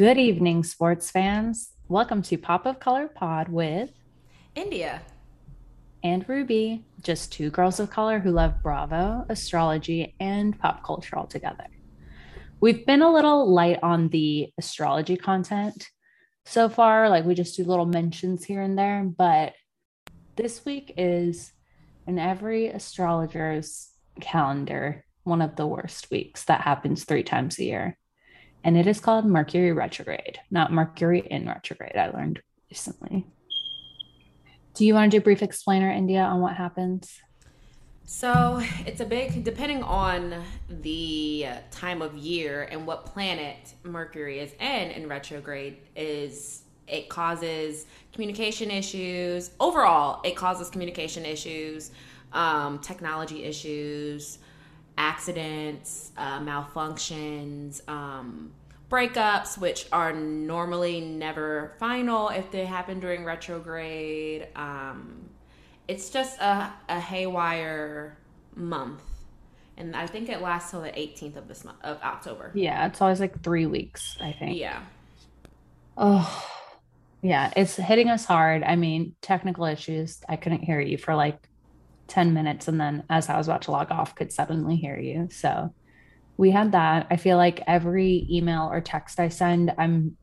Good evening, sports fans. Welcome to Pop of Color Pod with India and Ruby, just two girls of color who love Bravo, astrology, and pop culture all together. We've been a little light on the astrology content so far, like we just do little mentions here and there, but this week is in every astrologer's calendar one of the worst weeks that happens three times a year and it is called Mercury retrograde, not Mercury in retrograde. I learned recently. Do you want to do a brief explainer, India, on what happens? So it's a big, depending on the time of year and what planet Mercury is in in retrograde, is it causes communication issues. Overall, it causes communication issues, um, technology issues, accidents, uh, malfunctions, um, breakups, which are normally never final if they happen during retrograde. Um, it's just a, a haywire month. And I think it lasts till the 18th of this month of October. Yeah, it's always like three weeks, I think. Yeah. Oh, yeah, it's hitting us hard. I mean, technical issues. I couldn't hear you for like 10 minutes and then as I was about to log off could suddenly hear you. So we had that. I feel like every email or text I send, I'm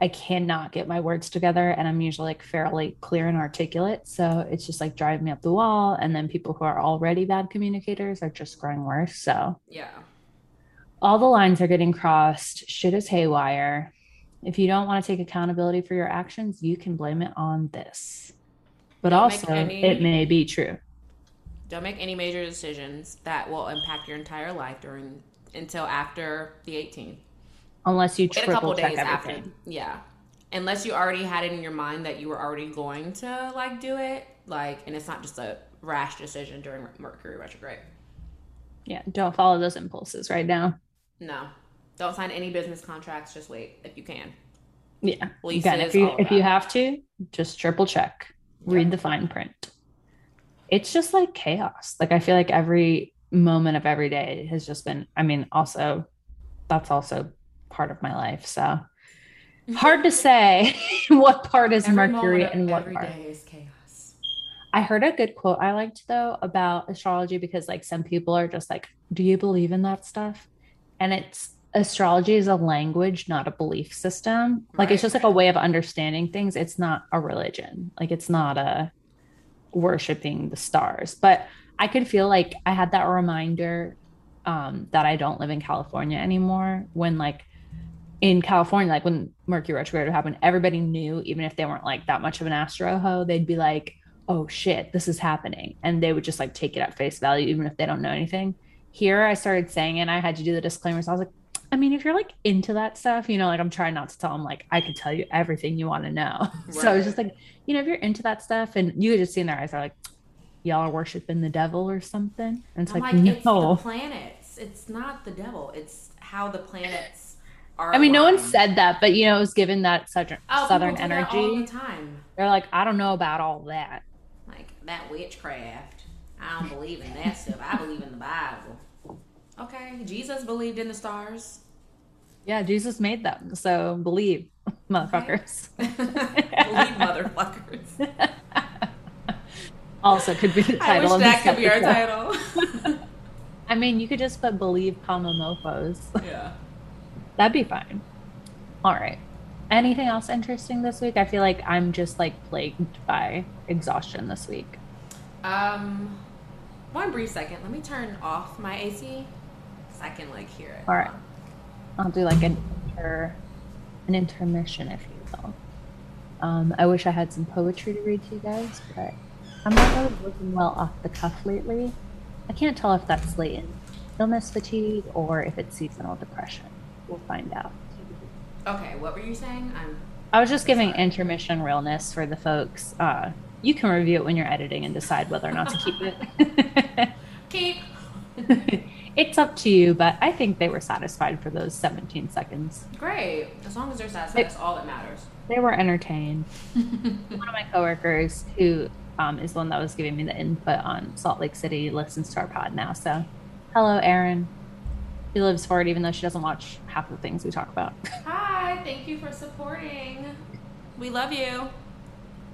I cannot get my words together and I'm usually like fairly clear and articulate. So it's just like driving me up the wall. And then people who are already bad communicators are just growing worse. So yeah. All the lines are getting crossed. Shit is haywire. If you don't want to take accountability for your actions, you can blame it on this. But also, any... it may be true. Don't make any major decisions that will impact your entire life during until after the 18th. Unless you triple a couple check days everything. after. Yeah. Unless you already had it in your mind that you were already going to like do it, like, and it's not just a rash decision during Mercury retrograde. Yeah, don't follow those impulses right now. No, don't sign any business contracts. Just wait if you can. Yeah, Leases, again, if you if you have to, just triple check, read the fine print it's just like chaos. Like I feel like every moment of every day has just been, I mean, also that's also part of my life. So hard to say what part is every Mercury and what part is chaos. I heard a good quote I liked though about astrology because like some people are just like, do you believe in that stuff? And it's astrology is a language, not a belief system. Like right. it's just like a way of understanding things. It's not a religion. Like it's not a worshiping the stars. But I could feel like I had that reminder um, that I don't live in California anymore when like in California, like when Mercury retrograde happened, everybody knew, even if they weren't like that much of an astro ho, they'd be like, oh shit, this is happening. And they would just like take it at face value, even if they don't know anything. Here, I started saying it. I had to do the disclaimers. I was like, I mean, if you're like into that stuff, you know, like I'm trying not to tell them like I could tell you everything you want to know. Right. So it's just like, you know, if you're into that stuff and you could just see in their eyes are like, y'all are worshiping the devil or something. And it's I'm like, like no. it's the planets. It's not the devil. It's how the planets are. I mean, aligned. no one said that, but you know, it was given that oh, southern oh, southern energy. all the time. They're like, I don't know about all that. Like that witchcraft. I don't believe in that stuff. I believe in the Bible. Okay, Jesus believed in the stars. Yeah, Jesus made them. So believe, motherfuckers. believe, motherfuckers. also could be the title. I wish that could be our title. I mean, you could just put believe, comma mofos. Yeah. That'd be fine. All right. Anything else interesting this week? I feel like I'm just like plagued by exhaustion this week. Um, one brief second. Let me turn off my AC I can like hear it. All right. I'll do like an inter, an intermission, if you will. Um, I wish I had some poetry to read to you guys, but I'm not really working well off the cuff lately. I can't tell if that's latent illness fatigue or if it's seasonal depression. We'll find out. Okay, what were you saying? I'm. I was just giving sorry. intermission realness for the folks. Uh, you can review it when you're editing and decide whether or not to keep it. keep. it's up to you, but I think they were satisfied for those 17 seconds. Great. As long as they're satisfied, that's all that matters. They were entertained. one of my coworkers, who um, is the one that was giving me the input on Salt Lake City, listens to our pod now. So, hello, Aaron. She lives for it, even though she doesn't watch half the things we talk about. Hi, thank you for supporting. We love you.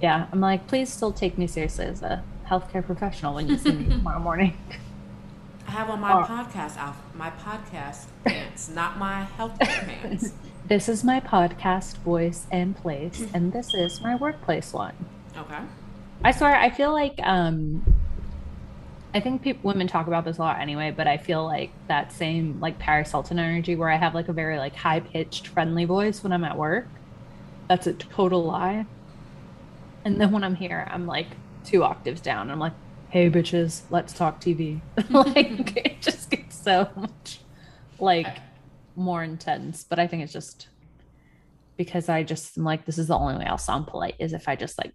Yeah, I'm like, please still take me seriously as a healthcare professional when you see me tomorrow morning. Have on my oh. podcast my podcast pants, not my health pants. This is my podcast voice and place, and this is my workplace one. Okay. I swear, I feel like um, I think people, women talk about this a lot anyway, but I feel like that same like Paris Hilton energy where I have like a very like high pitched, friendly voice when I'm at work. That's a total lie. And then when I'm here, I'm like two octaves down. I'm like, hey bitches, let's talk TV. like it just gets so much like more intense. But I think it's just because I just am like, this is the only way I'll sound polite is if I just like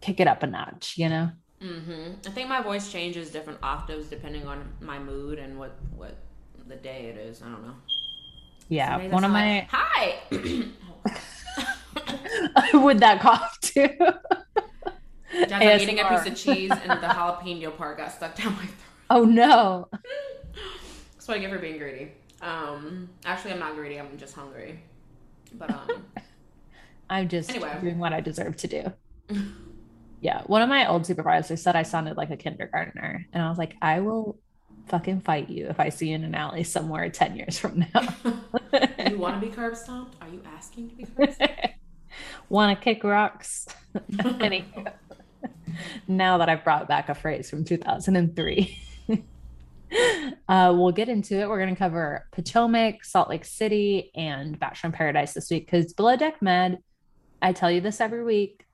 kick it up a notch, you know? Mm-hmm. I think my voice changes different octaves depending on my mood and what what the day it is. I don't know. Yeah, one of my like, hi. Would that cough too? I'm eating a piece of cheese and the jalapeno part got stuck down my throat. Oh no. That's what I get for being greedy. Um, actually, I'm not greedy. I'm just hungry. But um, I'm just anyway. doing what I deserve to do. yeah, one of my old supervisors said I sounded like a kindergartner, and I was like, I will fucking fight you if I see you in an alley somewhere ten years from now. you want to be curb stomped? Are you asking to be curb stomped? want to kick rocks? Now that I've brought back a phrase from 2003. uh, we'll get into it. We're going to cover Potomac, Salt Lake City, and Bachelor in Paradise this week because Below Deck Med, I tell you this every week.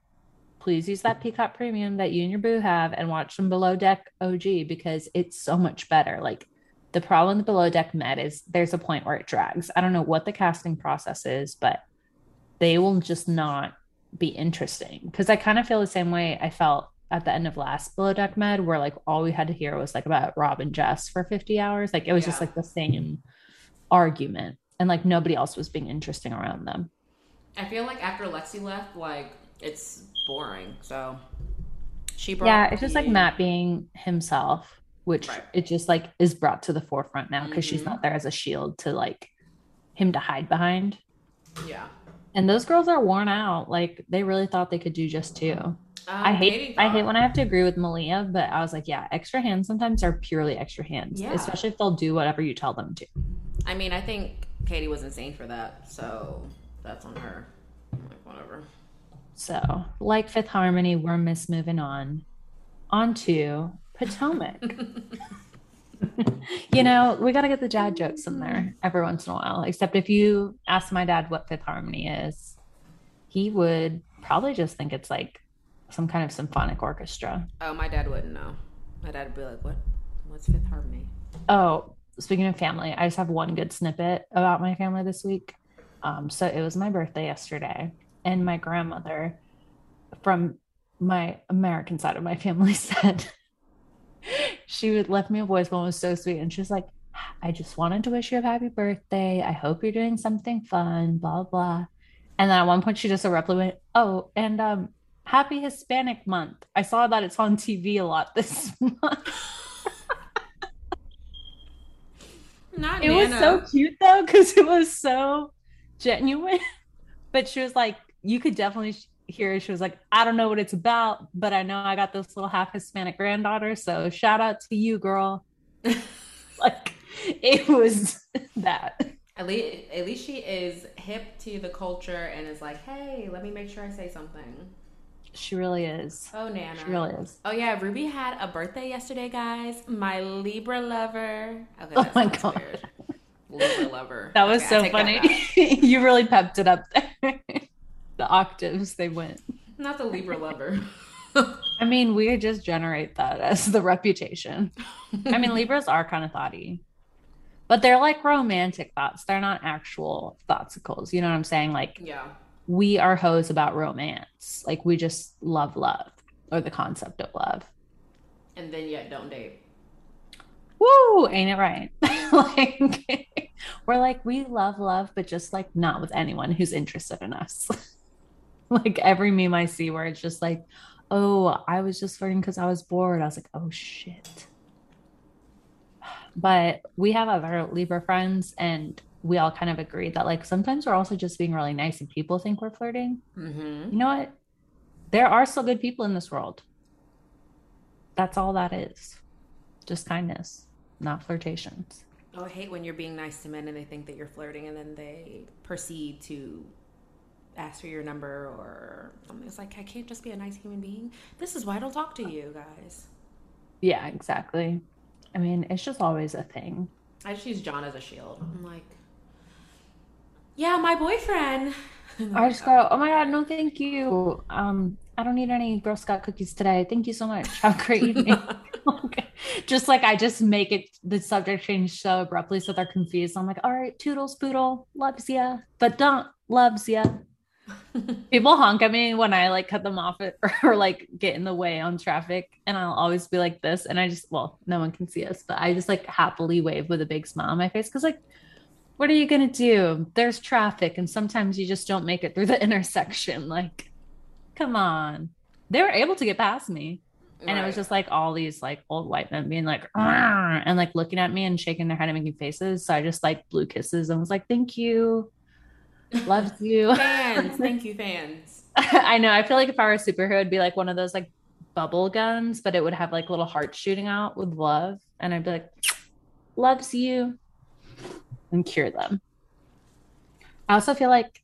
Please use that Peacock Premium that you and your boo have and watch some Below Deck OG because it's so much better. Like the problem with Below Deck Med is there's a point where it drags. I don't know what the casting process is, but they will just not be interesting because I kind of feel the same way I felt at the end of last Below Deck Med, where like all we had to hear was like about Rob and Jess for 50 hours. Like it was yeah. just like the same argument, and like nobody else was being interesting around them. I feel like after Lexi left, like it's boring. So she brought yeah, it's just like Matt being himself, which right. it just like is brought to the forefront now because mm-hmm. she's not there as a shield to like him to hide behind. Yeah. And those girls are worn out. Like they really thought they could do just two. Um, I hate I hate when I have to agree with Malia, but I was like, yeah, extra hands sometimes are purely extra hands, yeah. especially if they'll do whatever you tell them to. I mean, I think Katie was insane for that, so that's on her. Like whatever. So, like Fifth Harmony, we're miss moving on. On to Potomac. you know, we got to get the dad jokes in there every once in a while. Except if you ask my dad what Fifth Harmony is, he would probably just think it's like some kind of symphonic orchestra. Oh, my dad wouldn't know. My dad would be like, "What? What's Fifth Harmony?" Oh, speaking of family, I just have one good snippet about my family this week. Um, so it was my birthday yesterday, and my grandmother from my American side of my family said she would left me a voicemail. It was so sweet. And she was like, I just wanted to wish you a happy birthday. I hope you're doing something fun, blah, blah. And then at one point she just abruptly went, Oh, and um, happy Hispanic month. I saw that it's on TV a lot this month. Not it Nana. was so cute though, because it was so genuine. But she was like, you could definitely here she was like i don't know what it's about but i know i got this little half hispanic granddaughter so shout out to you girl. Like it was that. At least at least she is hip to the culture and is like hey let me make sure i say something. She really is. Oh nana. She really is. Oh yeah ruby had a birthday yesterday guys. My libra lover. Okay oh my god. weird. libra lover. That was okay, so funny. you really pepped it up there the octaves they went. Not the Libra lover. I mean, we just generate that as the reputation. I mean, Libras are kind of thoughty, but they're like romantic thoughts. They're not actual thoughtsicles. You know what I'm saying? Like, yeah, we are hoes about romance. Like, we just love love or the concept of love. And then yet don't date. Woo! Ain't it right? like, we're like, we love love, but just like not with anyone who's interested in us. like every meme I see where it's just like, oh, I was just flirting because I was bored. I was like, oh shit. but we have other Libra friends and we all kind of agreed that like sometimes we're also just being really nice and people think we're flirting. Mm-hmm. You know what? There are still good people in this world. That's all that is. Just kindness, not flirtations. Oh, I hate when you're being nice to men and they think that you're flirting and then they proceed to ask for your number or something. It's like, I can't just be a nice human being. This is why I don't talk to you guys. Yeah, exactly. I mean, it's just always a thing. I just use John as a shield. I'm like, yeah, my boyfriend. I just go, oh my God, no, thank you. Um, I don't need any Girl Scout cookies today. Thank you so much. Have a great evening. okay. Just like I just make it the subject change so abruptly so they're confused. I'm like, all right, toodles, poodle, loves ya, but don't loves ya. People honk at me when I like cut them off or, or like get in the way on traffic, and I'll always be like this. And I just, well, no one can see us, but I just like happily wave with a big smile on my face because, like, what are you gonna do? There's traffic, and sometimes you just don't make it through the intersection. Like, come on. They were able to get past me. And it was just like all these like old white men being like, and like looking at me and shaking their head and making faces. So I just like blew kisses and was like, thank you. Loves you. fans. Thank you, fans. I know. I feel like if I were a superhero, it'd be like one of those like bubble guns, but it would have like little hearts shooting out with love. And I'd be like, loves you and cure them. I also feel like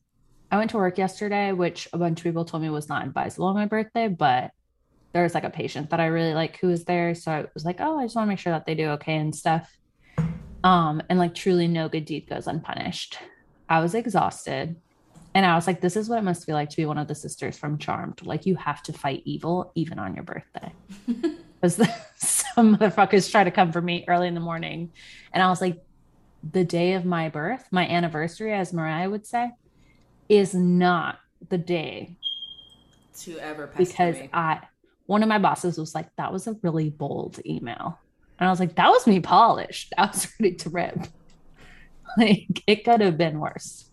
I went to work yesterday, which a bunch of people told me was not advisable on my birthday, but there was like a patient that I really like who was there. So I was like, oh, I just want to make sure that they do okay and stuff. Um, and like truly no good deed goes unpunished. I was exhausted. And I was like, this is what it must be like to be one of the sisters from Charmed. Like you have to fight evil even on your birthday. Because some motherfuckers try to come for me early in the morning. And I was like, the day of my birth, my anniversary, as Mariah would say, is not the day To ever pester because me. I one of my bosses was like, that was a really bold email. And I was like, that was me polished. I was ready to rip. Like it could have been worse.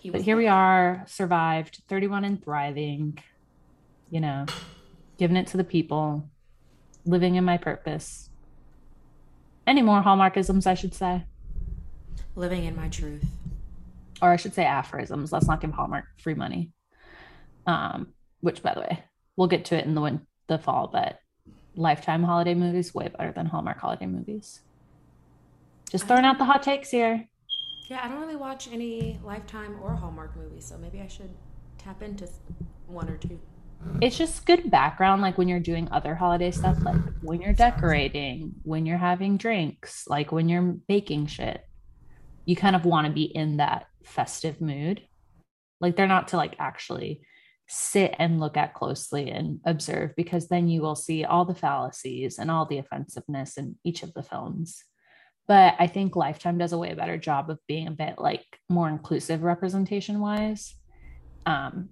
He But here we are, survived, 31 and thriving, you know, giving it to the people, living in my purpose. Any more hallmarkisms, I should say? living in my truth. Or I should say aphorisms. Let's not give Hallmark free money. Um, which by the way, we'll get to it in the win- the fall, but lifetime holiday movies way better than Hallmark holiday movies. Just throwing out the hot takes here. Yeah, I don't really watch any Lifetime or Hallmark movies, so maybe I should tap into one or two. it's just good background like when you're doing other holiday stuff like when you're decorating when you're having drinks like when you're baking shit you kind of want to be in that festive mood like they're not to like actually sit and look at closely and observe because then you will see all the fallacies and all the offensiveness in each of the films but i think lifetime does a way better job of being a bit like more inclusive representation wise um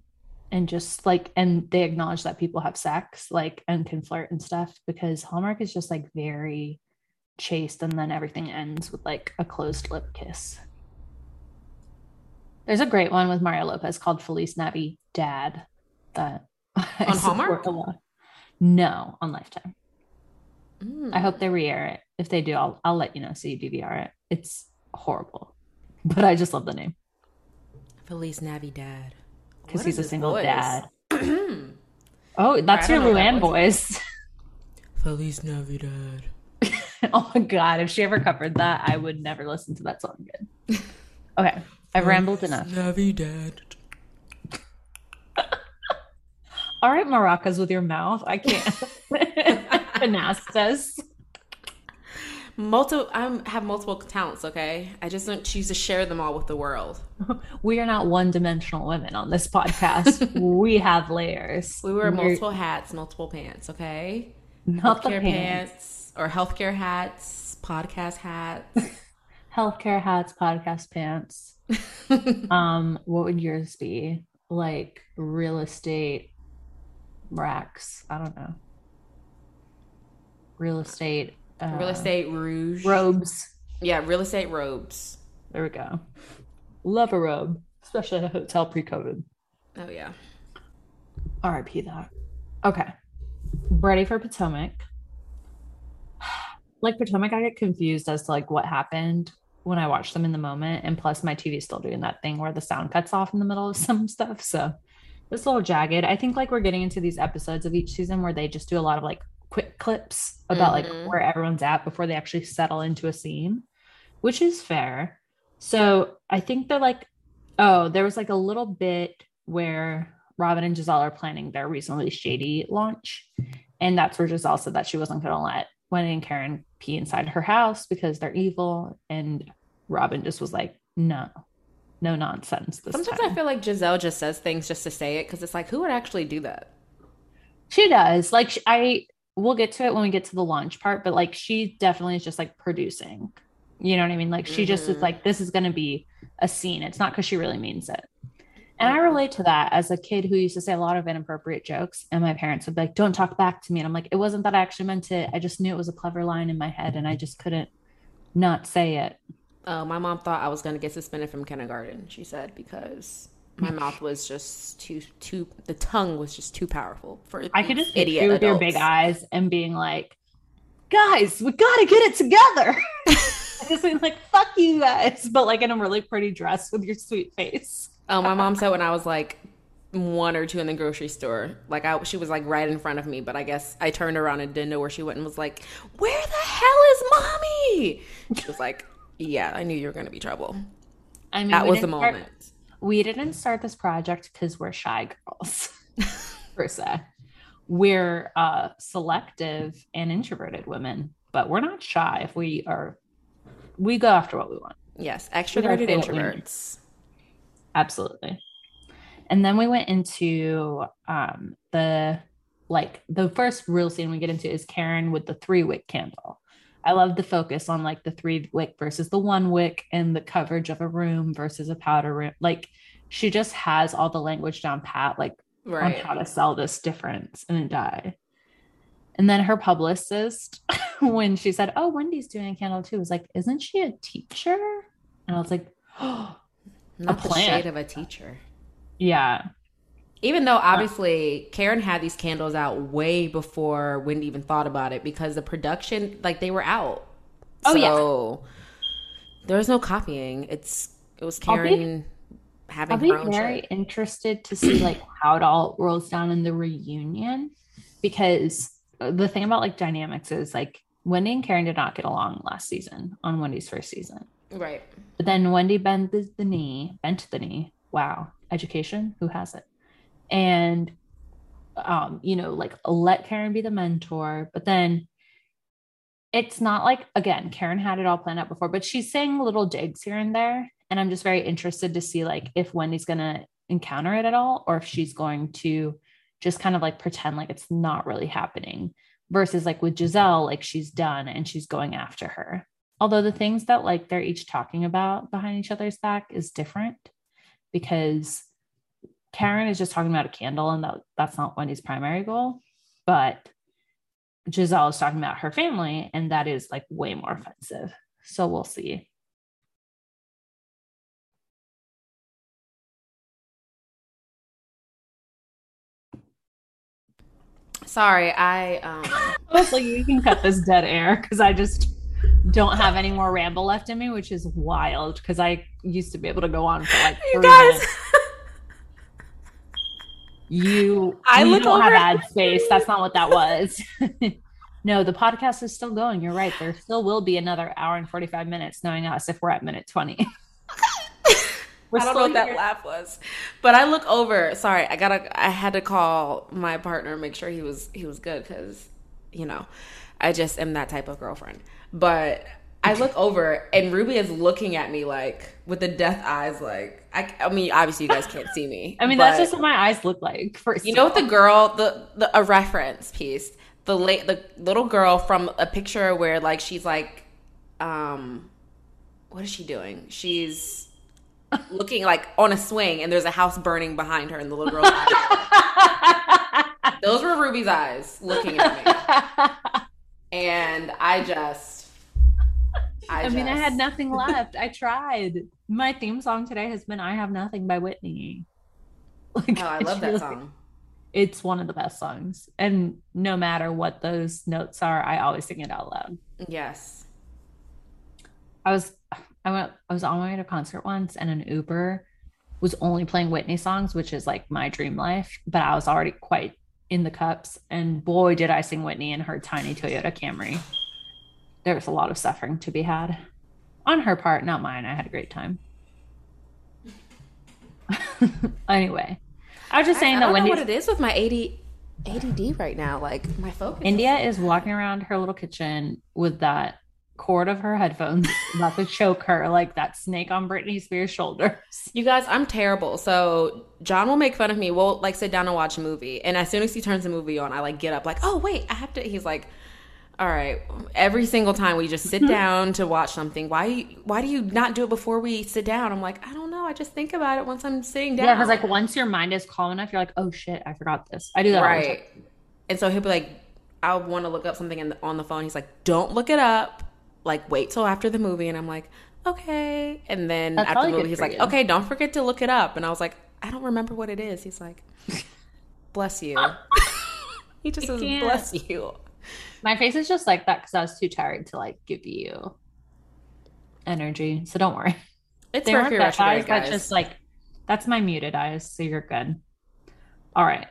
and just like and they acknowledge that people have sex like and can flirt and stuff because hallmark is just like very chaste and then everything ends with like a closed lip kiss. There's a great one with mario lopez called felice navi dad that On Hallmark? no on lifetime Mm. i hope they re-air it if they do i'll, I'll let you know so you dvr it it's horrible but i just love the name Feliz NaviDAD. because he's a single voice? dad oh that's I your don't that luann voice Feliz Navidad. oh my god, if she ever covered that, I would never listen to that song again. Okay, I've rambled enough. Navidad. All right, maracas with your mouth. I can't. Canastas. Multiple. I have multiple talents. Okay, I just don't choose to share them all with the world. We are not one-dimensional women on this podcast. we have layers. We wear We're multiple hats, multiple pants. Okay, not the healthcare pants. pants or healthcare hats, podcast hats. Healthcare hats, podcast pants. Um, what would yours be? Like real estate racks. I don't know. Real estate. Uh, Real estate rouge. robes. Yeah, real estate robes. There we go. Love a robe, especially at a hotel pre-COVID. Oh yeah. RIP that. Okay. Ready for Potomac. like Potomac, I get confused as to like what happened when I watch them in the moment. And plus, my TV is still doing that thing where the sound cuts off in the middle of some stuff. So it's a little jagged. I think like we're getting into these episodes of each season where they just do a lot of like quick clips about mm-hmm. like where everyone's at before they actually settle into a scene, which is fair. So I think they're like, oh, there was like a little bit where Robyn and Gizelle are planning their reasonably shady launch. And that's where Gizelle said that she wasn't going to let Wendy and Karen pee inside her house because they're evil. And Robyn just was like, no, no nonsense. Sometimes time. I feel like Gizelle just says things just to say it because it's like, who would actually do that? She does. Like, I, we'll get to it when we get to the launch part, but like, she definitely is just like producing. You know what I mean? Like, she mm-hmm. just is mm-hmm. like, this is going to be a scene. It's not because she really means it. And I relate to that as a kid who used to say a lot of inappropriate jokes. And my parents would be like, don't talk back to me. And I'm like, it wasn't that I actually meant it. I just knew it was a clever line in my head and I just couldn't not say it. Oh, my mom thought I was going to get suspended from kindergarten, she said, because my mouth was just too, too, the tongue was just too powerful for I could just idiot you with your big eyes and being like, guys, we got to get it together. I just being like, fuck you guys, but like in a really pretty dress with your sweet face. Oh, my mom said when I was like one or two in the grocery store, like I, she was like right in front of me, but I guess I turned around and didn't know where she went and was like, "Where the hell is mommy?" She was like, "Yeah, I knew you were to be trouble." I mean, that was the moment. Start, we didn't start this project because we're shy girls, per se. We're uh, selective and introverted women, but we're not shy. If we are, we go after what we want. Yes, extroverted introverts absolutely and then we went into um the like the first real scene we get into is karen with the three wick candle i love the focus on like the three wick versus the one wick and the coverage of a room versus a powder room like she just has all the language down pat like right. on how to sell this difference in a dye and then her publicist when she said oh wendy's doing a candle too was like isn't she a teacher and i was like oh not the shade of a teacher. Yeah. Even though uh, obviously Karen had these candles out way before Wendy even thought about it because the production, like they were out. Oh so yeah. There was no copying. It's it was Karen be, having. I'll be very shit. interested to see like how it all rolls down in the reunion because the thing about like dynamics is like Wendy and Karen did not get along last season on Wendy's first season. Right. But then Wendy bent the, the knee, bent the knee. Wow. Education, who has it? And um, you know, like let Karen be the mentor, but then it's not like again, Karen had it all planned out before, but she's saying little digs here and there. And I'm just very interested to see like if Wendy's gonna encounter it at all, or if she's going to just kind of like pretend like it's not really happening versus like with Gizelle, like she's done and she's going after her although the things that like they're each talking about behind each other's back is different because Karen is just talking about a candle and that, that's not Wendy's primary goal. But Gizelle is talking about her family, and that is like way more offensive. So we'll see. Sorry, I um like, you can cut this dead air because I just don't have any more ramble left in me, which is wild because I used to be able to go on for like you guys. Minutes. You, I you don't have ad space. That's not what that was. no, the podcast is still going. You're right. There still will be another hour and 45 minutes, knowing us if we're at minute 20. I don't know what that laugh was, but I look over. Sorry, I gotta. I had to call my partner, make sure he was he was good because, you know, I just am that type of girlfriend. But I look over and Ruby is looking at me like with the death eyes, like I, I mean, obviously you guys can't see me. I mean, that's just what my eyes look like. First, you know what the girl, the, the a reference piece, the late the little girl from a picture where like she's like, um, what is she doing? She's looking like on a swing and there's a house burning behind her and the little girl's eyes. Those were Ruby's eyes looking at me. And I just I, I mean, I had nothing left. I tried. My theme song today has been "I Have Nothing" by Whitney. Like, oh, I love that really, song. It's one of the best songs, and no matter what those notes are, I always sing it out loud. Yes. I was I went I was on my way to a concert once and an Uber was only playing Whitney songs, which is like my dream life, but I was already quite in the cups and boy did I sing Whitney in her tiny Toyota Camry. There's a lot of suffering to be had on her part, not mine. I had a great time. anyway, I was just saying I, I that Wendy what it is with my AD, ADD right now. Like my focus. India is walking around her little kitchen with that cord of her headphones about to choke her like that snake on Britney Spears' shoulders. You guys, I'm terrible. So John will make fun of me. We'll like sit down and watch a movie, and as soon as he turns the movie on, I like get up, like, oh wait, I have to. He's like, all right. Every single time we just sit down to watch something, why why do you not do it before we sit down? I'm like, I don't know. I just think about it once I'm sitting down. Yeah, because like once your mind is calm enough, you're like, oh shit, I forgot this. I do that all the time. right. And so he'll be like, I want to look up something in the, on the phone. He's like, don't look it up. Like, wait till after the movie. And I'm like, okay. And then That's after the movie, he's like, you. okay, don't forget to look it up. And I was like, I don't remember what it is. He's like, bless you. he just says, can't. bless you. My face is just like that because I was too tired to like give you energy. So don't worry. It's They Mercury retrograde, eyes. That's guys. just like that's my muted eyes, so you're good. All right.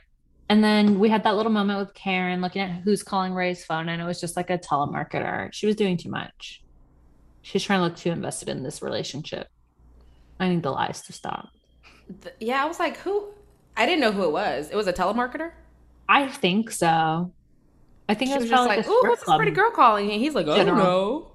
And then we had that little moment with Karen looking at who's calling Ray's phone, and it was just like a telemarketer. She was doing too much. She's trying to look too invested in this relationship. I need the lies to stop. Th- yeah, I was like, who? I didn't know who it was. It was a telemarketer. I think so. I think She it was was, just like, like, a "Ooh, what's this pretty girl calling?" And he's like, "I don't know."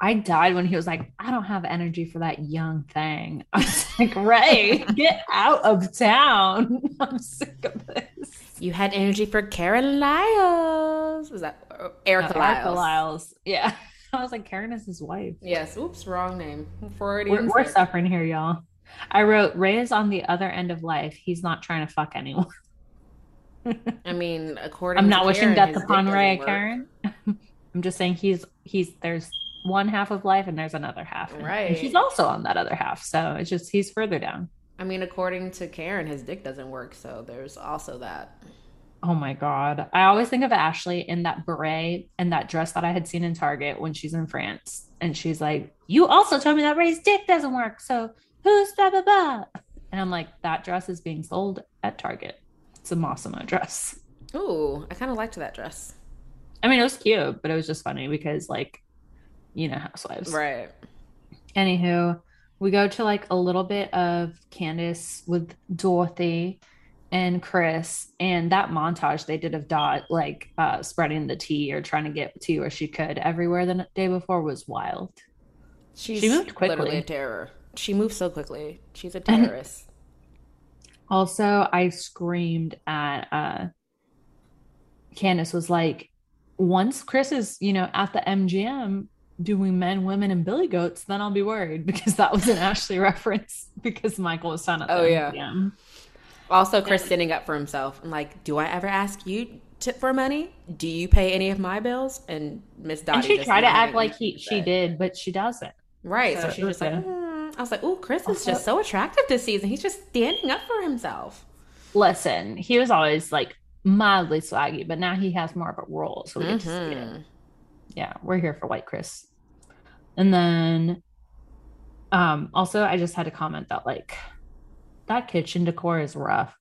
I died when he was like, I don't have energy for that young thing. I was like, Ray, get out of town. I'm sick of this. You had energy for Karen Lyles. Is that uh, Erica Uh, Lyles? Erica Lyles. Yeah. I was like, Karen is his wife. Yes. Oops, wrong name. Freudian We're, we're suffering here, y'all. I wrote, Ray is on the other end of life. He's not trying to fuck anyone. I mean, according to Karen, I'm not wishing death upon dick Ray, doesn't work. Karen. I'm just saying he's he's there's one half of life and there's another half. And- Right. And he's also on that other half. So it's just he's further down. I mean, according to Karen, his dick doesn't work. So there's also that. Oh my God. I always think of Ashley in that beret and that dress that I had seen in Target when she's in France. And she's like, You also told me that Ray's dick doesn't work. So who's blah, blah, blah? And I'm like, That dress is being sold at Target. It's a Massimo dress. Ooh, I kind of liked that dress. I mean, it was cute, but it was just funny because, like, you know, housewives. Right. Anywho, we go to like a little bit of Candiace with Dorothy and Chris, and that montage they did of Dot like uh, spreading the tea or trying to get tea where she could everywhere the day before was wild. She's She moved quickly. Literally a terror. She moves so quickly. She's a terrorist. Also, I screamed at uh, Candiace was like, once Chris is, you know, at the MGM doing men, women, and Billy Goats, then I'll be worried because that was an Ashley reference because Michael was found at the Oh, yeah. MGM. Also, Chris standing up for himself. I'm like, do I ever ask you to, for money? Do you pay any of my bills? And Miss Dottie and she just tried to act like he she did, but she doesn't. Right. So, So she's it just was like, a-. I was like, oh, Chris is Also- just so attractive this season. He's just standing up for himself. Listen, he was always like mildly swaggy, but now he has more of a role, so we get to see it. Mhm. Yeah, we're here for White Chris. And then, um, also I just had to comment that like that kitchen decor is rough.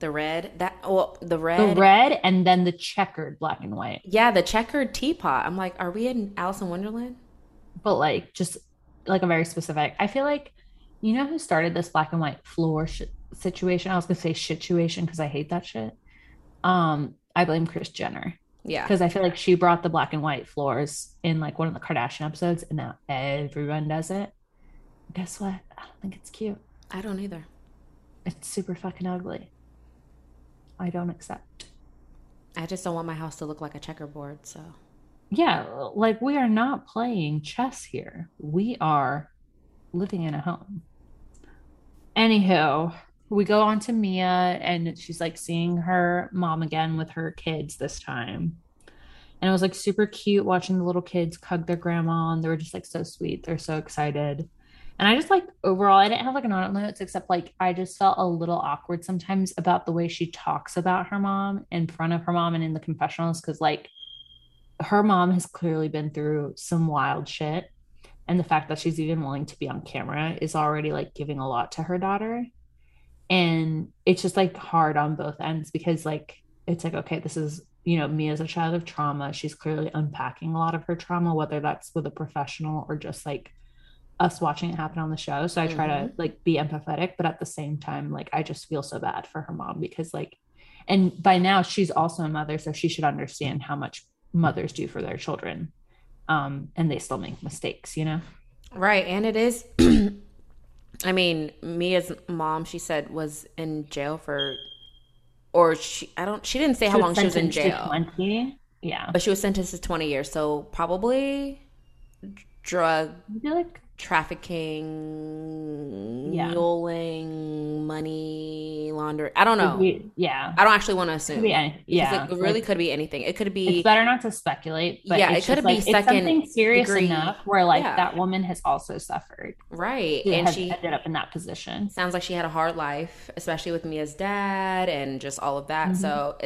The red, that well, the red, The red and then the checkered black and white, yeah, the checkered teapot. I'm like, are we in Alice in Wonderland? but like just like a very specific. I feel like you know who started this black and white floor sh- situation. I was gonna say situation because I hate that shit. Um, I blame Kris Jenner. Yeah, because I feel like she brought the black and white floors in like one of the Kardashian episodes, and now everyone does it. Guess what? I don't think it's cute. I don't either. It's super fucking ugly. I don't accept. I just don't want my house to look like a checkerboard. So Yeah, like we are not playing chess here. We are living in a home. Anywho, we go on to Mia, and she's like seeing her mom again with her kids this time. And it was like super cute watching the little kids hug their grandma, and they were just like so sweet. They're so excited. And I just like overall, I didn't have like a note notes except like I just felt a little awkward sometimes about the way she talks about her mom in front of her mom and in the confessionals because like her mom has clearly been through some wild shit. And the fact that she's even willing to be on camera is already like giving a lot to her daughter. And it's just like hard on both ends because, like, it's like, okay, this is, you know, me as a child of trauma. She's clearly unpacking a lot of her trauma, whether that's with a professional or just like us watching it happen on the show. So I try mm-hmm. to like be empathetic, but at the same time, like, I just feel so bad for her mom because, like, and by now she's also a mother, so she should understand how much mothers do for their children. Um, and they still make mistakes, you know? Right. And it is, I mean, Mia's mom, she said, was in jail for, or she, I don't, she didn't say she how long she was in jail. 20. Yeah. But she was sentenced to 20 years. So probably drug. like trafficking, yeah. muling, money laundering. I don't know. Be, yeah, I don't actually want to assume. Any, yeah, it really like, could be anything. It could be. It's better not to speculate. But yeah, it could be like, it's something serious degree. enough where like yeah. that woman has also suffered. Right, and she ended up in that position. Sounds like she had a hard life, especially with Mia's dad and just all of that. Mm-hmm. So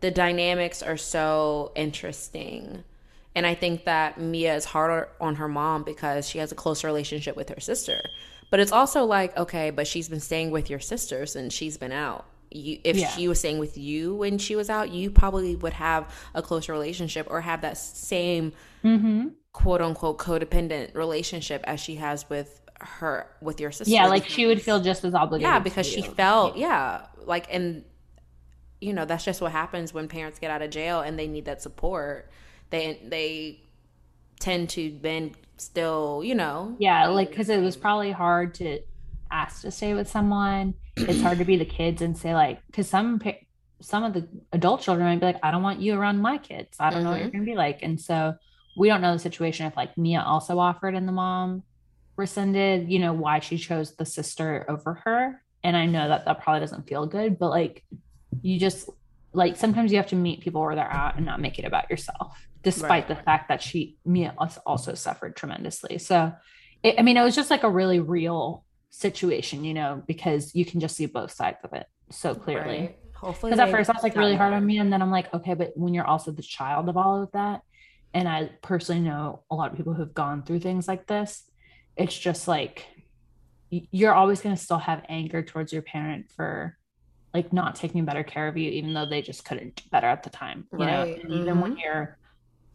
the dynamics are so interesting and I think that Mia is harder on her mom because she has a close relationship with her sister. But it's also like, okay, but she's been staying with your sisters and she's been out. You, if yeah. she was staying with you when she was out, you probably would have a closer relationship or have that same mm-hmm. quote unquote codependent relationship as she has with her with your sister. Yeah, like she would feel just as obligated. Yeah, because she felt yeah, like and you know that's just what happens when parents get out of jail and they need that support they they tend to then still, you know. Yeah, like because it was probably hard to ask to stay with someone. It's hard to be the kids and say like, because some some of the adult children might be like, I don't want you around my kids. I don't mm-hmm. know what you're mm-hmm. gonna be like, and so we don't know the situation if like Mia also offered and the mom rescinded. You know why she chose the sister over her, and I know that that probably doesn't feel good, but like you just like sometimes you have to meet people where they're at and not make it about yourself despite right. the fact that she Mia also suffered tremendously. So, it, I mean, it was just like a really real situation, you know, because you can just see both sides of it so clearly. Right. Hopefully, because at first I was like really hard on me, and then I'm like, okay, but when you're also the child of all of that, and I personally know a lot of people who've gone through things like this, it's just like you're always going to still have anger towards your parent for like not taking better care of you even though they just couldn't do better at the time you right. know and mm-hmm. even when mm-hmm. you're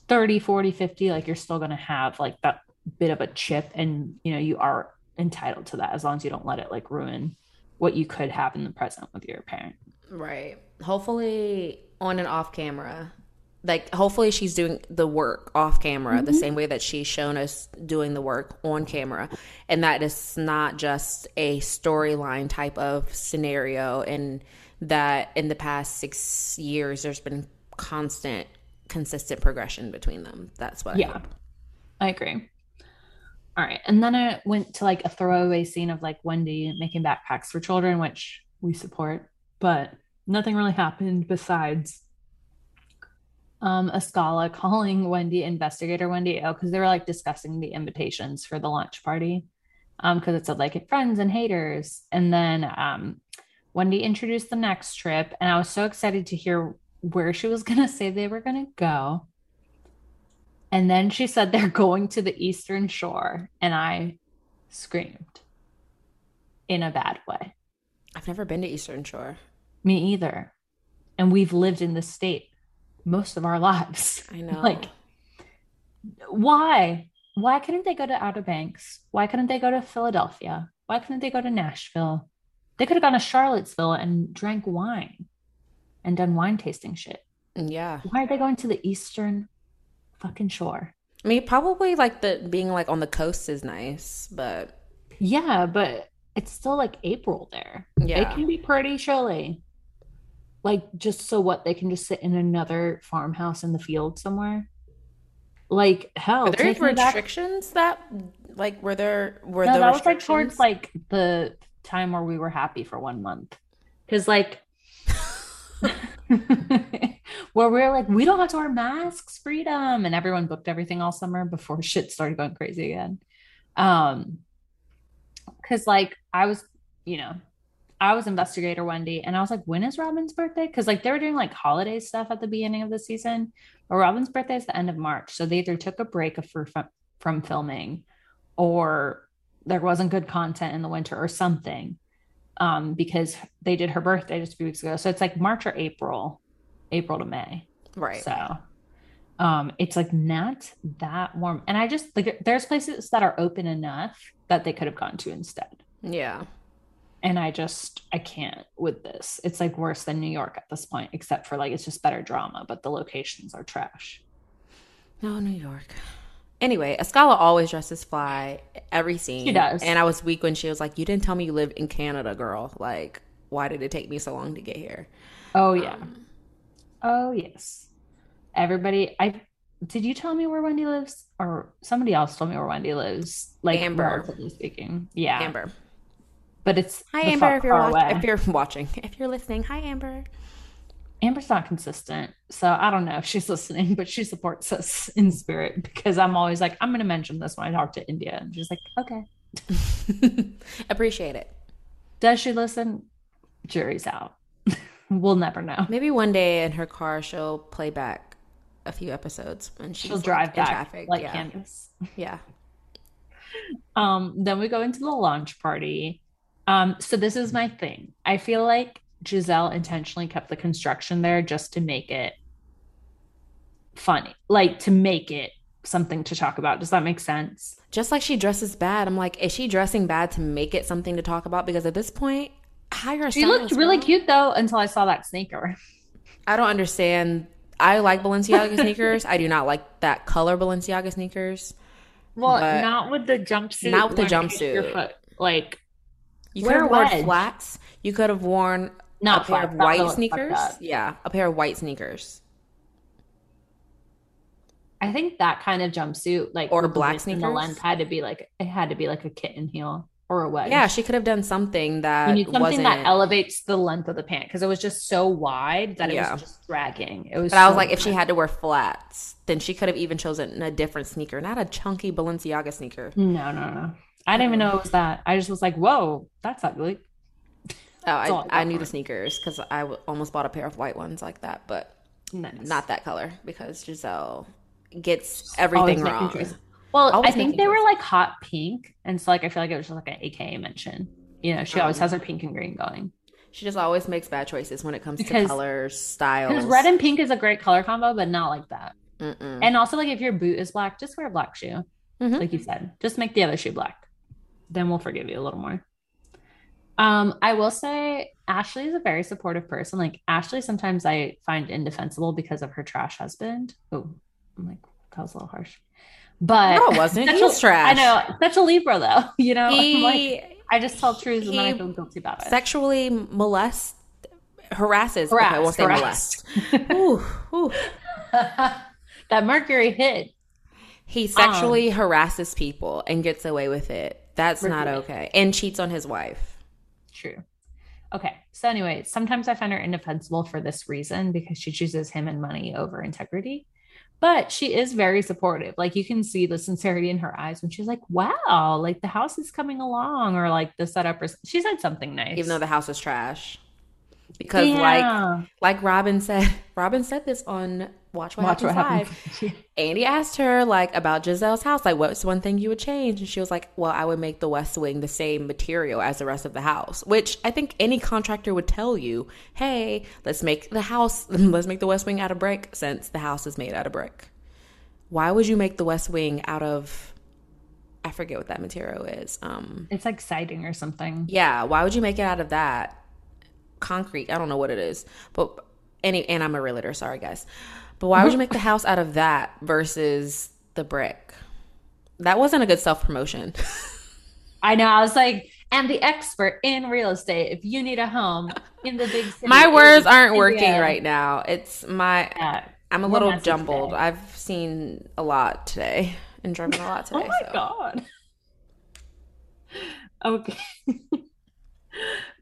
30 40 50 like you're still going to have like that bit of a chip and you know you are entitled to that as long as you don't let it like ruin what you could have in the present with your parent right hopefully on and off camera like hopefully she's doing the work off camera mm-hmm. the same way that she's shown us doing the work on camera and that is not just a storyline type of scenario and that in the past six years there's been constant consistent progression between them. That's what yeah, I, I agree. All right. And then it went to like a throwaway scene of like Wendy making backpacks for children, which we support, but nothing really happened besides um Askale calling Wendy investigator Wendy oh because they were like discussing the invitations for the launch party. Um, because it said like friends and haters. And then um Wendy introduced the next trip, and I was so excited to hear where she was going to say they were going to go. And then she said they're going to the Eastern Shore. And I screamed in a bad way. I've never been to Eastern Shore. Me either. And we've lived in the state most of our lives. I know. Like, why? Why couldn't they go to Outer Banks? Why couldn't they go to Philadelphia? Why couldn't they go to Nashville? They could have gone to Charlottesville and drank wine and done wine tasting shit. Yeah. Why are they going to the eastern fucking shore? I mean, probably like the being like on the coast is nice, but yeah, but it's still like April there. Yeah. It can be pretty chilly. Like just so what they can just sit in another farmhouse in the field somewhere. Like hell. Are there restrictions back... that like were there were no, the that was like towards like the time where we were happy for one month. Cause like where we are like, we don't have to wear masks, freedom. And everyone booked everything all summer before shit started going crazy again. Um, cause like I was, you know, I was investigator Wendy, and I was like, when is Robyn's birthday? Because like they were doing like holiday stuff at the beginning of the season, but Robyn's birthday is the end of March, so they either took a break for, from filming, or there wasn't good content in the winter or something, um, because they did her birthday just a few weeks ago. So it's like March or April, April to May, right? So um it's like not that warm and i just like there's places that are open enough that they could have gone to instead yeah and i just i can't with this it's like worse than new york at this point except for like it's just better drama but the locations are trash no new york anyway Askale always dresses fly every scene she does and i was weak when she was like you didn't tell me you lived in canada girl like why did it take me so long to get here oh yeah um, oh yes everybody I did you tell me where Wendy lives? Or somebody else told me where Wendy lives. Like Amber. speaking. Yeah. Amber. But it's Hi Amber if you're watching if you're watching. If you're listening. Hi Amber. Amber's not consistent. So I don't know if she's listening, but she supports us in spirit because I'm always like, I'm gonna mention this when I talk to India. And she's like, okay. Appreciate it. Does she listen? Jury's out. we'll never know. Maybe one day in her car she'll play back a few episodes and she'll like, drive back traffic. like yeah. Candiace. Yeah. Um, then we go into the launch party. Um, so this is my thing. I feel like Gizelle intentionally kept the construction there just to make it funny, like to make it something to talk about. Does that make sense? Just like she dresses bad, I'm like, is she dressing bad to make it something to talk about? Because at this point, hire. She looked really cute though until I saw that sneaker. I don't understand I like Balenciaga sneakers. I do not like that color Balenciaga sneakers. Well, not with the jumpsuit. Not with the jumpsuit. Your Foot, like you could have worn flats. You could have worn not a pair of white sneakers. Yeah, a pair of white sneakers. I think that kind of jumpsuit, like or black sneakers, the length had to be like it had to be like a kitten heel or a wedge. Yeah, she could have done something that you need something that elevates the length of the pant because it was just so wide that it yeah. was just dragging. It was. But so I was like, if she had to wear flats, then she could have even chosen a different sneaker, not a chunky Balenciaga sneaker. No, no, no. I didn't even know it was that. I just was like, whoa, that's ugly. Oh, I, I, knew the sneakers because I w- almost bought a pair of white ones like that, but nice. not that color because Gizelle gets everything wrong. Well, always I think they were like hot pink, and so like I feel like it was just like an AKA mention. You know, she um, always has her pink and green going. She just always makes bad choices when it comes because, to colors, styles. Because red and pink is a great color combo, but not like that. Mm-mm. And also, like if your boot is black, just wear a black shoe, mm-hmm. like you said. Just make the other shoe black. Then we'll forgive you a little more. Um, I will say Ashley is a very supportive person. Like Ashley, sometimes I find indefensible because of her trash husband. Oh, I'm like that was a little harsh. But no, it wasn't. He's a, trash. I know. Such a Libra, though. You know, he, like, I just tell truths and then I feel guilty about it. Sexually molest, harasses. Harass, okay, I won't say molest. ooh, ooh. that Mercury hit. He sexually um, harasses people and gets away with it. That's not okay. And cheats on his wife. True. Okay. So anyway, sometimes I find her indefensible for this reason because she chooses him and money over integrity but she is very supportive. Like you can see the sincerity in her eyes when she's like, "Wow, like the house is coming along," or like the setup. Or she said something nice, even though the house is trash. Because yeah. like like Robyn said, Robyn said this on Watch What Watch Happens what Live. Andy asked her like about Gizelle's house, like what's one thing you would change, and she was like, "Well, I would make the West Wing the same material as the rest of the house." Which I think any contractor would tell you, "Hey, let's make the house, let's make the West Wing out of brick, since the house is made out of brick." Why would you make the West Wing out of? I forget what that material is. Um, it's like siding or something. Yeah, why would you make it out of that? concrete. I don't know what it is, but any and I'm a realtor. Sorry, guys. But why would you make the house out of that versus the brick? That wasn't a good self promotion. I know. I was like, and the expert in real estate. If you need a home in the big city, my words aren't India. working right now. It's my. Yeah. I'm a little jumbled. Today. I've seen a lot today and driven a lot oh today. oh my so. god. Okay.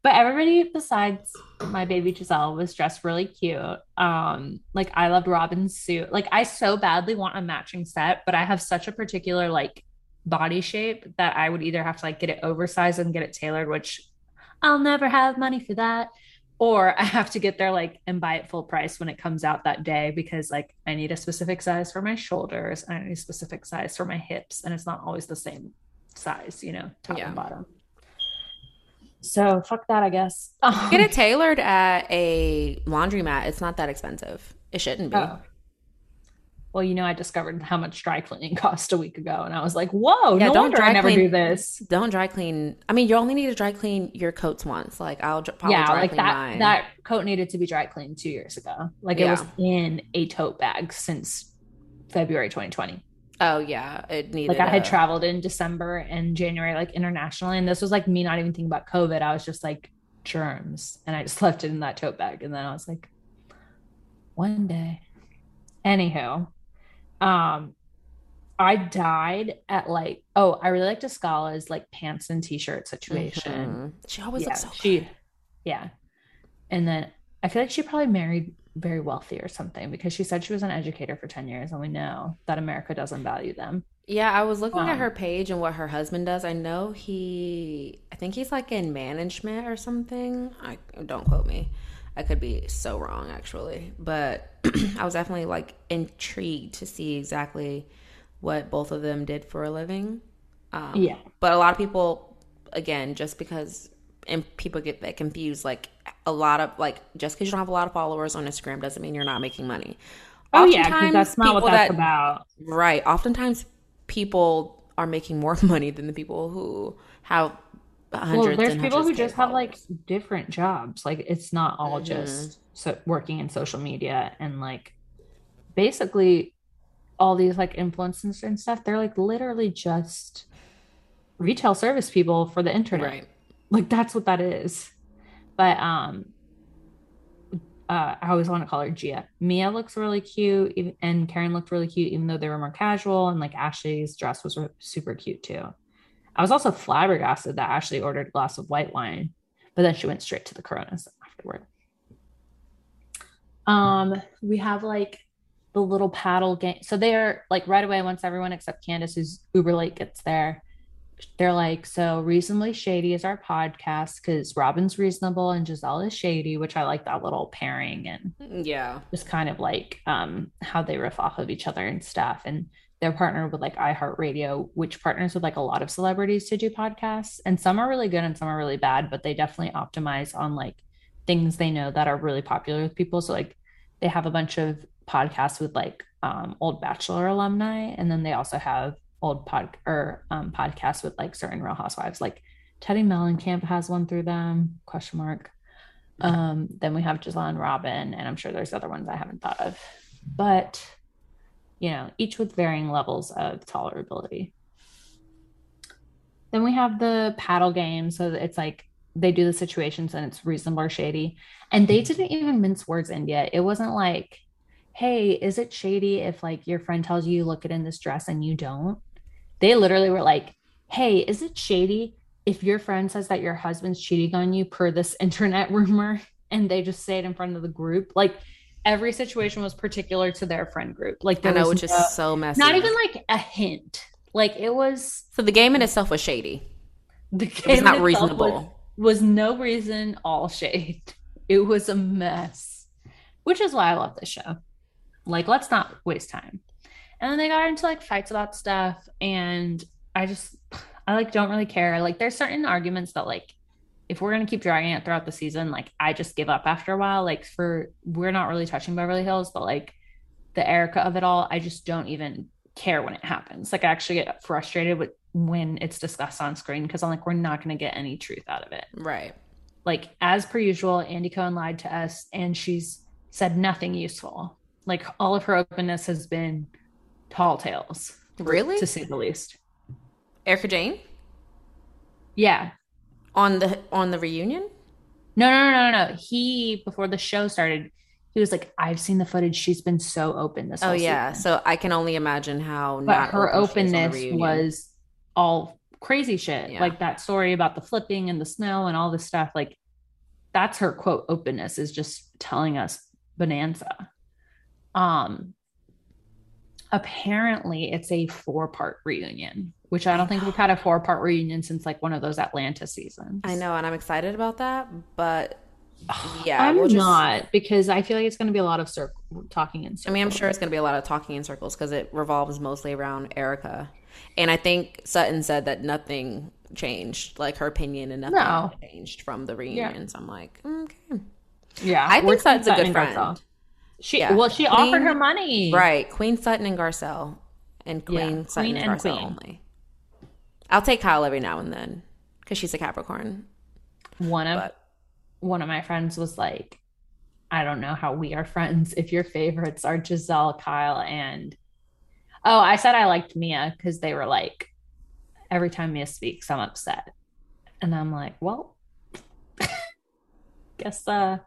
But everybody besides my baby Gizelle was dressed really cute. Um, like I loved Robyn's suit. Like I so badly want a matching set, but I have such a particular like body shape that I would either have to like get it oversized and get it tailored, which I'll never have money for that. Or I have to get there like and buy it full price when it comes out that day because like I need a specific size for my shoulders and I need a specific size for my hips. And it's not always the same size, you know, top yeah. and bottom. So fuck that, I guess. Get it tailored at a laundromat. It's not that expensive. It shouldn't be. Oh well, you know, I discovered how much dry cleaning cost a week ago, and I was like, whoa, yeah, no don't dry I never clean, do this. Don't dry clean. I mean, you only need to dry clean your coats once. Like I'll probably yeah, like that. Mine. That coat needed to be dry cleaned two years ago. Like yeah. it was in a tote bag since February 2020. Oh yeah, it needed. Like I had a... traveled in December and January, like internationally, and this was like me not even thinking about COVID. I was just like germs, and I just left it in that tote bag, and then I was like, one day. Anywho, um, I died at like, oh, I really liked Askale's like pants and t-shirt situation. Mm-hmm. She always yeah, looks so she, good. Yeah. And then I feel like she probably married very wealthy or something because she said she was an educator for 10 years and we know that America doesn't value them. Yeah, I was looking um, at her page and what her husband does. I know he I think he's like in management or something. I don't quote me. I could be so wrong actually, but I was definitely like intrigued to see exactly what both of them did for a living. Um, yeah. But a lot of people, again, just because and people get that confused, like a lot of like just because you don't have a lot of followers on Instagram doesn't mean you're not making money. Oh oftentimes, yeah, that's not what that's that, about. Right. Oftentimes, people are making more money than the people who have hundreds. Well, there's people who just have like different jobs. Like it's not all mm-hmm. just so working in social media and like basically all these like influencers and stuff. They're like literally just retail service people for the internet. Right. Like that's what that is. But um uh, I always want to call her Gia. Mia looks really cute, and Karen looked really cute, even though they were more casual. And like Ashley's dress was super cute too. I was also flabbergasted that Ashley ordered a glass of white wine, but then she went straight to the Coronas afterward. Um, we have like the little paddle game. So they are like right away once everyone except Candiace, who's uber late, gets there. They're like, so reasonably shady is our podcast because Robyn's reasonable and Gizelle is shady, which I like that little pairing and yeah, just kind of like um how they riff off of each other and stuff. And they're partnered with like iHeartRadio, which partners with like a lot of celebrities to do podcasts. And some are really good and some are really bad, but they definitely optimize on like things they know that are really popular with people. So like they have a bunch of podcasts with like um, old Bachelor alumni, and then they also have old pod or um, podcasts with like certain Real Housewives. Like Teddi Mellencamp has one through them. Question mark. Um, then we have Gizelle and Robyn, and I'm sure there's other ones I haven't thought of, but you know, each with varying levels of tolerability. Then we have the paddle game. So it's like they do the situations and it's reasonable or shady. And they didn't even mince words, in yet. It wasn't like, hey, is it shady if like your friend tells you, look it in this dress and you don't? They literally were like, hey, is it shady if your friend says that your husband's cheating on you per this internet rumor and they just say it in front of the group? Like every situation was particular to their friend group. Like there I know, which no, is so messy. Not even like a hint. Like it was. So the game in itself was shady. The game it was not reasonable. Was, was no reason, all shade. It was a mess, which is why I love this show. Like, let's not waste time. And then they got into like fights about stuff, and I just, I like don't really care. Like, there's certain arguments that like if we're going to keep dragging it throughout the season, like I just give up after a while. Like for we're not really touching Beverly Hills, but like the Erika of it all, I just don't even care when it happens. Like I actually get frustrated with when it's discussed on screen because I'm like, we're not going to get any truth out of it. Right. Like as per usual, Andy Cohen lied to us and she's said nothing useful. Like all of her openness has been tall tales. Really? To say the least. Erika Jayne? Yeah on the on the reunion? No, no, no, no, no. He before the show started, he was like, "I've seen the footage. She's been so open this." Oh yeah, season. so I can only imagine how. But her open openness was all crazy shit, yeah. like that story about the flipping and the snow and all this stuff. Like that's her quote openness is just telling us bonanza. Um, apparently it's a four part reunion which I don't think we've had a four part reunion since like one of those Atlanta seasons. I know, and I'm excited about that, but yeah, I'm we'll just- not because I feel like it's going to be a lot of cir- talking in circles. I mean, I'm sure it's going to be a lot of talking in circles because it revolves mostly around Erika. And I think Sutton said that nothing changed, like her opinion and nothing No. changed from the reunion. So I'm like, mm, okay. Yeah, I think Sutton's a good friend. She Yeah. well, she Queen- offered her money. Right. Queen Sutton and Garcelle. And Queen Yeah, Sutton Queen and and Garcelle Queen. only. I'll take Kyle every now and then because she's a Capricorn. One of But one of my friends was like, I don't know how we are friends if your favorites are Gizelle, Kyle, and oh, I said I liked Mia because they were like, every time Mia speaks, I'm upset. And I'm like, well, guess uh,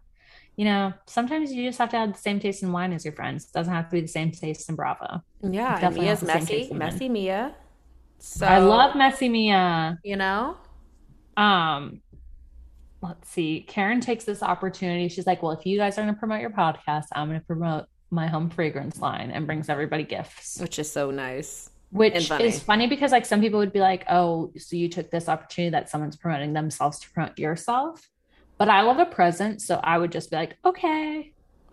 you know, sometimes you just have to have the same taste in wine as your friends. It doesn't have to be the same taste in Bravo. yeah, and Mia's not the same messy. taste in. Messy Mia. So I love messy Mia. you know? Um, let's see. Karen takes this opportunity. She's like, "Well, if you guys are going to promote your podcast, I'm going to promote my home fragrance line," and brings everybody gifts, Which is so nice. which funny. is funny because like some people would be like, "Oh, so you took this opportunity that someone's promoting themselves to promote yourself." But I love a present, so I would just be like, "Okay."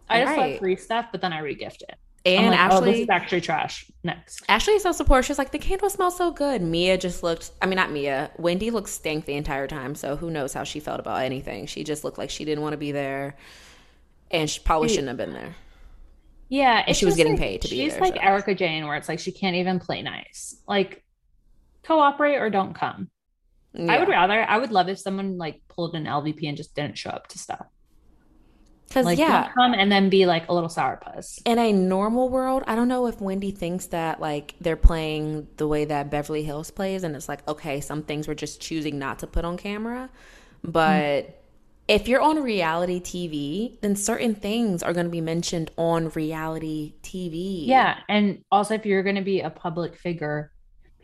I just Right. love free stuff, but then I regift it. And like, oh, this Ashley is actually trash. Next. Ashley is so supportive. She's like, the candle smells so good. Mia just looked, I mean, not Mia. Wendy looked stank the entire time. So who knows how she felt about anything. She just looked like she didn't want to be there. And she probably shouldn't have been there. Yeah, it's she was getting like- paid to be She's there, like so. Erika Jayne, where it's like she can't even play nice. Like, cooperate or don't come. I would rather. I would love if someone like pulled an LVP and just didn't show up to stuff. Because, Like, yeah, come and then be like a little sourpuss. in a normal world, I don't know if Wendy thinks that like they're playing the way that Beverly Hills plays, and it's like okay, some things we're just choosing not to put on camera, but hmm. if you're on reality TV, then certain things are going to be mentioned on reality TV. Yeah, and also if you're going to be a public figure,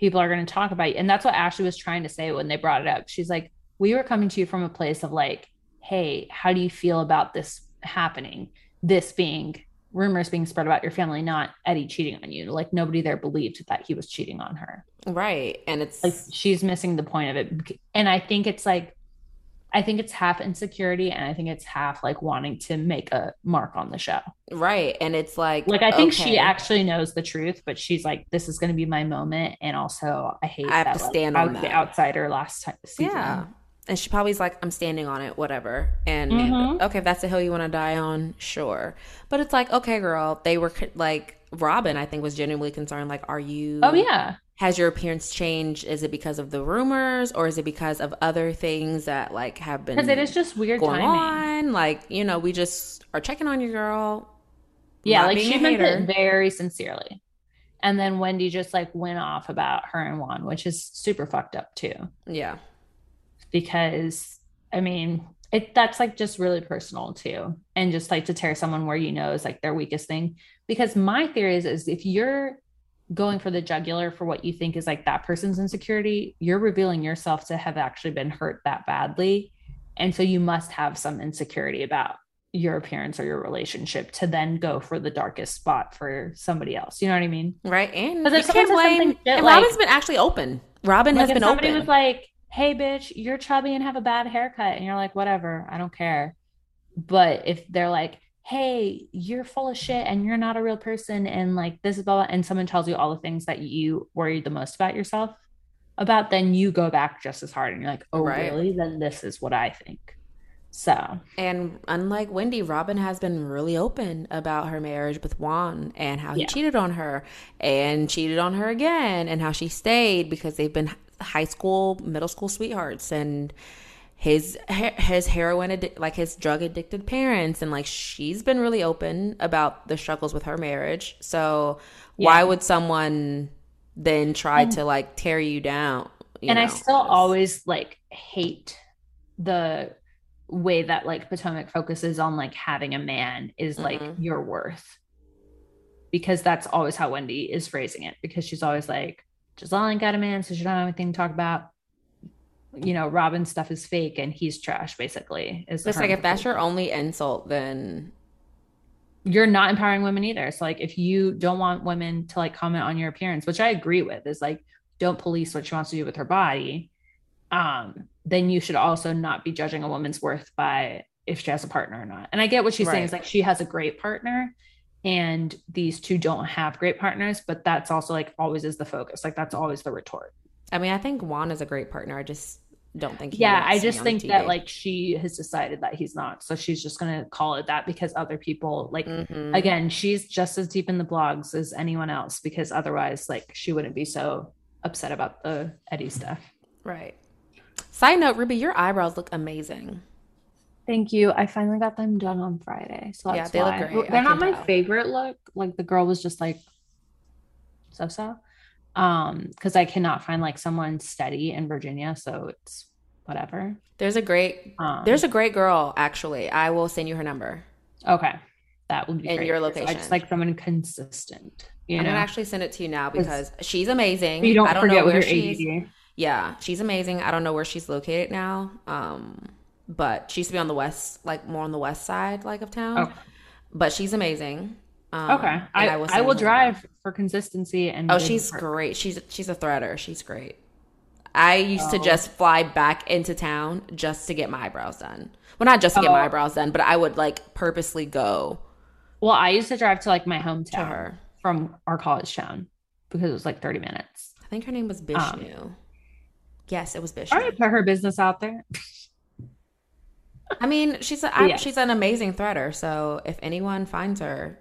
people are going to talk about you, and that's what Ashley was trying to say when they brought it up. She's like, "We were coming to you from a place of like, hey, how do you feel about this happening? This being." rumors being spread about your family not eddie cheating on you like nobody there believed that he was cheating on her right, and it's like she's missing the point of it and i think it's like i think it's half insecurity and i think it's half like wanting to make a mark on the show right, and it's like like i think she actually knows the truth but she's like this is going to be my moment and also i hate I have that to like, stand on was the outsider last time season. Yeah. And she probably's like, I'm standing on it, whatever. And Mhm. okay, if that's the hill you want to die on, sure. But it's like, okay, girl, they were like, Robyn, I think, was genuinely concerned. Like, are you, oh yeah has your appearance changed? Is it because of the rumors or is it because of other things that like have been because it is just weird going timing on? Like, you know, we just are checking on your girl. Yeah, like she meant it very sincerely. And then Wendy just like went off about her and Juan, which is super fucked up too. Yeah. Because I mean, it that's like just really personal too. And just like to tear someone where you know is like their weakest thing. Because my theory is is if you're going for the jugular for what you think is like that person's insecurity, you're revealing yourself to have actually been hurt that badly. And so you must have some insecurity about your appearance or your relationship to then go for the darkest spot for somebody else. You know what I mean? Right. And you can't blame. and like- Robyn's been actually open. Robyn Like has been somebody open. Somebody was like, "Hey, bitch, you're chubby and have a bad haircut," and you're like, "Whatever, I don't care." But if they're like, "Hey, you're full of shit and you're not a real person," and like this is blah, blah, and someone tells you all the things that you worry the most about yourself about, then you go back just as hard and you're like, "Oh, Right. really? Then this is what I think." So And unlike Wendy, Robyn has been really open about her marriage with Juan and how he Yeah. cheated on her and cheated on her again and how she stayed because they've been high school, middle school sweethearts and his his heroin addic- like his drug addicted parents and like she's been really open about the struggles with her marriage. So why would someone then try to like tear you down? you and I know? still always like hate the way that like Potomac focuses on like having a man is like Mhm. your worth. Because that's always how Wendy is phrasing it. Because she's always like, Gizelle ain't got a man, so she don't have anything to talk about. You know, Robyn's stuff is fake and he's trash, basically. Is It's like if that's your only insult, then you're not empowering women either. So like if you don't want women to like comment on your appearance, which I agree with, is like don't police what she wants to do with her body, um, then you should also not be judging a woman's worth by if she has a partner or not. And I get what she's right. saying is like she has a great partner and these two don't have great partners, but that's also like always is the focus. Like that's always the retort. I mean, I think Juan is a great partner. I just don't think yeah i just think that like she has decided that he's not so she's just gonna call it that because other people like mm-hmm. again she's just as deep in the blogs as anyone else because otherwise like she wouldn't be so upset about the eddie stuff. Right. Side note ruby your eyebrows look amazing. Thank you. I finally got them done on friday so yeah they why. look great they're not my tell. favorite look. Like the girl was just like so so um because i cannot find like someone steady in virginia so it's whatever. There's a great um, there's a great girl actually. I will send you her number. Okay. That would be in great. your location i just like someone consistent you i'm know? gonna actually send it to you now because she's amazing. you don't, I don't forget know where she's ADD. yeah she's amazing. I don't know where she's located now um but she used to be on the west like more on the west side like of town. Okay. but she's amazing um, okay, I, I will, I will drive for consistency and. Oh, she's great. She's she's a threader. She's great. I used oh. to just fly back into town just to get my eyebrows done. Well, not just to get my oh. eyebrows done, but I would like purposely go. Well, I used to drive to like my hometown from our college town because it was like 30 minutes. I think her name was Bishnu. Um, yes, it was Bishnu. I put her business out there. I mean, she's a, yes. she's an amazing threader. So if anyone finds her,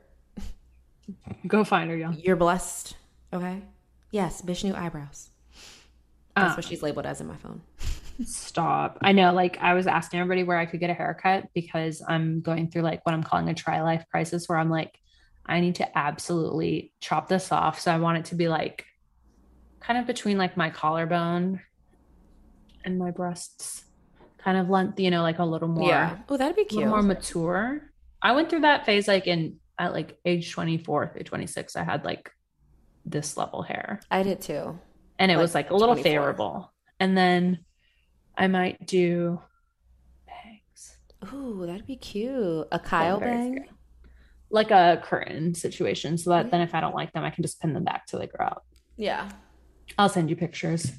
Go find her, y'all. You're blessed. Okay. Yes, Bishnu eyebrows. That's what ah. she's labeled as in my phone. Stop. I know. Like I was asking everybody where I could get a haircut because I'm going through like what I'm calling a tri life crisis where I'm like, I need to absolutely chop this off. So I want it to be like kind of between like my collarbone and my breasts, kind of length, you know, like a little more. Yeah. Oh, that'd be cute. More mature. I went through that phase like in at like age 24 through 26, I had like this level hair. I did too. And it like was like a little 24. favorable. And then I might do bangs. Ooh, that'd be cute. A Kyle bang? Scary. Like a curtain situation. So that then if I don't like them, I can just pin them back till they grow out. Yeah. I'll send you pictures.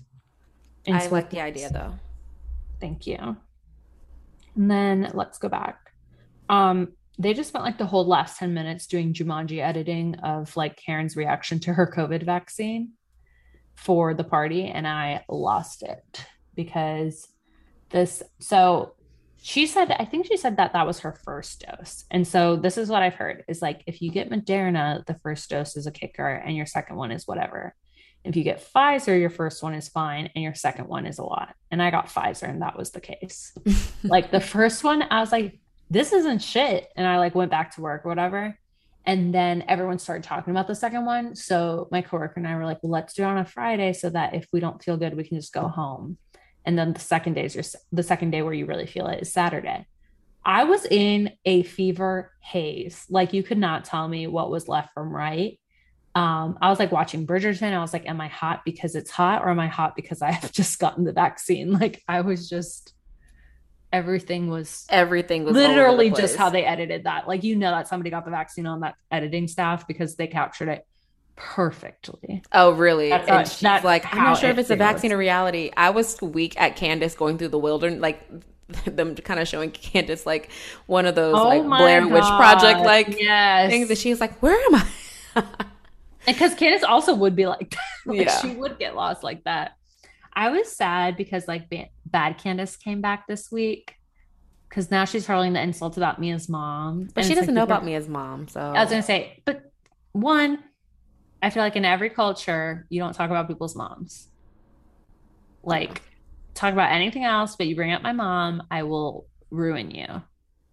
I like the idea though. Thank you. And then let's go back. Um, they just spent like the whole last 10 minutes doing Jumanji editing of like Karen's reaction to her COVID vaccine for the party. And I lost it because this, so she said, I think she said that that was her first dose. And so this is what I've heard is like if you get Moderna, the first dose is a kicker and your second one is whatever. If you get Pfizer, your first one is fine and your second one is a lot. And I got Pfizer and that was the case. like the first one, I was like, this isn't shit. And I like went back to work or whatever. And then everyone started talking about the second one. So my coworker and I were like, well, let's do it on a Friday so that if we don't feel good, we can just go home. And then the second day is your, the second day where you really feel it is Saturday. I was in a fever haze. Like you could not tell me what was left from right. Um, I was like watching Bridgerton. I was like, am I hot because it's hot or am I hot because I have just gotten the vaccine? Like I was just everything was everything was literally just how they edited that. Like you know that somebody got the vaccine on that editing staff because they captured it perfectly. Oh, really? That's, and she's like, I'm not sure if it's a vaccine or reality. I was weak at Candiace going through the wilderness, like them kind of showing Candiace like one of those oh like Blair God. Witch Project like yes. things, and she's like, "Where am I?" And because Candiace also would be like, like yeah. she would get lost like that. I was sad because like Bad Candiace came back this week because now she's hurling the insults about Mia's mom. But she doesn't like, know about Mia's mom. So I was gonna say, but one, I feel like in every culture you don't talk about people's moms. Like talk about anything else, but you bring up my mom, I will ruin you.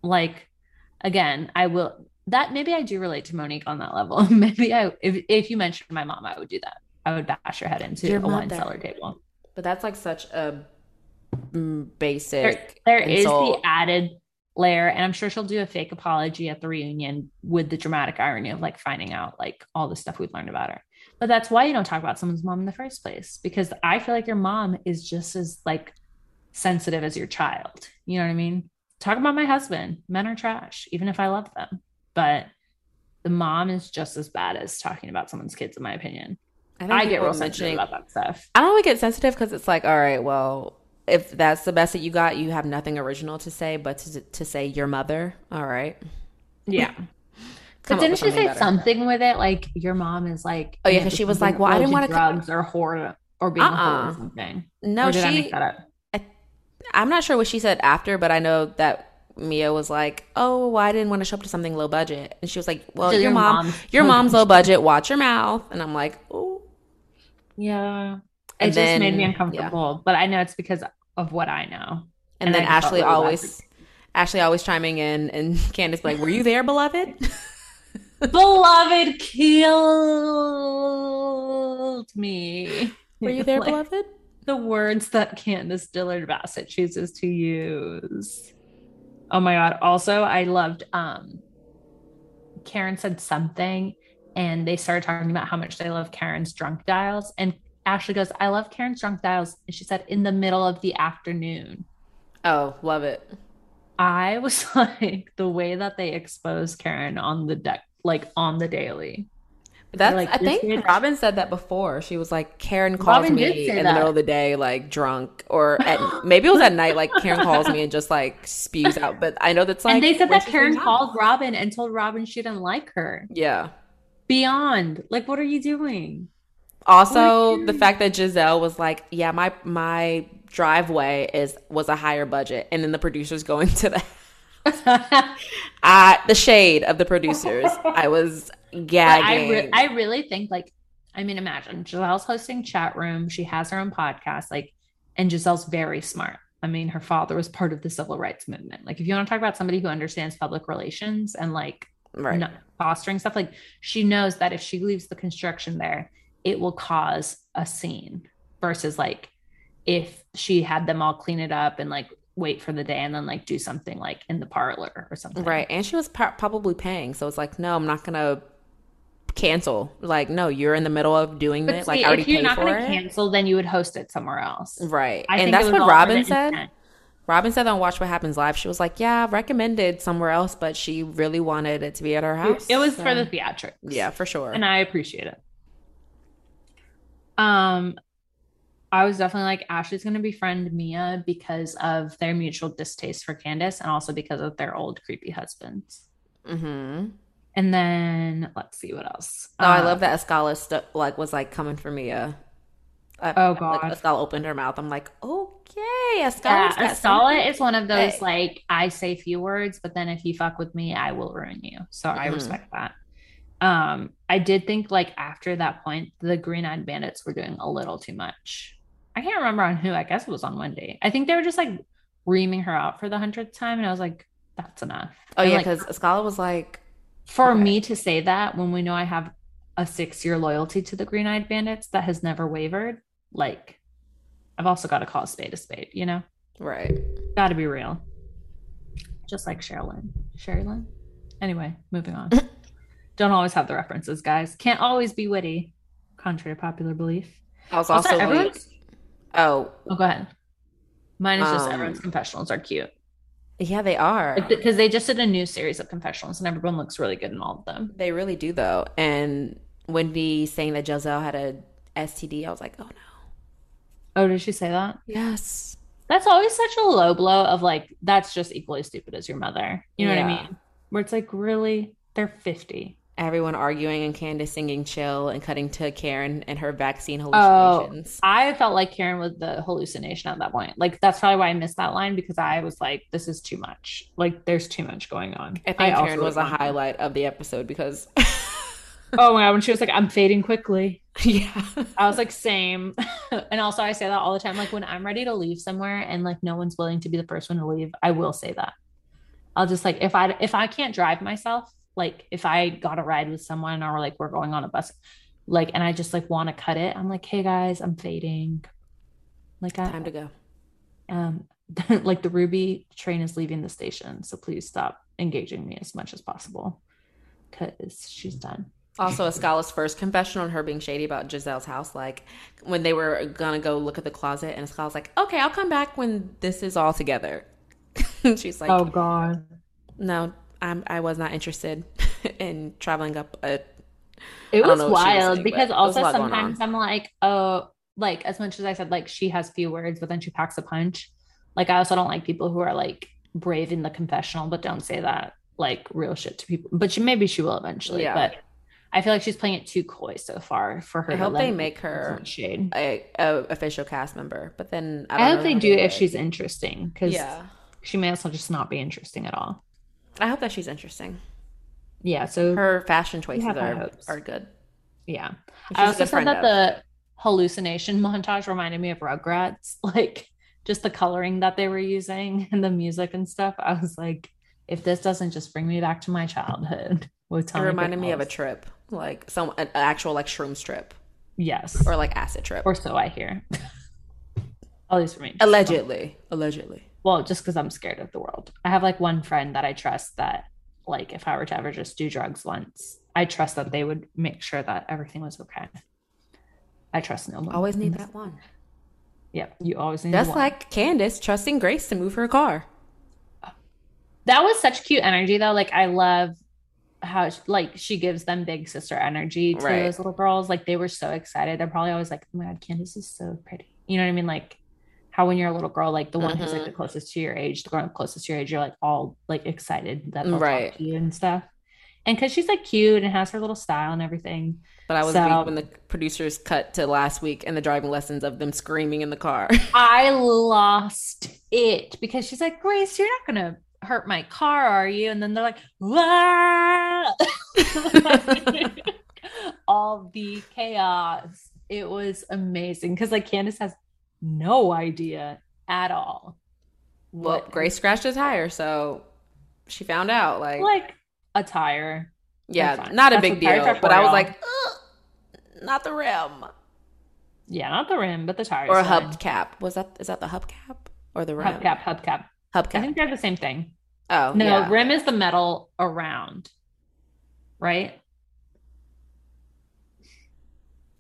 Like again, I will that maybe I do relate to Monique on that level. maybe I if if you mentioned my mom, I would do that. I would bash her head into Your a wine cellar table. But that's like such a mm, basic. there, there is the added layer, and I'm sure she'll do a fake apology at the reunion with the dramatic irony of like finding out like all the stuff we've learned about her. But that's why you don't talk about someone's mom in the first place because I feel like your mom is just as like sensitive as your child. You know what I mean? Talk about my husband. Men are trash, even if I love them. But the mom is just as bad as talking about someone's kids, in my opinion. Think I get real sensitive about that stuff. I don't really get sensitive because it's like, all right, well, if that's the best that you got, you have nothing original to say, but to, to say your mother, all right. Yeah. Come But didn't she say better. something with it? Like your mom is like, Oh, yeah, you know, 'cause she was like, well, I didn't indulged in wanna drugs or whore or being a whore Uh-uh. or something. No, or did I she- make that up? I'm not sure what she said after, but I know that Mia was like, "Oh, well, I didn't want to show up to something low budget," and she was like, "Well, your, your mom, mom's your mom's low budget. Watch your mouth." And I'm like, "Oh, Yeah. It And just made me uncomfortable. But I know it's because of what I know. And, And then Ashley really always, Ashley always chiming in, and Candiace like, "Were you there, beloved?" Beloved killed me. Were you there, Like, beloved? The words that Candiace Dillard Bassett chooses to use. Oh my god. Also, I loved um Karen said something and they started talking about how much they love Karen's drunk dials. And Ashley goes, I love Karen's drunk dials. And she said, in the middle of the afternoon. Oh, love it. I was like, the way that they expose Karen on the deck, like on the daily. That's. like, I think bitch- Robyn said that before. She was like, "Karen calls Robyn me in the middle of the day, like drunk, or at maybe it was at night. Like Karen calls me and just like spews out." But I know that's like. and they said that Karen called Robyn and told Robyn she didn't like her. Yeah. Beyond, like, what are you doing? Also, Like- the fact that Gizelle was like, "Yeah, my my driveway is was a higher budget," and then the producers going to the uh, the shade of the producers. I was gagging. I, re- I really think like I mean imagine Gizelle's hosting chat room she has her own podcast like and Gizelle's very smart I mean her father was part of the civil rights movement like if you want to talk about somebody who understands public relations and like right. not fostering stuff like she knows that if she leaves the construction there it will cause a scene versus like if she had them all clean it up and like wait for the day and then like do something like in the parlor or something Right. And she was par- probably paying. So it's like, no, I'm not going to cancel. Like, no, you're in the middle of doing but it. see, Like, I already if you're not going to cancel then you would host it somewhere else right. I and that's what Robyn said. intent. Robyn said on Watch What Happens Live, she was like, yeah, recommended somewhere else, but she really wanted it to be at her house. It was So, for the theatrics. Yeah, for sure. And I appreciate it. Um I was definitely like Ashley's gonna befriend Mia because of their mutual distaste for Candiace and also because of their old creepy husbands. Mm-hmm. And then let's see what else. Oh, I Uh, love that Askale stu- like was like coming for Mia. I- Oh, Like God. Askale opened her mouth. I'm like, okay, Yeah, Askale's something. is one of those Hey. like I say few words, but then if you fuck with me, I will ruin you. So I Mhm. respect that. Um, I did think like after that point, the Green Eyed Bandits were doing a little too much. I can't remember on who. I guess it was on Wendy. I think they were just like reaming her out for the hundredth time, and I was like, that's enough. Oh And, yeah, like, because Askale was like, for okay. me to say that when we know I have a six year loyalty to the Green Eyed Bandits that has never wavered, like I've also got to call a spade a spade, you know? right. Got to be real. Just like Sherilyn. Sherilyn? Anyway, moving on. Don't always have the references, guys. Can't always be witty, contrary to popular belief. I was Also, also, like, oh Oh, go ahead. Mine is just Um, everyone's confessionals are cute. yeah, they are. Because they just did a new series of confessionals and everyone looks really good in all of them. They really do though. And Wendy saying that Gizelle had a STD, I was like, oh no. Oh, did she say that? Yes. That's always such a low blow of like, that's just equally stupid as your mother. You know what I mean? Where it's like, really? They're 50. Everyone arguing and Candiace singing chill and cutting to Karen and her vaccine hallucinations. Oh, hallucinations. I felt like Karen was the hallucination at that point. Like that's probably why I missed that line because I was like, this is too much. Like there's too much going on. I think also Karen was a highlight of the episode because Oh my god, when she was like, I'm fading quickly. yeah. I was like, same. and also I say that all the time. Like when I'm ready to leave somewhere and like no one's willing to be the first one to leave, I will say that. I'll just like if I if I can't drive myself, like if I got a ride with someone or like we're going on a bus, like and I just like want to cut it, I'm like, hey guys, I'm fading. Like I Time to go. um like the ruby train is leaving the station so please stop engaging me as much as possible because she's done Also, Askale's first confession on her being shady about Gizelle's house, like when they were gonna go look at the closet, and Askale's like, "Okay, I'll come back when this is all together." She's like, oh god "No, I'm I was not interested in traveling up a It was know what she was wild because but there was a also lot going on. sometimes I'm like, oh, like as much as I said, like she has few words, but then she packs a punch. Like I also don't like people who are like brave in the confessional, but don't say that like real shit to people. But she maybe she will eventually. Yeah. But I feel like she's playing it too coy so far for her. I hope they make her shade. a, a official cast member, but then I, don't I hope they do if she's interesting because Yeah, she may also just not be interesting at all. I hope that she's interesting. Yeah. So Her fashion choices are are good. yeah. I also said that of. the hallucination montage reminded me of Rugrats, like just the coloring that they were using and the music and stuff. I was like, if this doesn't just bring me back to my childhood it reminded me of a trip, like some an actual like shroom trip yes, or like acid trip. or so I hear. At least for me. Allegedly, allegedly. Well, just because I'm scared of the world. I have like one friend that I trust that, like, if I were to ever just do drugs once, I trust that they would make sure that everything was okay. I trust no one. Always need that one. Yeah, you always need Just one. like Candiace trusting Grace to move her car. that was such cute energy though like i love how she, like she gives them big sister energy to Right. those little girls like they were so excited they're probably always like oh my god candiace is so pretty you know what i mean like how when you're a little girl like the one who's like the mm-hmm. closest to your age the girl closest to your age you're like all like excited that Right. you and stuff and because she's like cute and has her little style and everything But I was So- when the producers cut to last week and the driving lessons of them screaming in the car. I lost it because she's like, Grace, you're not gonna hurt my car, are you? And then they're like, "Wah!" all the chaos. It was amazing because like Candiace has no idea at all. well, what- Grace scratched a tire, so she found out. Like, like a tire. yeah, not a That's big deal. But I was like, not the rim Yeah, not the rim, but the tire. or a hubcap. Was that is that the hubcap or the rim? Cap, hubcap, hubcap. I think they're the same thing. Oh No, yeah. rim is the metal around, right?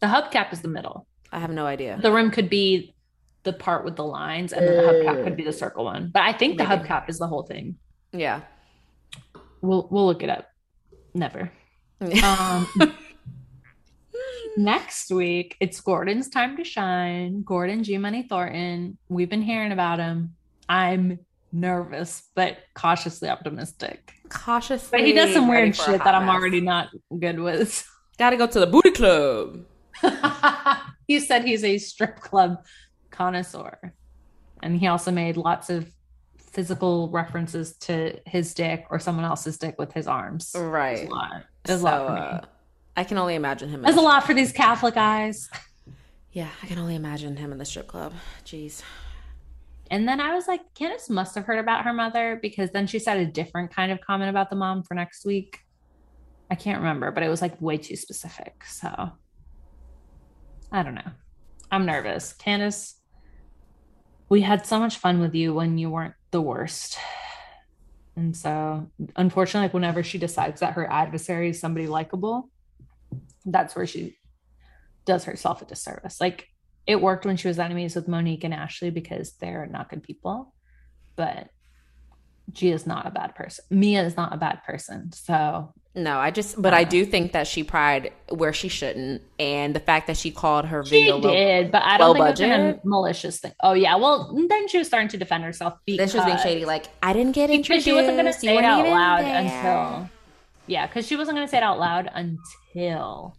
The hubcap is the middle. I have no idea. The rim could be the part with the lines, and then the hubcap could be the circle one. But I think the Maybe. hubcap is the whole thing. Yeah. We'll we'll look it up. Never. Um, next week, it's Gordon's time to shine. Gordon G Money Thornton. We've been hearing about him. I'm nervous, but cautiously optimistic. Cautiously. But he does some weird shit that I'm mess. already not good with. Gotta go to the booty club. he said he's a strip club connoisseur. And he also made lots of physical references to his dick or someone else's dick with his arms. Right. a lot. It so, a lot for me. uh, I can only imagine him. There's a lot for these Catholic eyes. Yeah, I can only imagine him in the strip club. Jeez. And then I was like, Candiace must have heard about her mother because then she said a different kind of comment about the mom for next week. I can't remember, but it was like way too specific. So I don't know. I'm nervous. Candiace, we had so much fun with you when you weren't the worst. And so, unfortunately, like whenever she decides that her adversary is somebody likable, that's where she does herself a disservice. Like it worked when she was enemies with Monique and Ashley because they're not good people, but Gia is not a bad person. Mia is not a bad person. So No, I just, but I uh. do think that she pried where she shouldn't, and the fact that she called her she video. low- but I don't think it was a budget? malicious thing. Oh yeah, well then she was starting to defend herself Then because she was being shady, like I didn't get because introduced. she wasn't going to say it out loud there." until yeah, because she wasn't going to say it out loud until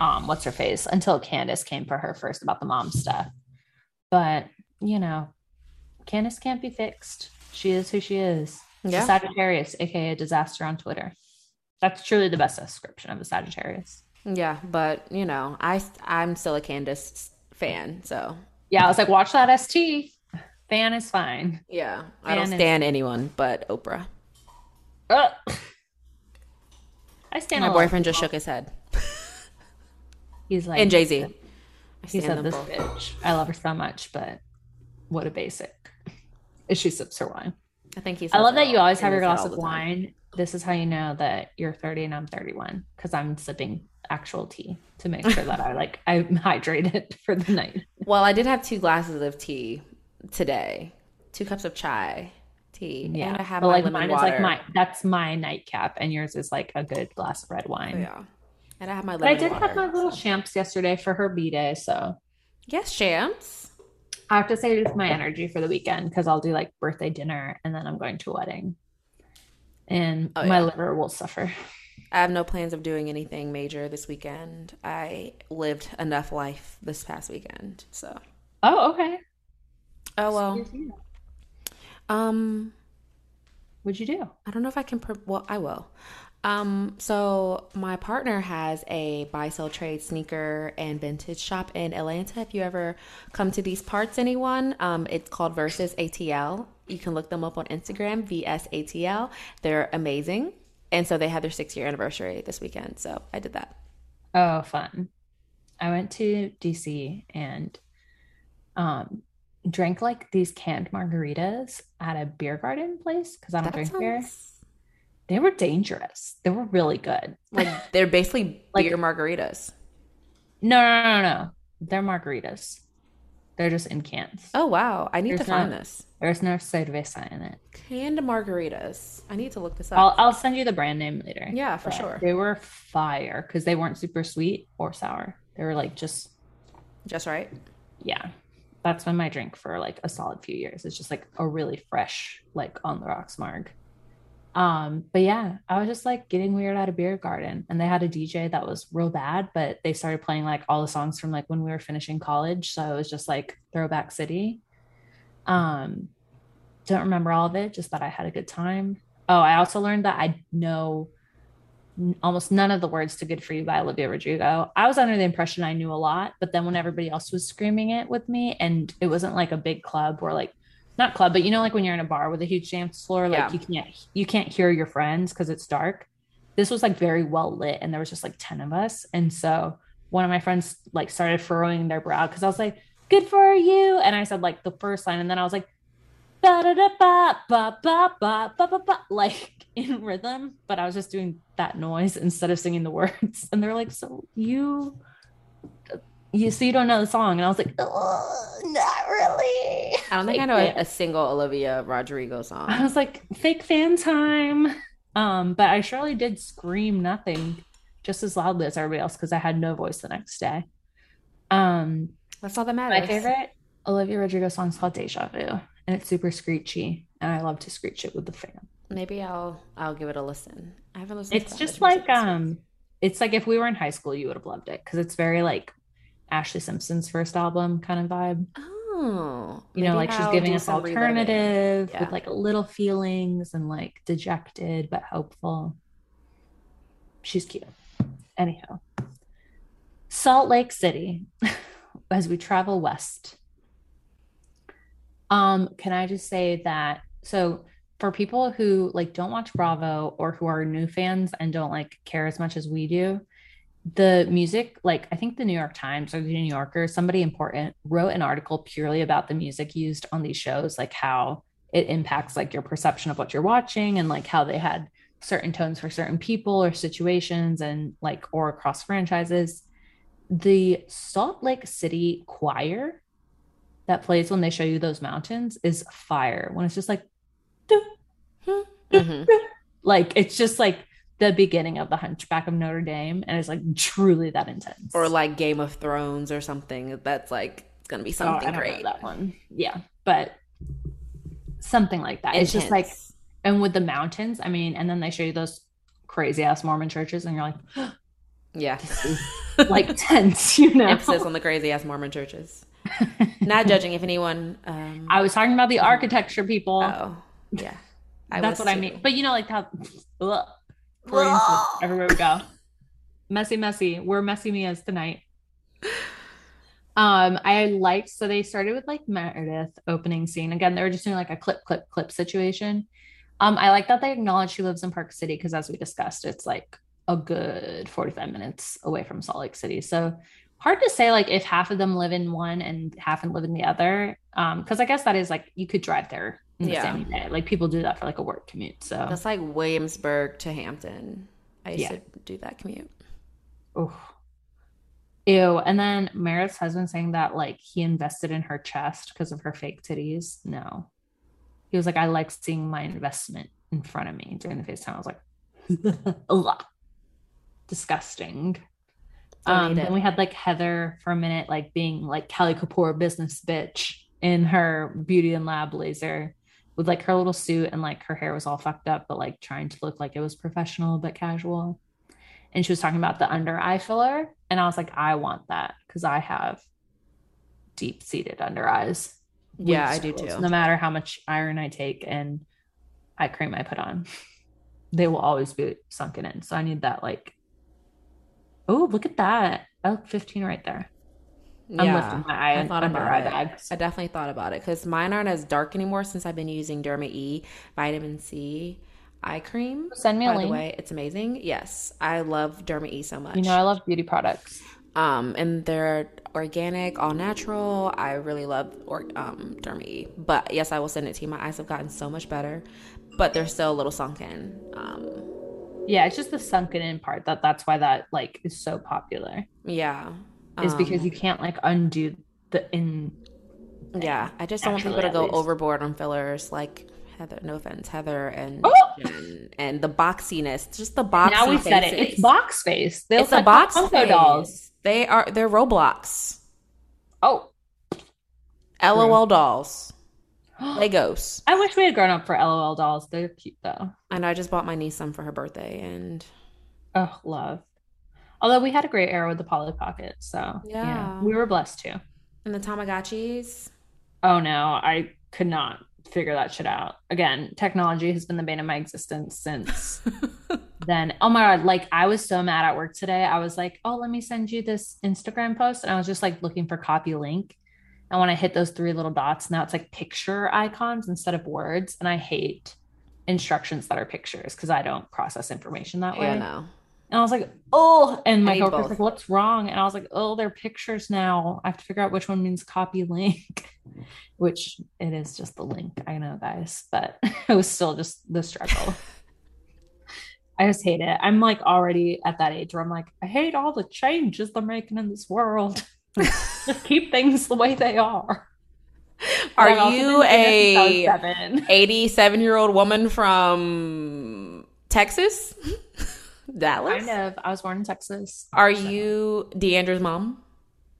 um what's her face until Candiace came for her first about the mom stuff. But you know, Candiace can't be fixed. She is who she is. She's a Yeah. Sagittarius, aka a disaster on Twitter. That's truly the best description of a Sagittarius. Yeah, but you know, I I'm still a Candiace fan, so Yeah, I was like, watch that ST. Fan is fine. yeah, I don't Fan is- stand anyone but Oprah. Ugh. I stand My a lot of boyfriend just shook his head, He's like, and Jay Z. He said this bitch. I love her so much, but what a basic. As she sips her wine. I think he's. I love that you always have your glass of wine. This is how you know that you're 30 and I'm 31 because I'm sipping actual tea to make sure that I like I'm hydrated for the night. Well, I did have two glasses of tea today, two cups of chai tea, Yeah, and I have but my like lemon mine water. is like my that's my nightcap, and yours is like a good glass of red oh, wine. yeah, And I have my But I did water, have my little so. champs yesterday for her B day, so Yes, champs. I have to save my energy for the weekend because I'll do like birthday dinner and then I'm going to a wedding. And Oh, my yeah. liver will suffer. I have no plans of doing anything major this weekend. I lived enough life this past weekend, so. Oh, okay. Oh well. Um, What'd you do? I don't know if I can. Pro- well, I will. Um, so my partner has a buy sell trade sneaker and vintage shop in Atlanta. If you ever come to these parts, anyone, um, it's called Versus ATL. You can look them up on Instagram, VSATL. They're amazing, and so they had their six year anniversary this weekend. So I did that. Oh, fun. I went to DC and um drank like these canned margaritas at a beer garden place because I don't That drink beer. They were dangerous. They were really good. like they're basically Like- beer margaritas. No, no, no, no. They're margaritas. They're just in cans. Oh wow, I need There's to find not- this There's no cerveza in it. canned margaritas. I need to look this up. I'll I'll send you the brand name later. Yeah, for But sure. They were fire because they weren't super sweet or sour. They were like just Just right. yeah. That's been my drink for like a solid few years. It's just like a really fresh, like on the rocks marg. Um, but yeah, I was just like getting weird at a beer garden and they had a DJ that was real bad, but they started playing like all the songs from like when we were finishing college. So it was just like throwback city. Um, don't remember all of it, just that I had a good time. Oh, I also learned that I know almost none of the words to Good For You by Olivia Rodrigo. I was under the impression I knew a lot, but then when everybody else was screaming it with me, and it wasn't like a big club where like not club, but you know, like when you're in a bar with a huge dance floor, like Yeah. you can't you can't hear your friends because it's dark. This was like very well lit, and there was just like 10 of us. And so one of my friends like started furrowing their brow because I was like, good for you. And I said like the first line, and then I was like, ba da da ba ba ba ba ba ba ba like in rhythm, but I was just doing that noise instead of singing the words. And they're like, "So you, you, so you don't know the song?" And I was like, "Oh, "Not really." I don't think I know a, a single Olivia Rodrigo song. I was like, "Fake fan time," um, but I surely did scream nothing just as loudly as everybody else because I had no voice the next day. Um, That's all that matters. My favorite Olivia Rodrigo song is called Deja Vu, and it's super screechy, and I love to screech it with the fan. Maybe I'll I'll give it a listen. I haven't listened. It's to just like um, it's like if we were in high school, you would have loved it because it's very like Ashlee Simpson's first album kind of vibe. Oh, You know, like she's giving us alternative Yeah. with like little feelings and like dejected but hopeful. She's cute. Anyhow, Salt Lake City, as we travel west. Um, can I just say that so for people who like don't watch Bravo or who are new fans and don't like care as much as we do, the music, like I think the New York Times or the New Yorker, somebody important wrote an article purely about the music used on these shows, like how it impacts like your perception of what you're watching and like how they had certain tones for certain people or situations and like or across franchises. The Salt Lake City choir that plays when they show you those mountains is fire. When it's just like Mhm. like it's just like the beginning of the Hunchback of Notre Dame, and it's like truly that intense. Or like Game of Thrones or something. That's like it's gonna be Oh, something I great. that one. Yeah, but something like that. It's just like, and with the mountains, I mean, and then they show you those crazy ass Mormon churches, and you're like, yeah, like tense, you know. emphasis on the crazy ass Mormon churches. Not judging if anyone. Um, I was talking about the architecture, people. oh, yeah, I That's what I mean. But you know, like how ugh, Koreans with everywhere we go. Messy, messy. We're messy Mia's tonight. Um, I liked so they started with like Meredith opening scene. Again, they were just doing like a clip, clip, clip situation. Um, I like that they acknowledge she lives in Park City because as we discussed, it's like a good 45 minutes away from Salt Lake City. So hard to say like if half of them live in one and half and live in the other. Um, because I guess that is like you could drive there Yeah. same day. Like people do that for like a work commute. So That's like Williamsburg to Hampton. I used Yeah. to do that commute. Oh. Ew. And then Meredith's husband saying that like he invested in her chest because of her fake titties. No. He was like, I like seeing my investment in front of me during the FaceTime. I was like, ugh. disgusting. Um, then we had like Heather for a minute, like being like Kelly Kapoor business bitch in her beauty and lab blazer with like her little suit and like her hair was all fucked up, but like trying to look like it was professional but casual. And she was talking about the under eye filler. And I was like, I want that because I have deep seated under eyes. Yeah, I do too. No matter how much iron I take and eye cream I put on, they will always be sunken in. So I need that like, oh, look at that. Oh, 15 right there. I'm yeah, lifting my eye I thought about eye it. bags. I definitely thought about it because mine aren't as dark anymore since I've been using Derma E vitamin C eye cream. Send me a By link. the way, it's amazing. Yes, I love Derma E so much. You know, I love beauty products. Um, and they're organic, all natural. I really love or, um, Derma E. But yes, I will send it to you. My eyes have gotten so much better, but they're still a little sunken. Um, yeah, it's just the sunken in part that that's why that like is so popular. Yeah, is um, because you can't like undo the in. Yeah, I just don't want people to go least. overboard on fillers. Like Heather, no offense, Heather and oh! and, and the boxiness, just the box. Now we faces. said it. It's box face. They it's a like box face. dolls. They are. They're Roblox. Oh, LOL dolls. Legos. I wish we had grown up for LOL dolls. They're cute though. And I just bought my niece some for her birthday, and oh, love. Although we had a great era with the Polly Pocket, so yeah, yeah we were blessed too. And the Tamagotchis. Oh no, I could not figure that shit out. Again, technology has been the bane of my existence since then. Oh my god, like I was so mad at work today. I was like, "Oh, let me send you this Instagram post." And I was just like looking for copy link. And when I hit those three little dots, now it's like picture icons instead of words, and I hate instructions that are pictures because I don't process information that way. Yeah, no. And I was like, oh, and my coworker's like, what's wrong? And I was like, oh, they're pictures now. I have to figure out which one means copy link, which it is just the link. I know, guys, but it was still just the struggle. I just hate it. I'm like already at that age where I'm like, I hate all the changes they're making in this world. just keep things the way they are. Are you a 87 year old woman from Texas? Dallas? Kind of. I was born in Texas. Are so. you Deandra's mom?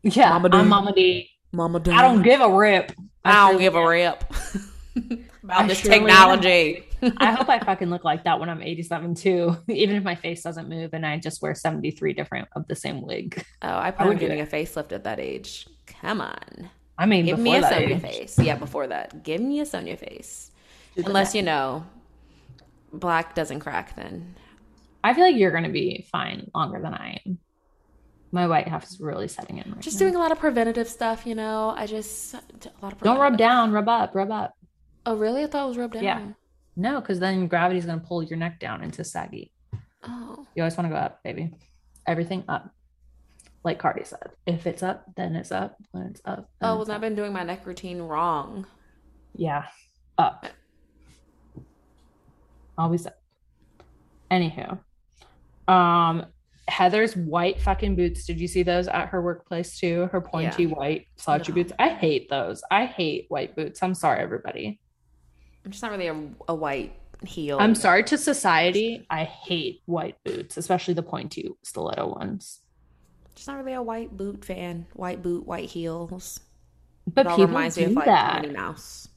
Yeah, Mama I'm Mama D. Mama D. I don't give a rip. I, I don't give a rip about I this technology. I hope I fucking look like that when I'm 87 too, even if my face doesn't move and I just wear 73 different of the same wig. Oh, I plan on getting a facelift at that age. Come on. I mean, give me a Sonja face. Yeah, before that, give me a Sonja face. Unless you know, black doesn't crack, then I feel like you're going to be fine longer than I am. My white half is really setting in. Right just now. doing a lot of preventative stuff, you know. I just a lot of don't rub down, rub up, rub up. Oh, really? I thought it was rub down. Yeah. No, because then gravity's going to pull your neck down into saggy. Oh. You always want to go up, baby. Everything up. Like Cardi said, if it's up, then it's up. When it's up. Oh, well, I've been doing my neck routine wrong. Yeah, up. Always up. Anywho, um, Heather's white fucking boots. Did you see those at her workplace too? Her pointy yeah. white slouchy no. boots. I hate those. I hate white boots. I'm sorry, everybody. I'm just not really a, a white heel. I'm sorry to society. I hate white boots, especially the pointy stiletto ones. Just not really a white boot fan. White boot, white heels. But it people reminds do me of like that. Minnie Mouse.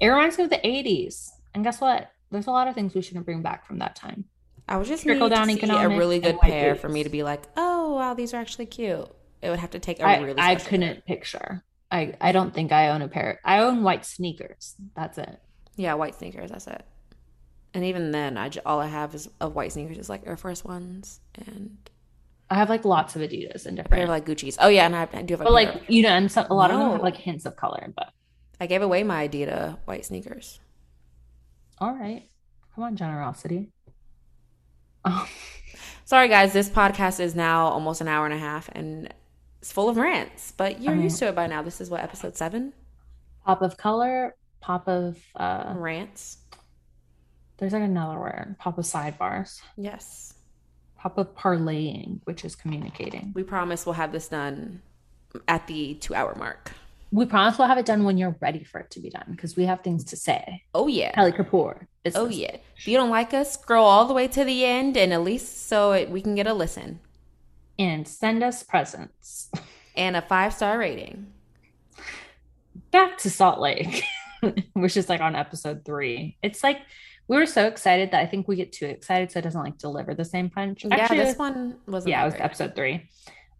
It reminds me of the 80s. And guess what? There's a lot of things we shouldn't bring back from that time. I would just trickle down a really good pair for me to be like, oh wow, these are actually cute. It would have to take a I, really. I couldn't pair. picture. I I don't think I own a pair. I own white sneakers. That's it. Yeah, white sneakers. That's it. And even then, I all I have is of white sneakers is like Air Force ones, and I have like lots of Adidas and different. like Gucci's. Oh yeah, and I, I do have. but like you know, and some, a lot no. of them have like hints of color. But I gave away my Adidas white sneakers. All right, come on, generosity. Oh. Sorry, guys. This podcast is now almost an hour and a half, and it's full of rants. But you're used to it by now. This is what episode seven. Pop of color, pop of uh, rants. There's like another word. Pop of sidebars. Yes. Pop of parlaying, which is communicating. We promise we'll have this done at the two hour mark we promise we'll have it done when you're ready for it to be done because we have things to say. Oh yeah, Kelly Kapoor. Oh yeah. If you don't like us, scroll all the way to the end, and at least so it, we can get a listen. and send us presents. And a five star rating. Back to Salt Lake, which is like on episode three. It's like we were so excited that I think we get too excited, so it doesn't like deliver the same punch. Actually, yeah, this one was yeah, it was episode three.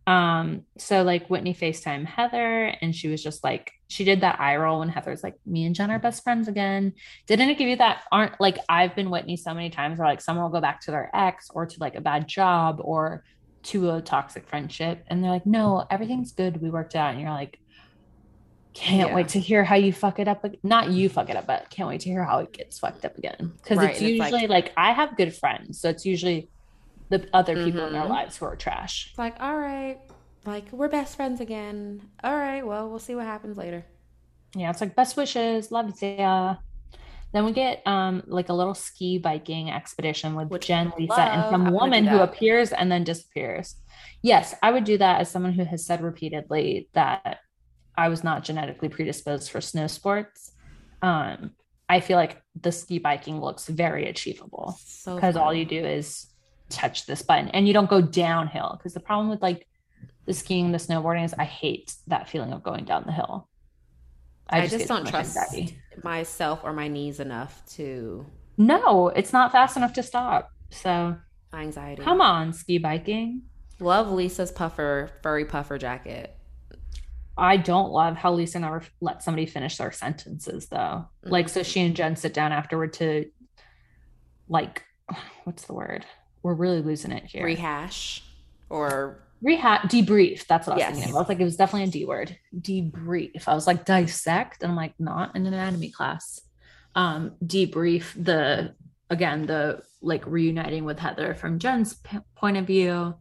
Um, so like Whitney FaceTime Heather, and she was just like, she did that eye roll when Heather's like, me and Jen are best friends again. Didn't it give you that? Aren't like I've been Whitney so many times where like someone will go back to their ex or to like a bad job or to a toxic friendship, and they're like, no, everything's good. We worked out, and you're like, can't yeah. wait to hear how you fuck it up. Not you fuck it up, but can't wait to hear how it gets fucked up again. Because right, it's usually it's like, like I have good friends, so it's usually the other people mm-hmm. in our mm-hmm. lives who are trash. It's like, all right, like we're best friends again. All right, well, we'll see what happens later. Yeah, it's like best wishes, love you. Then we get um like a little ski biking expedition with Which Jen, Lisa, and some woman who appears and then disappears. Yes, I would do that as someone who has said repeatedly that I was not genetically predisposed for snow sports. Um, I feel like the ski biking looks very achievable because so all you do is touch this button and you don't go downhill because the problem with like the skiing the snowboarding is i hate that feeling of going down the hill i, I just, just don't trust anxiety. myself or my knees enough to no it's not fast enough to stop so anxiety come on ski biking love lisa's puffer furry puffer jacket I don't love how Lisa never let somebody finish their sentences though. Mm-hmm. Like, so she and Jen sit down afterward to, like, what's the word? We're really losing it here. Rehash or rehash debrief. That's what I was yes. thinking. I was like, it was definitely a D word. Debrief. I was like dissect, and I'm like, not in an anatomy class. Um, debrief the again the like reuniting with Heather from Jen's p- point of view.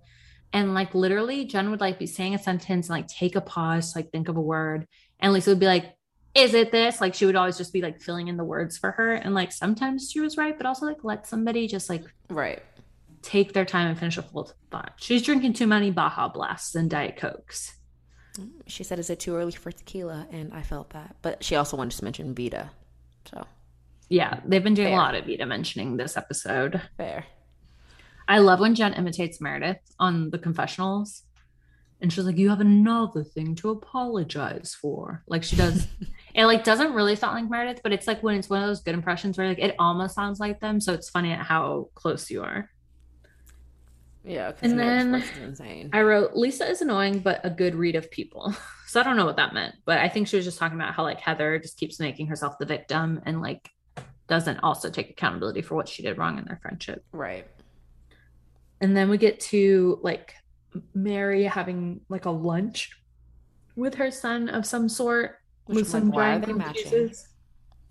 And like literally, Jen would like be saying a sentence and like take a pause, to, like think of a word. And Lisa would be like, is it this? Like she would always just be like filling in the words for her. And like sometimes she was right, but also like let somebody just like right take their time and finish a full thought. She's drinking too many Baja Blasts and Diet Cokes. She said, "Is it too early for tequila?" And I felt that, but she also wanted to mention Vida. So, yeah, they've been doing Fair. a lot of Vida mentioning this episode. Fair. I love when Jen imitates Meredith on the confessionals, and she's like, "You have another thing to apologize for." Like she does. it like doesn't really sound like Meredith, but it's like when it's one of those good impressions where like it almost sounds like them. So it's funny at how close you are. Yeah, and then insane. I wrote Lisa is annoying, but a good read of people. so I don't know what that meant, but I think she was just talking about how like Heather just keeps making herself the victim and like doesn't also take accountability for what she did wrong in their friendship. Right. And then we get to like Mary having like a lunch with her son of some sort Which with some like, giant cheeses.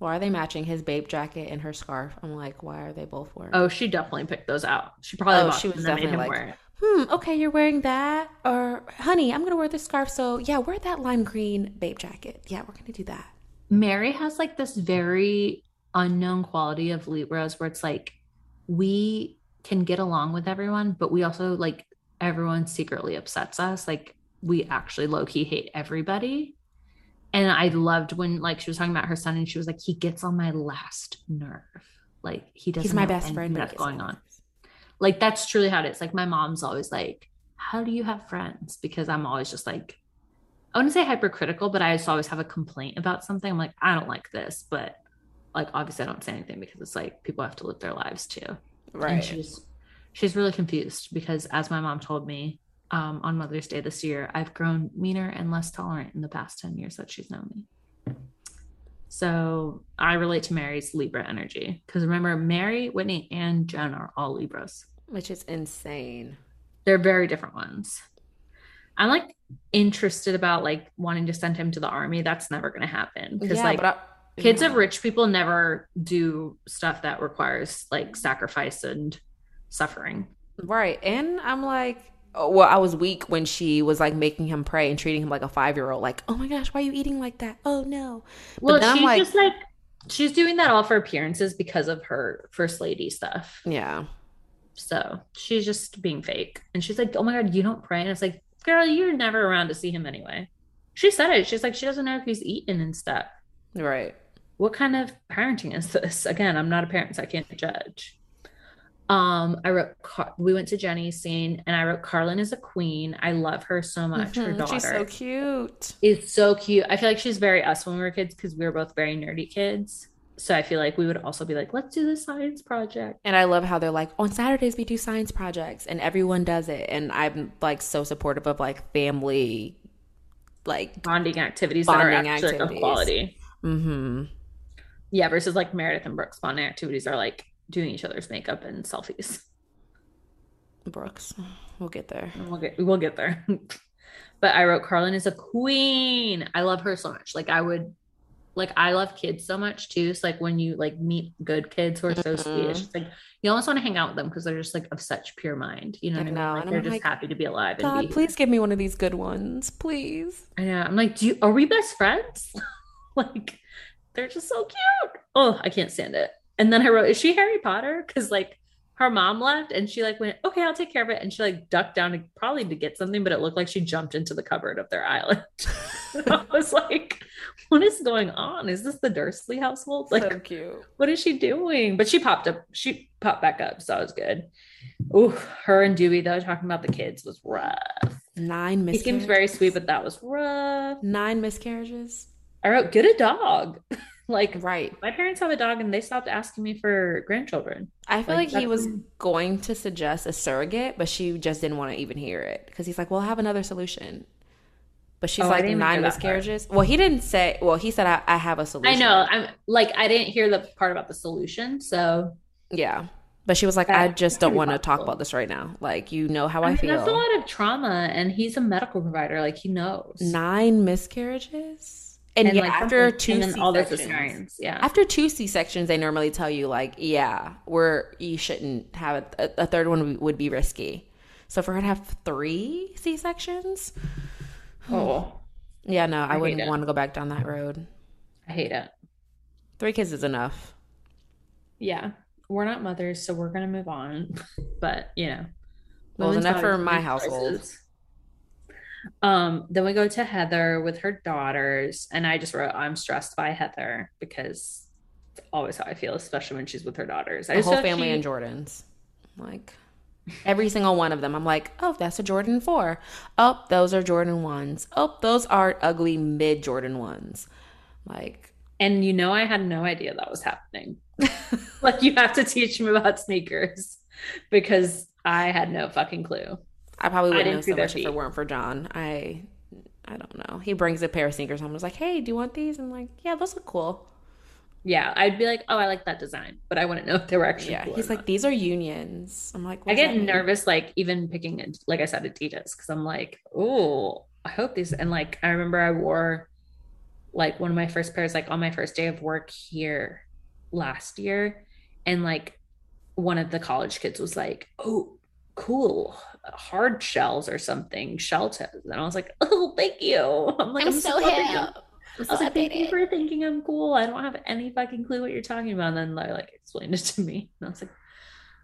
Why are they matching his babe jacket and her scarf? I'm like, why are they both wearing? Oh, she definitely picked those out. She probably. Oh, she was definitely like, hmm, okay, you're wearing that, or honey, I'm gonna wear this scarf. So yeah, wear that lime green babe jacket. Yeah, we're gonna do that. Mary has like this very unknown quality of Libras where it's like we can get along with everyone, but we also like everyone secretly upsets us. Like we actually low key hate everybody and I loved when like she was talking about her son and she was like, he gets on my last nerve. Like he doesn't. He's my best friend. That's going on. Like that's truly how it is. Like my mom's always like, how do you have friends? Because I'm always just like, I wouldn't say hypercritical, but I just always have a complaint about something. I'm like, I don't like this, but like obviously I don't say anything because it's like people have to live their lives too. Right. And she's she's really confused because as my mom told me, um, on Mother's Day this year, I've grown meaner and less tolerant in the past 10 years that she's known me. So I relate to Mary's Libra energy because remember, Mary, Whitney, and Jen are all Libras, which is insane. They're very different ones. I'm like interested about like wanting to send him to the army. That's never going to happen because yeah, like I, kids yeah. of rich people never do stuff that requires like sacrifice and suffering. Right. And I'm like, well, I was weak when she was like making him pray and treating him like a five year old. Like, oh my gosh, why are you eating like that? Oh no. But well, she's like, just like she's doing that all for appearances because of her first lady stuff. Yeah. So she's just being fake, and she's like, "Oh my god, you don't pray," and it's like, "Girl, you're never around to see him anyway." She said it. She's like, she doesn't know if he's eaten and stuff. Right. What kind of parenting is this? Again, I'm not a parent, so I can't judge. Um, I wrote. Car- we went to Jennie's scene, and I wrote Carlin is a queen. I love her so much. Her Mhm, daughter She's so cute. is so cute. I feel like she's very us when we were kids because we were both very nerdy kids. So I feel like we would also be like, let's do the science project. And I love how they're like, on Saturdays we do science projects and everyone does it. And I'm like so supportive of like family, like, Bonding activities that are Bonding actually like, of quality. mm-hmm. Yeah, versus like Meredith and Brooks bonding activities are like doing each other's makeup and selfies. Brooks. We'll get there. We'll get we'll get there. but I wrote Carlin is a queen. I love her so much. Like I would like I love kids so much too. So like when you like meet good kids who are so sweet, it's Mhm. just like you almost want to hang out with them because they're just like of such pure mind. You know I what I mean? know, Like and they're I'm just like, happy to be alive and God, be please give me one of these good ones. Please. I know. I'm like, do you are we best friends? like they're just so cute. Oh, I can't stand it. And then I wrote, is she Harry Potter? Because like her mom left and she like went, okay, I'll take care of it. And she like ducked down to probably to get something, but it looked like she jumped into the cupboard of their island. I was like, what is going on? Is this the Dursley household? Like, so cute. what is she doing? But she popped up, she popped back up, so that was good. Ooh, her and Duy though talking about the kids was rough. Nine He miscarriages. seems very sweet, but that was rough. Nine miscarriages. I wrote, get a dog. like Right. my parents have a dog and they stopped asking me for grandchildren. I feel Like, like, he was going to suggest a surrogate, but she just didn't want to even hear it because he's like, "Well, I have another solution." But she's Oh, like nine miscarriages. Well, he didn't say. Well, he said, "I, I have a solution." I know. I'm like I didn't hear the part about the solution. So Yeah, but she was like, "I just don't want to talk about this right now. Like, you know how I I, mean feel." that's a lot of trauma and he's a medical provider. Like he knows. Nine miscarriages, and, And, yeah, like, after two and all the cesareans. Yeah. After two C sections, they normally tell you like, yeah, we're you shouldn't have a, a third one would be risky. So for her to have three C sections, oh, yeah, no, I, hate wouldn't want to go back down that road. I hate it. Three kids is enough. Yeah. We're not mothers, so we're gonna move on. But you know. Well, enough for my household. choices. Um, then we go to Heather with her daughters, and I just wrote, I'm stressed by Heather because it's always how I feel, especially when she's with her daughters. I The whole family she- in Jordans, like every single one of them. I'm like, oh, that's a Jordan four. Oh, those are Jordan ones. Oh, those are ugly mid Jordan ones. Like, And you know, I had no idea that was happening. like, you have to teach me about sneakers because I had no fucking clue. I probably wouldn't didn't know so much if it weren't for John. I, I don't know. He brings a pair of sneakers home. and was like, hey, do you want these? I'm like, yeah, those look cool. Yeah, I'd be like, oh, I like that design, but I wouldn't know if they were actually. Yeah, cool he's like, these are unions. I'm like, I get nervous, like even picking, it- like I said, Adidas, because I'm like, oh, I hope these. And like, I remember I wore like one of my first pairs, like on my first day of work here last year, and like one of the college kids was like, oh, cool, hard shells or something, shell toes, and I was like, oh, thank you. I'm like, updated. I was like, thank you for thinking I'm cool. I don't have any fucking clue what you're talking about. And then they like explained it to me. And I was like,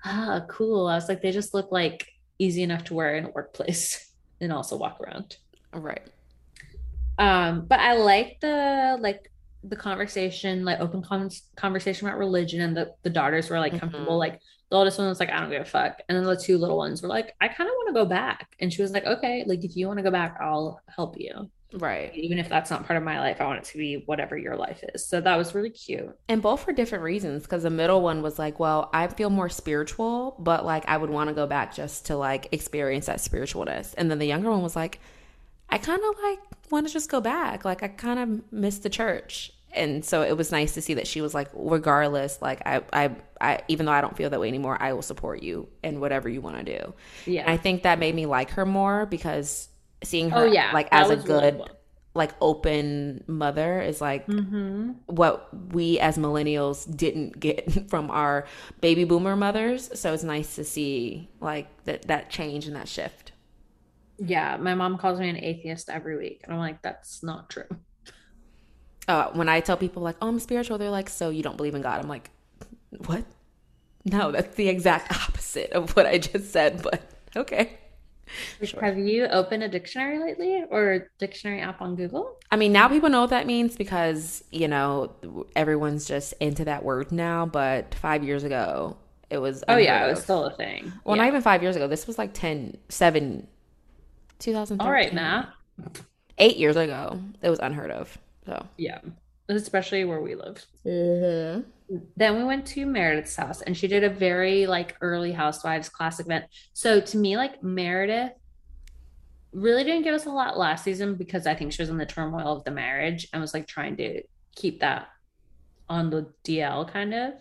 ah, cool. I was like, they just look like easy enough to wear in a workplace and also walk around. Right. Um, but I like the like the conversation, like open con- conversation about religion, and the the daughters were like comfortable. Mhm. Like the oldest one was like, I don't give a fuck, and then the two little ones were like, I kind of want to go back, and she was like, okay, like if you want to go back, I'll help you, Right. even if that's not part of my life. I want it to be whatever your life is. So that was really cute. And both for different reasons. Because the middle one was like, well, I feel more spiritual, but like I would want to go back just to like experience that spiritualness. And then the younger one was like, I kind of like want to just go back. Like I kind of miss the church. And so it was nice to see that she was like, regardless, like I, I, I, even though I don't feel that way anymore, I will support you in whatever you want to do. Yeah. And I think that made me like her more because seeing her Oh, yeah, like as a was really good, like open mother is like Mm-hmm. what we as millennials didn't get from our baby boomer mothers. So it's nice to see like that that change and that shift. Yeah, my mom calls me an atheist every week, and I'm like, that's not true. Uh, when I tell people like, "Oh, I'm spiritual," they're like, "So you don't believe in God?" I'm like, "What? No, that's the exact opposite of what I just said." But okay. Sure. Have you opened a dictionary lately or a dictionary app on Google? I mean, now people know what that means because you know everyone's just into that word now. But five years ago, it was. Oh yeah, unheard it was still a thing. Well, yeah. not even five years ago. This was like 10, 7, 2013. All right, Matt. Eight years ago. It was unheard of. So. Yeah, especially where we lived. Mm-hmm. Then we went to Meredith's house, and she did a very like early Housewives classic event. So to me, like Meredith really didn't give us a lot last season because I think she was in the turmoil of the marriage and was like trying to keep that on the DL kind of.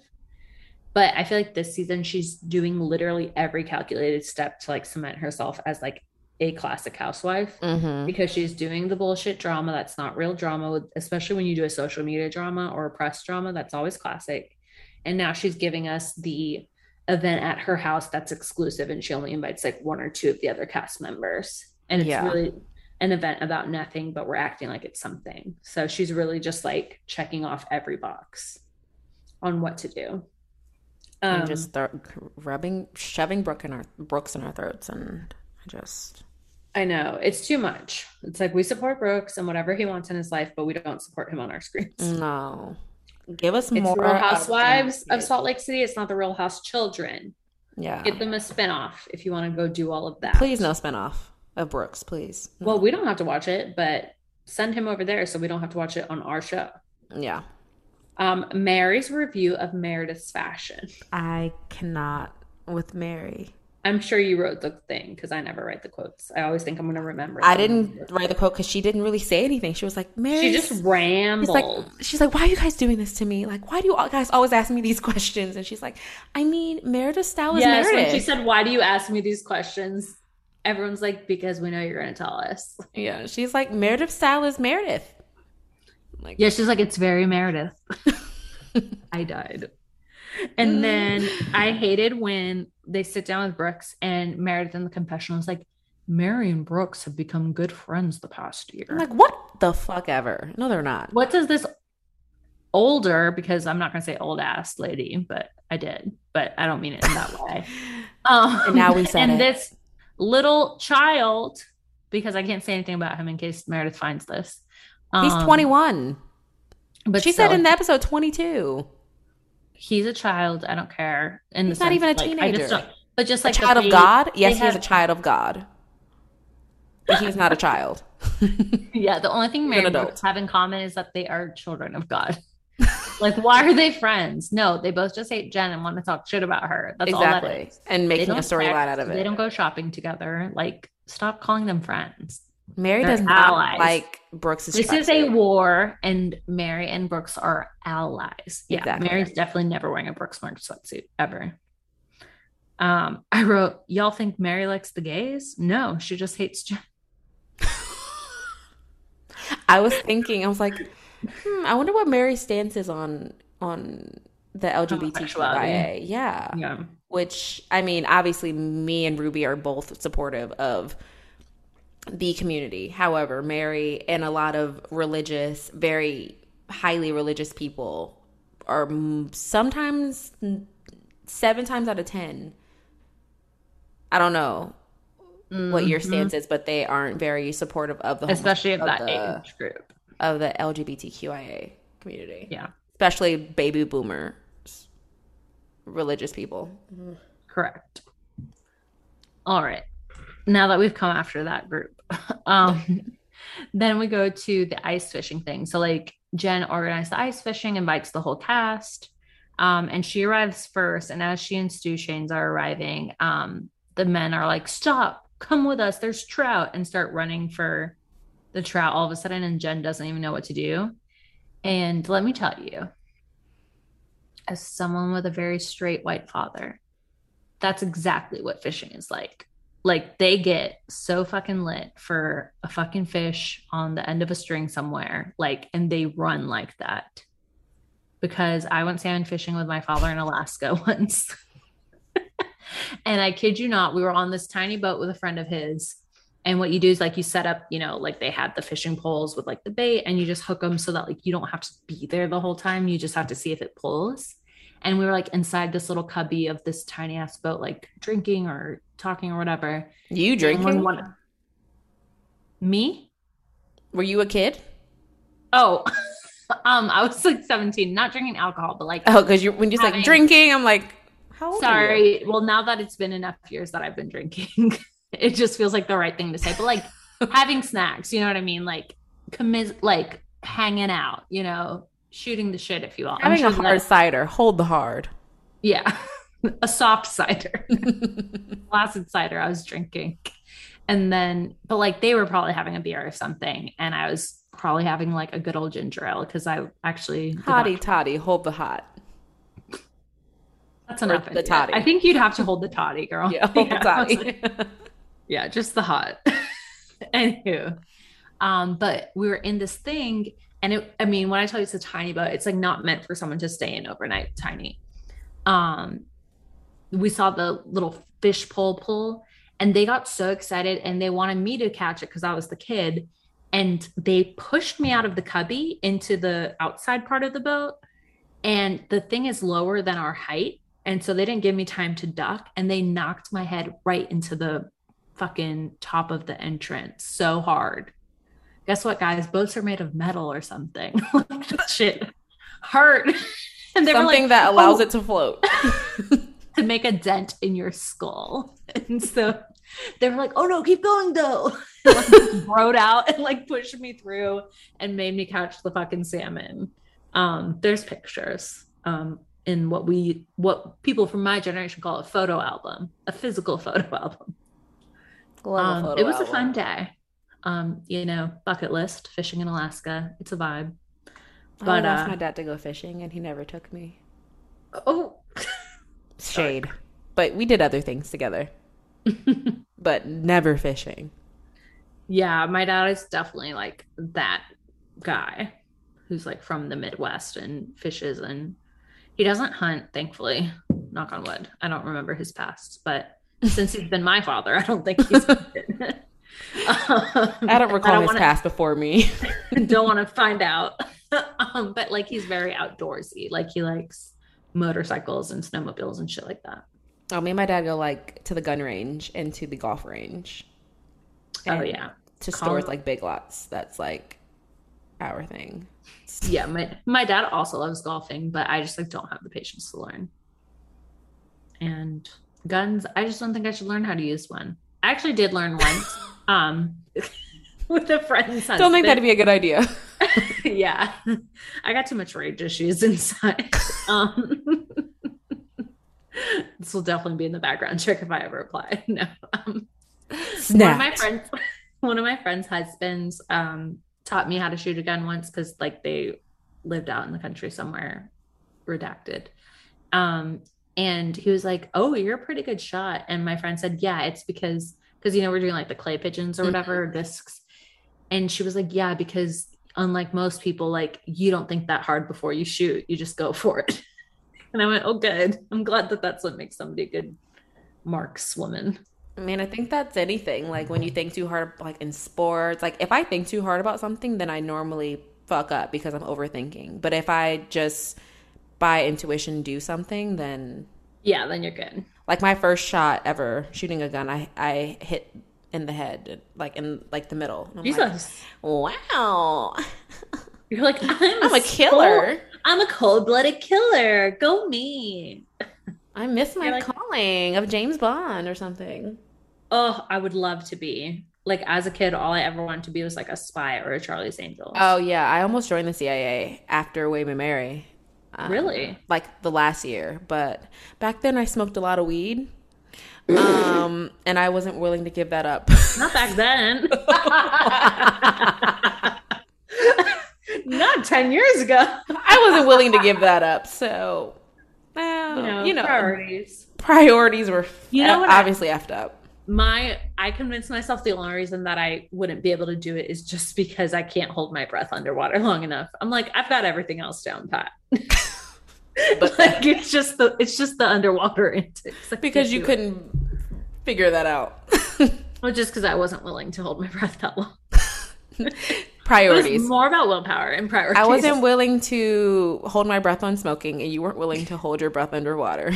But I feel like this season she's doing literally every calculated step to like cement herself as like a classic housewife Mm-hmm. because she's doing the bullshit drama that's not real drama with especially when you do a social media drama or a press drama that's always classic and now she's giving us the event at her house that's exclusive and she only invites like one or two of the other cast members and it's Yeah. really an event about nothing but we're acting like it's something so she's really just like checking off every box on what to do um, and just thro- rubbing, shoving Brooke in our Brooks in our throats, and I just I know it's too much. It's like we support Brooks and whatever he wants in his life, but we don't support him on our screens. no. Give us It's more Real Housewives the- of Salt Lake City. It's not the Real House Children. Yeah, Get them a spinoff if you want to go do all of that. please no spinoff of Brooks, please. Well, we don't have to watch it, but send him over there so we don't have to watch it on our show. yeah, Um, Mary's review of Meredith's fashion. I cannot with Mary. I'm sure you wrote the thing because I never write the quotes. I always think I'm going to remember. I didn't write the quote because she didn't really say anything. She was like, Mary. She just She's rambled. like, she's like, why are you guys doing this to me? Like, why do you guys always ask me these questions? And she's like, I mean, Meredith's style is yes, Meredith. she said, "Why do you ask me these questions?" Everyone's like, "Because we know you're going to tell us." yeah, she's like, Meredith's style is Meredith. Like, Yeah, she's like, "It's very Meredith." I died. And then I hated when they sit down with Brooks and Meredith in the confessional is like, Mary and Brooks have become good friends the past year. I'm like, what the fuck ever? No, they're not. what does this older, because I'm not going to say old ass lady, but I did, but I don't mean it in that way. Um, And now we said and it. this little child, because I can't say anything about him in case Meredith finds this. He's Um, 21. But she said in the episode 22. He's a child. I don't care. In He's the not sense, even a like, I teenager. just don't, but just A like the child of God? Yes, he is have- a child of God. But he's not a child. Yeah, the only thing He's Mary and have in common is that they are children of God. like, why are they friends? No, they both just hate Jen and want to talk shit about her. That's all that exactly. is. And making a storyline out of it. They don't go shopping together. Like, stop calling them friends. Mary They're does not allies. like Brooks's This is a war, and Mary and Brooks are allies. Yeah, Exactly. Mary's definitely never wearing a Brooks Mark sweatsuit ever. Um, I wrote, y'all think Mary likes the gays? No, she just hates Jen. I was thinking, I was like, hmm, I wonder what Mary's stance is on on the LGBTQIA. Yeah. Yeah. Which I mean, obviously me and Ruby are both supportive of the community. However, Mary and a lot of religious, very highly religious people are sometimes seven times out of ten. I don't know what your Mhm. stance is, but they aren't very supportive of the especially of that the, age group. of the LGBTQIA community. Yeah, especially baby boomers, religious people. correct. All right. Now that we've come after that group, um, then we go to the ice fishing thing. So, like, Jen organized the ice fishing, invites the whole cast, um, and she arrives first. And as she and Stu Shanes are arriving, um, the men are like, "Stop! Come with us. There's trout!" and start running for the trout. All of a sudden, and Jen doesn't even know what to do. And let me tell you, as someone with a very straight white father, that's exactly what fishing is like. Like they get so fucking lit for a fucking fish on the end of a string somewhere, like, and they run like that. Because I went salmon fishing with my father in Alaska once. and I kid you not, we were on this tiny boat with a friend of his. And what you do is like you set up, you know, like they had the fishing poles with like the bait and you just hook them so that like you don't have to be there the whole time. You just have to see if it pulls. And we were like inside this little cubby of this tiny ass boat, like drinking or talking or whatever. You drinking? Me? Were you a kid? Oh, um, I was like 17, not drinking alcohol, but like Oh, because you when you like drinking, I'm like, How old are you? Sorry. Well, now that it's been enough years that I've been drinking, it just feels like the right thing to say. But like having snacks, you know what I mean? Like commis like hanging out, you know, shooting the shit if you will. I'm Having a hard that- cider. Hold the hard. yeah. A soft cider. Placid cider I was drinking. And then but like they were probably having a beer or something. And I was probably having like a good old ginger ale because I actually not- toddy. Hold the hot. That's enough. the toddy. I think you'd have to hold the toddy, girl. Yeah, hold the toddy. like, yeah, just the hot. Anywho, um, but we were in this thing, and it. I mean, when I tell you it's a tiny boat, it's like not meant for someone to stay in overnight. Tiny. Um, we saw the little fish pole pull, and they got so excited, and they wanted me to catch it because I was the kid, and they pushed me out of the cubby into the outside part of the boat, and the thing is lower than our height. And so they didn't give me time to duck and they knocked my head right into the fucking top of the entrance so hard. Guess what, guys? Boats are made of metal or something. shit hurt. And they were Something like, that allows "Oh," it to float. to make a dent in your skull. And so they were like, oh no, keep going though. like, rode out and like pushed me through and made me catch the fucking salmon. Um, there's pictures um, in what we, what people from my generation call a photo album, a physical photo album. Um, photo it was a fun day. Um, you know, bucket list, fishing in Alaska. It's a vibe. I But, asked uh, my dad to go fishing, and he never took me. Oh, Shade, but we did other things together, but never fishing. Yeah, my dad is definitely like that guy who's like from the Midwest and fishes and he doesn't hunt, thankfully. Knock on wood. I don't remember his past, but since he's been my father, I don't think he's. Um, I don't recall his wanna- past before me. don't want to find out. um, but like he's very outdoorsy. Like he likes motorcycles and snowmobiles and shit like that. Oh, me and my dad go like to the gun range and to the golf range. Oh yeah. to Call stores like Big Lots. That's like our thing. Yeah, my my dad also loves golfing, but I just like don't have the patience to learn. And guns, I just don't think I should learn how to use one. I actually did learn once, um, with a friend's Don't think that'd be a good idea. yeah, I got too much rage issues inside. Um, this will definitely be in the background check if I ever apply. No, um, one of my friends one of my friends husbands um taught me how to shoot a gun once because like they lived out in the country somewhere redacted. Um and he was like oh you're a pretty good shot. And my friend said yeah it's because because you know we're doing like the clay pigeons or whatever discs. And she was like yeah because unlike most people like you don't think that hard before you shoot you just go for it and i went oh good i'm glad that that's what makes somebody a good markswoman I mean, I think that's anything. Like when you think too hard, like in sports, like if I think too hard about something, then I normally fuck up because I'm overthinking. But if I just by intuition do something, then yeah then you're good like my first shot ever shooting a gun, I I hit in the head, like in like the middle. I'm like, Jesus. wow, You're like, I'm, I'm a killer. cold- I'm a cold blooded killer. Go me. I miss my like- calling of James Bond or something. Oh, I would love to be. Like as a kid, all I ever wanted to be was like a spy or a Charlie's Angels. Oh yeah, I almost joined the CIA after and Mary. Um, Really? Like the last year, but back then I smoked a lot of weed, um, and I wasn't willing to give that up. Not back then. Not 10 years ago. I wasn't willing to give that up, so well, you know, priorities. priorities were You know what I- obviously effed up. My, I convinced myself the only reason that I wouldn't be able to do it is just because I can't hold my breath underwater long enough. I'm like, I've got everything else down pat. But- like it's just the it's just the underwater intakes. I Because you couldn't figure that out. Well, just because I wasn't willing to hold my breath that long. It was priorities. more about willpower and priorities. I wasn't willing to hold my breath on smoking, and you weren't willing to hold your breath underwater.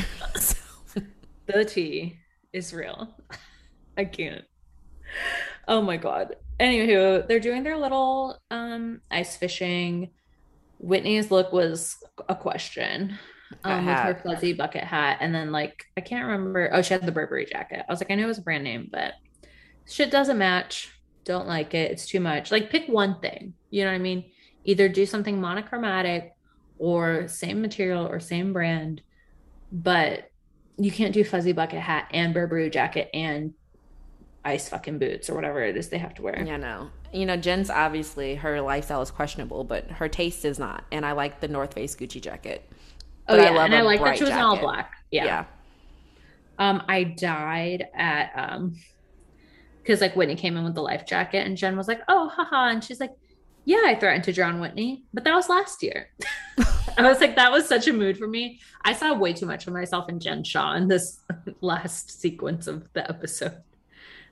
The tea is real. I can't. Oh my god. Anywho, they're doing their little um ice fishing. Whitney's look was a question. um, with her fuzzy bucket hat, and then like I can't remember. Oh, she had the Burberry jacket. I was like, I know it was a brand name, but shit doesn't match. Don't like it. It's too much. Like pick one thing. You know what I mean? Either do something monochromatic or same material or same brand, but you can't do fuzzy bucket hat and Burberry jacket and ice fucking boots or whatever it is they have to wear. Yeah, no. You know, Jen's obviously her lifestyle is questionable, but her taste is not. And I like the North Face Gucci jacket. Oh yeah, I and I like that she was in all black. Yeah. yeah. Um, I died at um, because like Whitney came in with the life jacket, and Jen was like, "Oh, haha," and she's like, "Yeah, I threatened to drown Whitney, but that was last year." I was like, that was such a mood for me. I saw way too much of myself in Jen Shah in this last sequence of the episode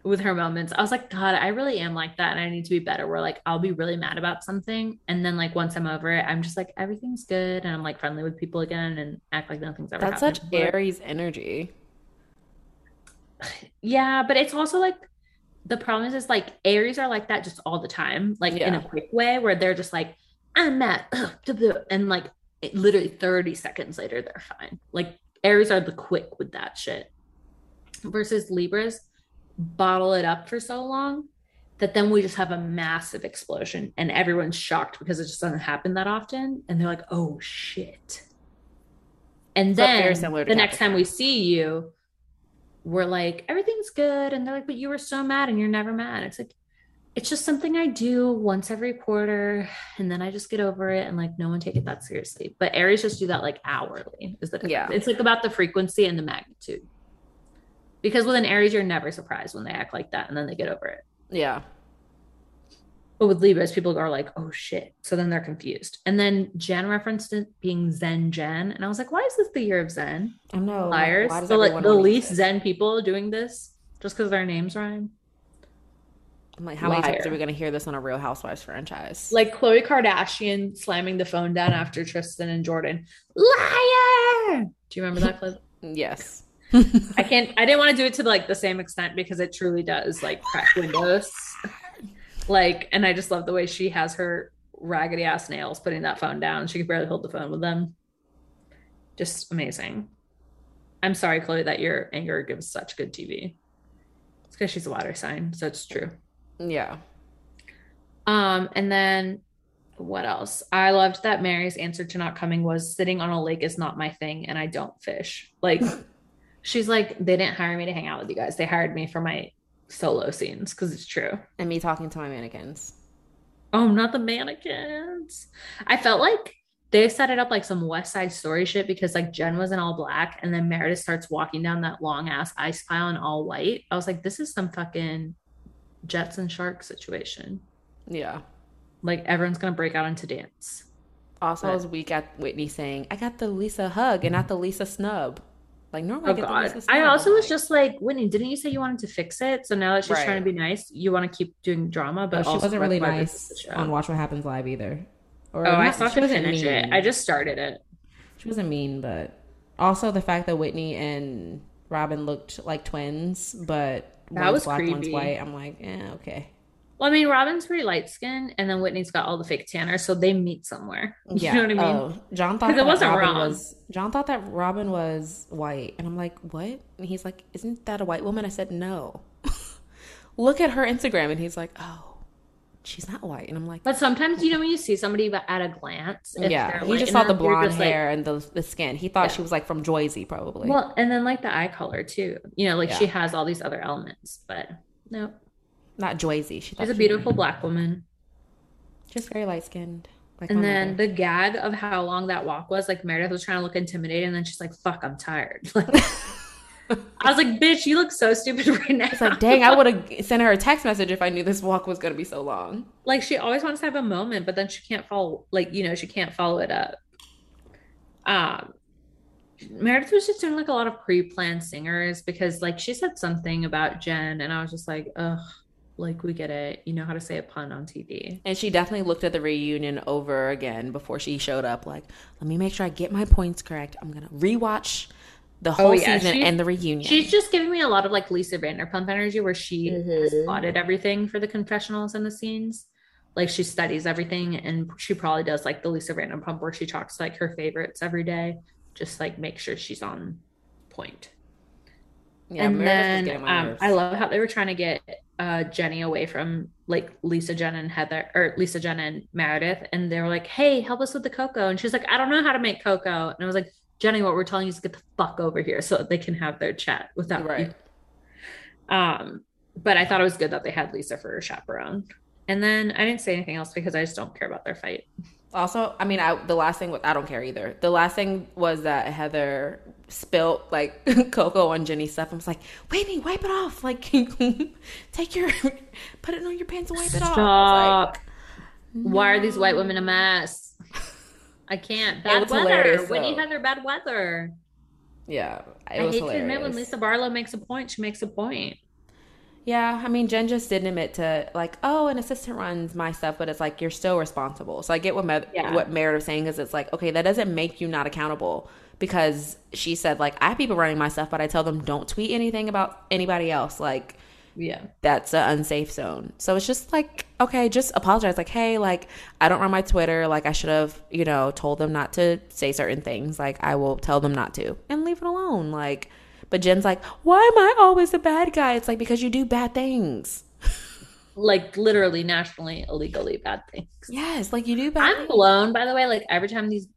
with her moments. I was like, God, I really am like that. And I need to be better. Where like I'll be really mad about something. And then like once I'm over it, I'm just like, everything's good. And I'm like friendly with people again and act like nothing's ever That's happened. such Aries energy. Yeah, but it's also like the problem is is like Aries are like that just all the time, like yeah. in a quick way where they're just like, I'm mad. And like literally 30 seconds later, they're fine. Like Aries are the quick with that shit. Versus Libras, bottle it up for so long that then we just have a massive explosion and everyone's shocked because it just doesn't happen that often. And they're like oh shit. And then the next time we see you we're like everything's good. And they're like but you were so mad and you're never mad. It's like it's just something i do once every quarter. And then i just get over it and like no one take it that seriously. But aries just do that like hourly is that yeah. It's like about the frequency and the magnitude because with an Aries, you're never surprised when they act like that and then they get over it. Yeah. But with Libras, people are like, oh shit. So then they're confused. And then Jen referenced it being Zen Jen. And I was like, why is this the year of Zen? I know. Liars. The, like, the least Zen people doing this just because their names rhyme. I'm like, how Liar. many times are we going to hear this on a Real Housewives franchise? Like Khloe Kardashian slamming the phone down after Tristan and Jordan. Liar! Do you remember that clip? yes. I can't. I didn't want to do it to like the same extent because it truly does like crack windows. like, and I just love the way she has her raggedy ass nails putting that phone down. She could barely hold the phone with them. Just amazing. I'm sorry, Khloe, that your anger gives such good TV. It's because she's a water sign, so it's true. Yeah. Um, and then what else? I loved that Mary's answer to not coming was sitting on a lake is not my thing and I don't fish. Like she's like, they didn't hire me to hang out with you guys. They hired me for my solo scenes because it's true. And me talking to my mannequins. Oh, not the mannequins. I felt like they set it up like some West Side Story shit because like Jen was in all black and then Meredith starts walking down that long ass ice pile in all white. I was like, this is some fucking Jets and Sharks situation. Yeah. Like everyone's gonna break out into dance. Also, but, I was weak at Whitney saying, I got the Lisa hug and not the Lisa snub. Like normally, oh I god, I also was just like Whitney. Didn't you say you wanted to fix it? So now that she's right. trying to be nice, you want to keep doing drama, but oh, she wasn't really nice on Watch What Happens Live either. Or oh, not, I saw she wasn't finish mean. it. I just started it. She wasn't mean, but also the fact that Whitney and Robyn looked like twins, but that was black, creepy. one's white. I'm like, yeah, okay. Well, I mean, Robyn's pretty light skinned and then Whitney's got all the fake tanner, so they meet somewhere. You yeah. know what I mean? Oh, John thought that it wasn't Robyn wrong. was John thought that Robyn was white, and I'm like, what? And he's like, isn't that a white woman? I said, no. Look at her Instagram, and he's like, oh, she's not white, and I'm like, but sometimes you know when you see somebody at a glance, yeah, he just saw the blonde hair like, and the the skin. He thought yeah. she was like from Joyzy, probably. Well, and then like the eye color too. You know, like yeah. she has all these other elements, but no. Not Joyzy. She She's a beautiful black woman. Just very light skinned. Like and then mother. the gag of how long that walk was, like Meredith was trying to look intimidating, and then she's like, "Fuck, I'm tired." Like, I was like, "Bitch, you look so stupid right now." It's like, dang, I would have sent her a text message if I knew this walk was gonna be so long. Like, she always wants to have a moment, but then she can't follow. Like, you know, she can't follow it up. Um, Meredith was just doing like a lot of pre-planned singers because, like, she said something about Jen, and I was just like, "Ugh." Like we get it. You know how to say a pun on TV. And she definitely looked at the reunion over again before she showed up. Like, let me make sure I get my points correct. I'm gonna rewatch the oh, whole oh, yeah. season and the reunion. She's just giving me a lot of like Lisa Vanderpump energy, where she mm-hmm. plotted everything for the confessionals and the scenes. Like she studies everything, and she probably does like the Lisa Vanderpump, where she talks like her favorites every day. just like make sure she's on point. Yeah, and then um, I love how they were trying to get uh, Jennie away from like Lisa Jen and Heather or Lisa Jen and Meredith, and they were like, "Hey, help us with the cocoa," and she's like, "I don't know how to make cocoa," and I was like, "Jennie, what we're telling you is get the fuck over here so that they can have their chat without right." You. Um, but I thought it was good that they had Lisa for a chaperone, and then I didn't say anything else because I just don't care about their fight. Also, I mean, I, the last thing I don't care either. The last thing was that Heather spilt like cocoa on Jennie's stuff. I was like, Whitney, wipe it off. Like, take your, put it on your pants and wipe it Stop. off. Like, Why are these white women a mess? I can't. Bad weather. Whitney Heather, bad weather. Yeah, I hate hilarious. to admit when Lisa Barlow makes a point, she makes a point. Yeah, I mean, Jen just didn't admit to like, oh, an assistant runs my stuff, but it's like you're still responsible. So I get what Med- yeah. what Meredith's saying is it's like, okay, that doesn't make you not accountable because she said like I have people running my stuff, but I tell them don't tweet anything about anybody else. Like, yeah, that's an unsafe zone. So it's just like, okay, just apologize. Like, hey, like I don't run my Twitter. Like I should have, you know, told them not to say certain things. Like I will tell them not to and leave it alone. Like but Jen's like, why am I always the bad guy? It's like, because you do bad things. like literally nationally, illegally bad things. Yes, like you do bad I'm things. blown, by the way. Like every time these,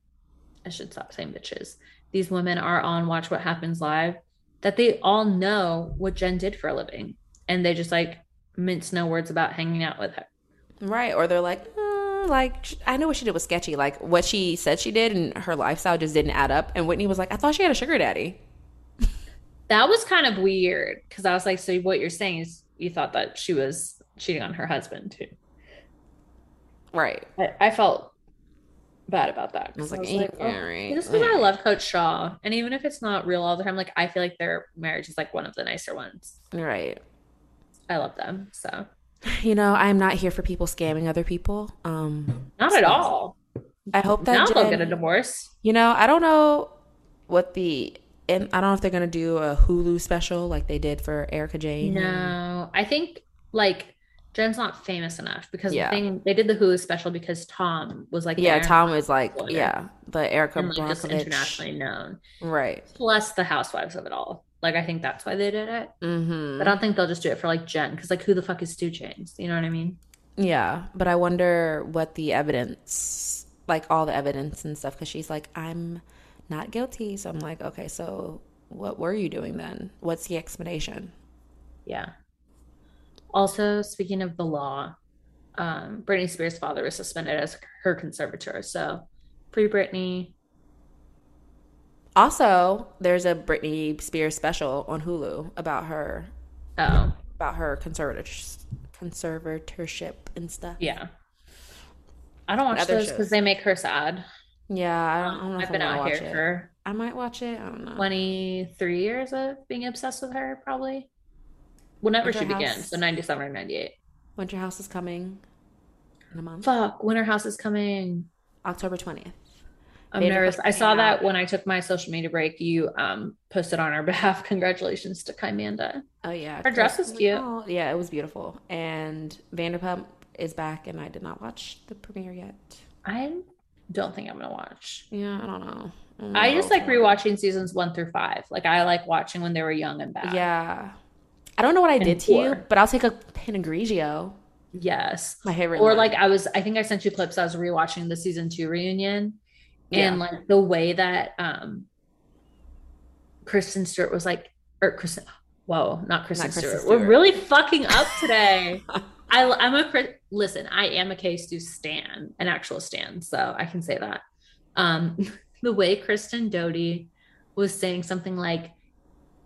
I should stop saying bitches, these women are on Watch What Happens Live, that they all know what Jen did for a living. And they just like mince no words about hanging out with her. Right. Or they're like, mm, like, I know what she did was sketchy. Like, what she said she did and her lifestyle just didn't add up. And Whitney was like, I thought she had a sugar daddy that was kind of weird because I was like, so what you're saying is you thought that she was cheating on her husband too. Right. I, I felt bad about that. I was like, I was like oh, right. Just because I love Coach Shah, And even if it's not real all the time, like I feel like their marriage is like one of the nicer ones. Right. I love them. So you know, I'm not here for people scamming other people. Um not so at all. I hope that now Jen, they'll get a divorce. You know, I don't know what the and I don't know if they're gonna do a Hulu special like they did for Erika Jayne. No, I think like Jen's not famous enough because yeah. the thing they did the Hulu special because Tom was like yeah Tom was like yeah the Erika and, like, internationally known right plus the housewives of it all like I think that's why they did it mm-hmm. I don't think they'll just do it for like Jen because like who the fuck is Stu Chains you know what I mean yeah but I wonder what the evidence like all the evidence and stuff because she's like I'm not guilty. So I'm like, okay, so what were you doing then? What's the explanation? Yeah. Also, speaking of the law, um, Britney Spears' father was suspended as her conservator. So, free Britney. Also, there's a Britney Spears special on Hulu about her. Oh. About her conservatorship, conservatorship and stuff. Yeah. I don't watch those because they make her sad. Yeah, I don't, I don't know. I've been out here it. for. I might watch it. I don't know. Twenty three years of being obsessed with her, probably. Whenever Winter she House. began, so ninety seven or ninety eight. Winter House is coming in a month. Fuck, Winter House is coming October twentieth. I'm nervous. I saw that when I took my social media break. You um posted on our behalf. Congratulations to Kymanda. Oh yeah, her dress is cute. Oh, yeah, it was beautiful. And Vanderpump is back, and I did not watch the premiere yet. I'm don't think I'm gonna watch. Yeah, I don't know. I, don't I just like rewatching seasons one through five. Like I like watching when they were young and bad. Yeah. I don't know what I did to you, but I'll take a Pinot Grigio. Yes. My favorite. Or like I was I think I sent you clips I was rewatching the season two reunion. Yeah. And like the way that um Kristen Stewart was like or Kristen whoa, not Kristen, not Kristen Stewart. Stewart. We're really fucking up today. I, I'm a listen. I am a K-Stew stan, an actual stan, so I can say that. Um, the way Kristen Doute was saying something like,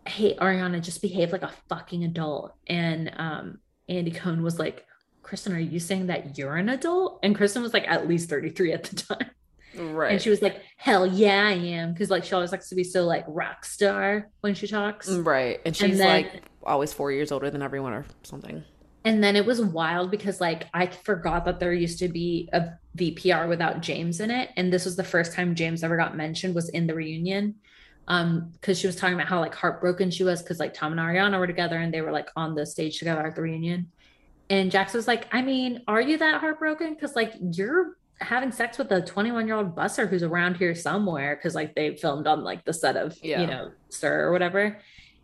"Hey, Ariana, just behave like a fucking adult," and um, Andy Cohen was like, "Kristen, are you saying that you're an adult?" And Kristen was like at least 33 at the time. Right. And she was like, hell yeah, I am. Cause like she always likes to be so like rock star when she talks. Right. And she's and then, like always four years older than everyone or something. And then it was wild because like I forgot that there used to be a VPR without James in it. And this was the first time James ever got mentioned was in the reunion. Um, because she was talking about how like heartbroken she was because like Tom and Ariana were together and they were like on the stage together at the reunion. And Jax was like, I mean, are you that heartbroken? Because like you're having sex with a 21 year old busser who's around here somewhere because like they filmed on like the set of yeah. you know SUR or whatever,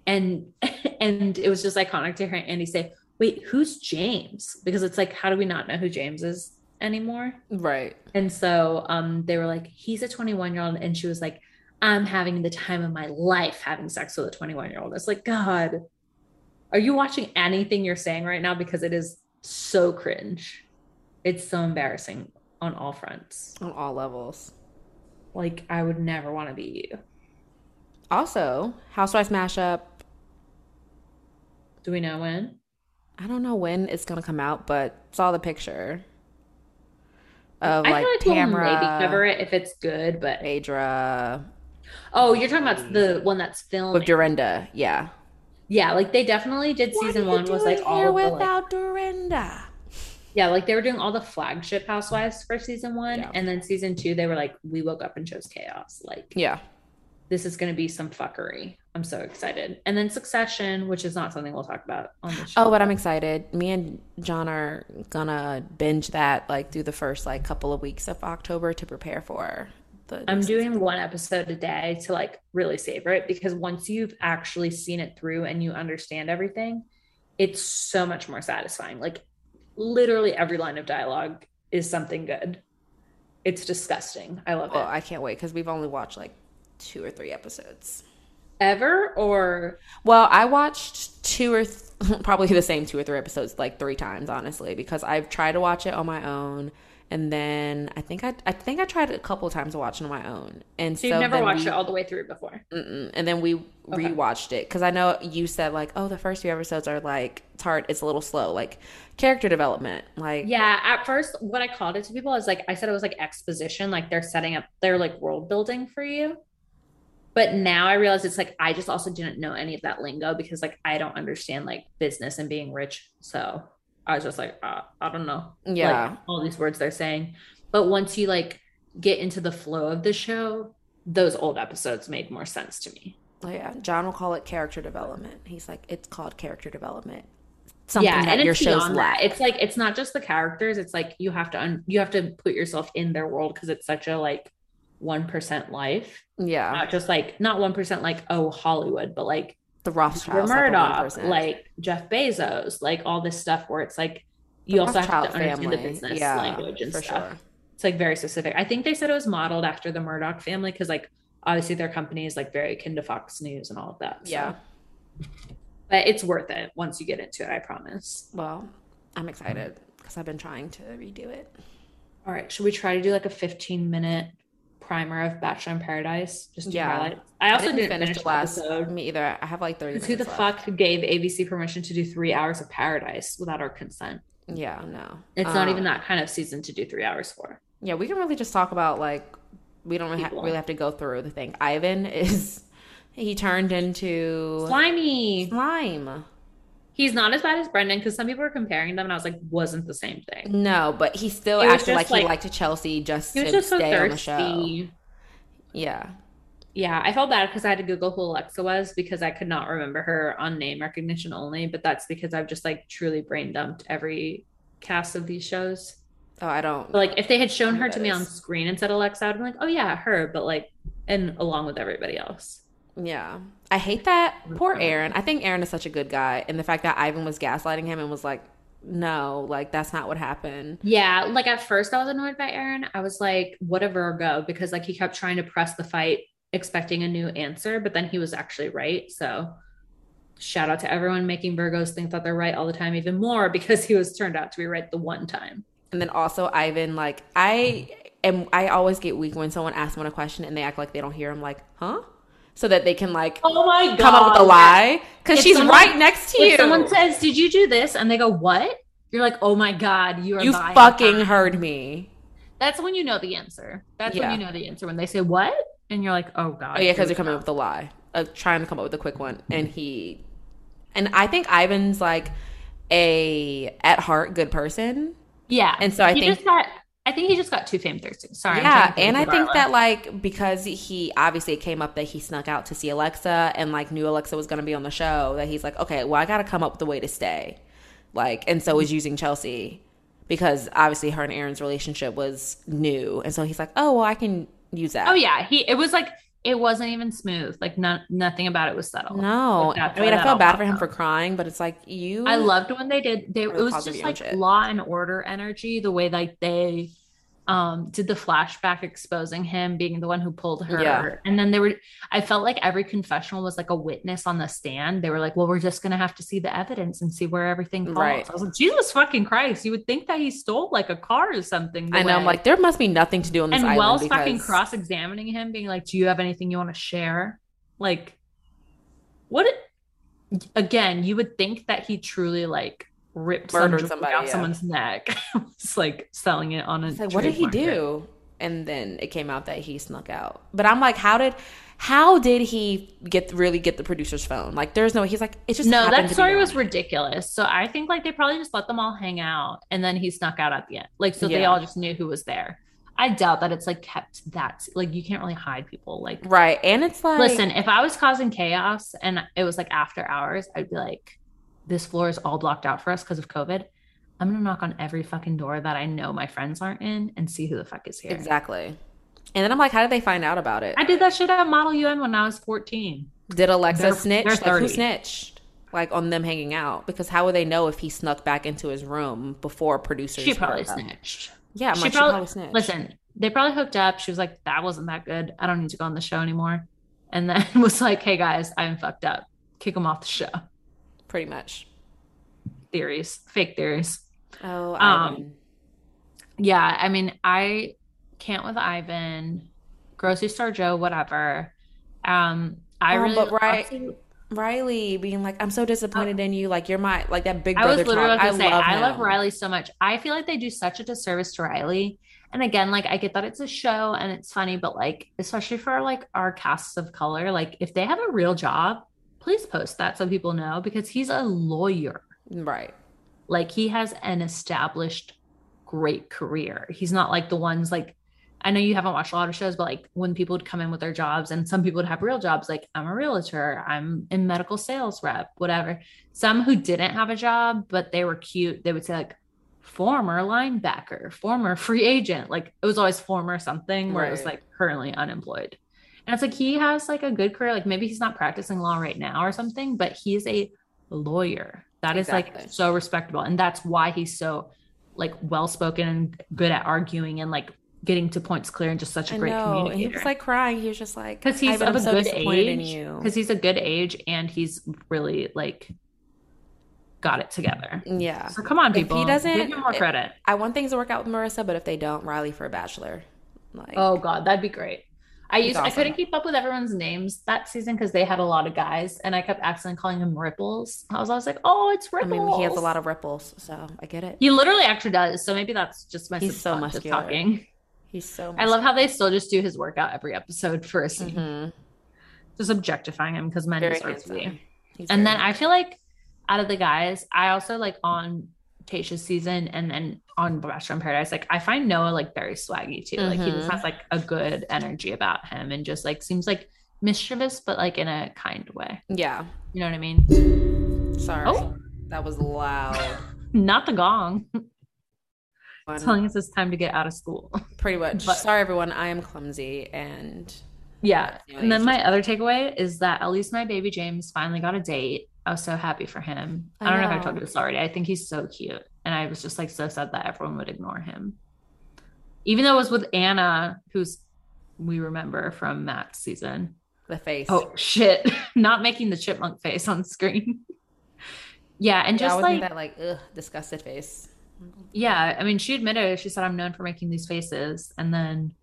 and and it was just iconic to hear Andy say, "Wait, who's James?" Because it's like, how do we not know who James is anymore? Right. And so um, they were like, "He's a 21 year old," and she was like, "I'm having the time of my life having sex with a 21 year old." It's like, God, are you watching anything you're saying right now? Because it is so cringe. It's so embarrassing on all fronts, on all levels. Like, I would never want to be you. Also, Housewives mashup. Do we know when? I don't know when it's gonna come out, but saw the picture of I like, like Tamra. We'll maybe cover it if it's good, but Adra. Oh, you're talking about the mm. one that's filmed with Dorinda, yeah. Yeah, like they definitely did. What season one was like all without the, like, Dorinda. Yeah, like they were doing all the flagship housewives for season one, yeah. and then season two they were like, we woke up and chose chaos. Like, yeah, this is going to be some fuckery. I'm so excited. And then Succession, which is not something we'll talk about on the oh, show. Oh, but I'm excited. Me and John are gonna binge that like through the first like couple of weeks of October to prepare for the. I'm doing one episode a day to like really savor it because once you've actually seen it through and you understand everything, it's so much more satisfying. Like literally every line of dialogue is something good. It's disgusting. I love oh, it. I can't wait because we've only watched like two or three episodes. Ever or well, I watched two or th- probably the same two or three episodes like three times, honestly, because I've tried to watch it on my own, and then I think I I think I tried it a couple of times to watch it on my own, and so, so you've never watched we, it all the way through before. and then we okay. rewatched it because I know you said like, oh, the first few episodes are like it's hard, it's a little slow, like character development, like yeah. At first, what I called it to people is like I said it was like exposition, like they're setting up, they're like world building for you but now I realize it's like I just also didn't know any of that lingo because like I don't understand like business and being rich. So I was just like, uh, I don't know. Yeah. Like, all these words they're saying. But once you like get into the flow of the show, those old episodes made more sense to me. Oh yeah. John will call it character development. He's like, it's called character development. Something yeah, and your shows that. It's like it's not just the characters. It's like you have to un- you have to put yourself in their world because it's such a like 1% life. Yeah. Not just like, not 1% like, oh, Hollywood, but like the Rothschilds, Murdoch, like Jeff Bezos, like all this stuff where it's like, you the also Rothschild have to understand family. the business yeah, language and stuff. Sure. It's like very specific. I think they said it was modeled after the Murdoch family because, like, obviously their company is like very akin to Fox News and all of that. So. Yeah. But it's worth it once you get into it, I promise. Well, I'm excited because I've been trying to redo it. All right. Should we try to do like a 15 minute primer of Bachelor in Paradise just to yeah. highlight. I also I didn't, didn't, finish, finish the last episode. Me either. I have like 30 Who the left. fuck gave ABC permission to do three hours of Paradise without our consent? Yeah, no. It's um, not even that kind of season to do three hours for. Yeah, we can really just talk about like we don't ha- really have to go through the thing. Ivan is he turned into slimy slime. He's not as bad as Brendan because some people were comparing them, and I was like, wasn't the same thing. No, but he still acted like, like, he liked Chelsea just to just stay so on the show. Yeah. Yeah, I felt bad because I had to Google who Alexa was because I could not remember her on name recognition only, but that's because I've just like truly brain dumped every cast of these shows. Oh, I don't. like if they had shown her to me on screen and said Alexa, I'd be like, oh yeah, her, but like, and along with everybody else. Yeah. I hate that. Poor Aaron. I think Aaron is such a good guy. And the fact that Ivan was gaslighting him and was like, no, like that's not what happened. Yeah. Like at first I was annoyed by Aaron. I was like, what a Virgo, because like he kept trying to press the fight, expecting a new answer, but then he was actually right. So shout out to everyone making Virgos think that they're right all the time, even more because he was turned out to be right the one time. And then also Ivan, like I am I always get weak when someone asks me a question and they act like they don't hear. I'm like, huh? So that they can like oh my God. come up with a lie because she's someone, right next to you. Someone says, "Did you do this?" and they go, "What?" You're like, "Oh my God, you are you fucking heard me." That's when you know the answer. That's yeah. when you know the answer when they say what, and you're like, "Oh God." Oh yeah, because they're coming up with a lie, uh, trying to come up with a quick one, and he, and I think Ivan's like a at heart good person. Yeah, and so I he think just got I think he just got too fame thirsty. Sorry. Yeah, and I think that like because he obviously it came up that he snuck out to see Alexa and like knew Alexa was going to be on the show that he's like, okay, well I got to come up with a way to stay, like, and so is using Chelsea because obviously her and Aaron's relationship was new, and so he's like, "Oh, well, I can use that." Oh yeah, he it was like it wasn't even smooth. Like not nothing about it was subtle. No, Like, I mean, I felt bad for him for crying, but it's like you. I loved when they did. They it was just like law and order energy. The way like they um did the flashback exposing him being the one who pulled her Yeah. and then they were i felt like every confessional was like a witness on the stand they were like well we're just gonna have to see the evidence and see where everything falls Right. i was like jesus fucking christ you would think that he stole like a car or something I know. I'm like, there must be nothing to do on this and wells because... fucking cross-examining him being like do you have anything you want to share like what it, again you would think that he truly like ripped Murdered somebody, off yeah. someones neck it's like selling it on a like, what did he market. do? And then it came out that he snuck out. But I'm like, how did, how did he get really get the producer's phone? Like, there's no. He's like, it just no that story was ridiculous so i think like they probably just let them all hang out and then he snuck out at the end like so they all just knew who was there i doubt that it's like kept that like you can't really hide people like right. And it's like, Listen, if I was causing chaos and it was like after hours, I'd be like, this floor is all blocked out for us because of COVID. I'm gonna knock on every fucking door that I know my friends aren't in and see who the fuck is here. exactly. And then I'm like, how did they find out about it? I did that shit at Model UN when I was 14. Did Alexa They're- snitch? they're Like, who snitched? Like on them hanging out? Because how would they know if he snuck back into his room before producers? She probably snitched. Yeah, she like, probably, she probably snitched. listen. They probably hooked up. She was like, "That wasn't that good. I don't need to go on the show anymore." And then was like, "Hey guys, I'm fucked up. Kick him off the show." Pretty much. Theories, fake theories. Oh, Um, Yeah, I mean, I can't with Ivan, grocery store Joe, whatever. Um, I Um, really, but right- Riley being like, I'm so disappointed in you. Like you're my like that big brother. I was literally talk. to say, I love. Riley so much. I feel like they do such a disservice to Riley. And again, like I get that it's a show and it's funny, but like, especially for like our casts of color, like if they have a real job, please post that so people know because he's a lawyer. Right. like he has an established great career he's not like the ones like i know you haven't watched a lot of shows but like when people would come in with their jobs and some people would have real jobs like i'm a realtor i'm in medical sales rep whatever some who didn't have a job but they were cute they would say like former linebacker former free agent like it was always former something where it was like currently unemployed and it's like he has like a good career. Like maybe he's not practicing law right now or something but he's a lawyer. That is Exactly. like so respectable. And that's why he's so like well spoken and good at arguing and like getting to points clear and just such a I great know. And he was like crying. He was just like, because he's of a so good age. because he's a good age and he's really like got it together. Yeah. so come on If he people. doesn't- give him more if- credit. I want things to work out with Maurissa, but if they don't, Riley for a bachelor. Like, oh god. That'd be great I used I couldn't keep up with everyone's names that season because they had a lot of guys and I kept accidentally calling him Ripples. I was always like, oh, it's Ripples." I mean, he has a lot of ripples, so I get it. He literally actually does. So maybe that's just my He's so muscular. talking. He's so. I love how they still just do his workout every episode for a scene, Mhm. just objectifying him because men Very deserve to be. handsome. And then I feel like out of the guys, I also like on Tayshia's season and then on Bachelor in Paradise, like I find Noah like very swaggy too. Like he just Mhm. has like a good energy about him and just like seems like mischievous, but like in a kind way. Yeah. You know what I mean? Sorry. Oh. That was loud. Not the gong Fun. telling us it's time to get out of school. Pretty much. But- Sorry, everyone. I am clumsy and. Yeah, And then my other takeaway is that at least my baby James finally got a date. I was so happy for him. I, I don't know if I know. told you this already. I think he's so cute. And I was just like so sad that everyone would ignore him. Even though it was with Anna, who's we remember from Matt's season. the face. Oh shit. Not making the chipmunk face on screen. yeah, and yeah, just like that like ugh, disgusted face. yeah, I mean, she admitted it. She said, I'm known for making these faces. And then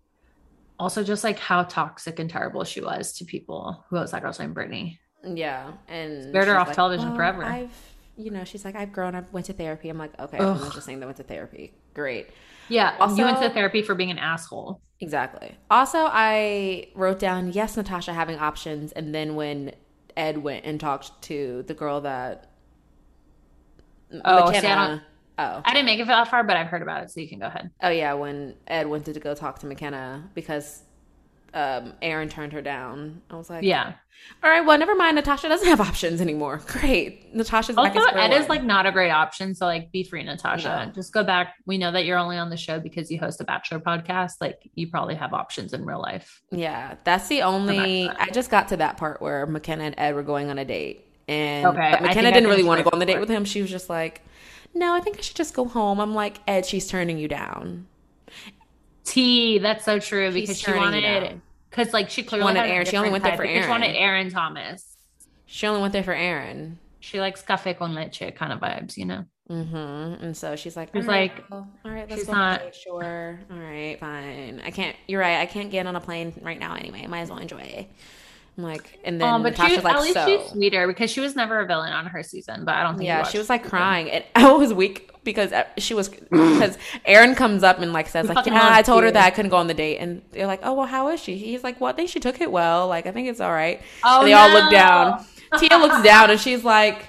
also just like how toxic and terrible she was to people. Who was that girl's name? Brittany. Yeah, and she's off television "Well, forever." I've, you know, she's like, I've grown up, went to therapy. I'm like, okay, Ugh. everyone's just saying they went to therapy. Great, Yeah. also, you went to therapy for being an asshole. exactly. Also, I wrote down yes, Natasha having options, and then when Ed went and talked to the girl that Oh, see, I McKenna. Oh, I didn't make it that far, but I've heard about it, so you can go ahead. oh yeah, when Ed went to go talk to McKenna because um, Aaron turned her down. I was like, yeah. All right, well, never mind. Natasha doesn't have options anymore. Great. Natasha's back Also, Ed is like not a great option. So like be free, Natasha. No. Just go back. We know that you're only on the show because you host a bachelor podcast. Like you probably have options in real life. Yeah, that's the only. I just got to that part where McKenna and Ed were going on a date, and Okay, McKenna didn't really want to go on the date with him. She was just like, "No, I think I should just go home." I'm like, Ed, she's turning you down. T, that's so true She's because she wanted. Because like she clearly wanted had a Aaron. She only went there for because She wanted Aaron. Aaron Thomas. She only went there for Aaron. She likes cafe con leche kind of vibes, you know. Mm-hmm. And so she's like, She's "All right, like- well, all right, let's she's go not- Sure. All right, fine. I can't. You're right. I can't get on a plane right now anyway. Might as well enjoy. I'm like, and then Um, but Natasha's she, like, at least so. she's sweeter because she was never a villain on her season. But I don't think Yeah, she was like crying, It, I was weak because she was because Aaron comes up and like says like, yeah, I told her that I couldn't go on the date, and they're like, oh well, how is she? He's like, well, I think she took it well. Like, I think it's all right. Oh, and they all look down. Tia looks down and she's like,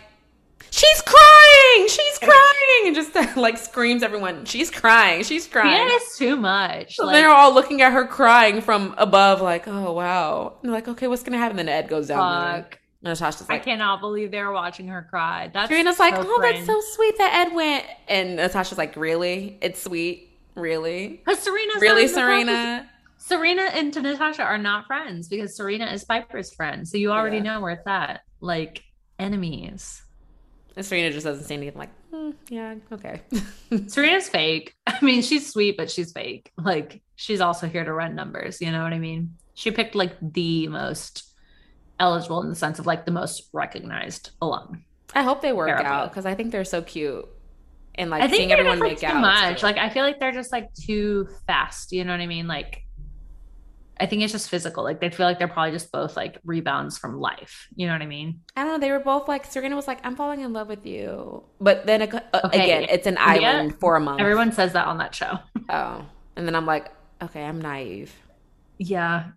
she's crying, she's crying, and just like screams everyone, she's crying, she's crying. Is too much. So Like, they're all looking at her crying from above, like, oh wow. And they're like, okay, what's gonna happen? Then Ed goes down. There. fuck. And Natasha's I cannot believe they're watching her cry. That's Serena's like, so oh, that's so sweet that Ed went. And Natasha's like, really? It's sweet, really, Because Serena's really, Serena. Serena and Natasha are not friends because Serena is Pieper's friend. So you already Yeah. know where it's at. Like enemies. And Serena just doesn't say anything. Like, "Hmm, yeah, okay. Serena's fake. I mean, she's sweet, but she's fake. Like she's also here to run numbers. You know what I mean? She picked like the most eligible in the sense of like the most recognized alum. I hope they work out because I think they're so cute. And like I think seeing everyone make out. too much. Like I feel like they're just like too fast. You know what I mean? Like I think it's just physical. Like they feel like they're probably just both like rebounds from life. You know what I mean? I don't know. They were both like Serena was like, "I'm falling in love with you," but then uh, Okay, again, it's an yeah. island for a month. Everyone says that on that show. oh, and then I'm like, okay, I'm naive. Yeah,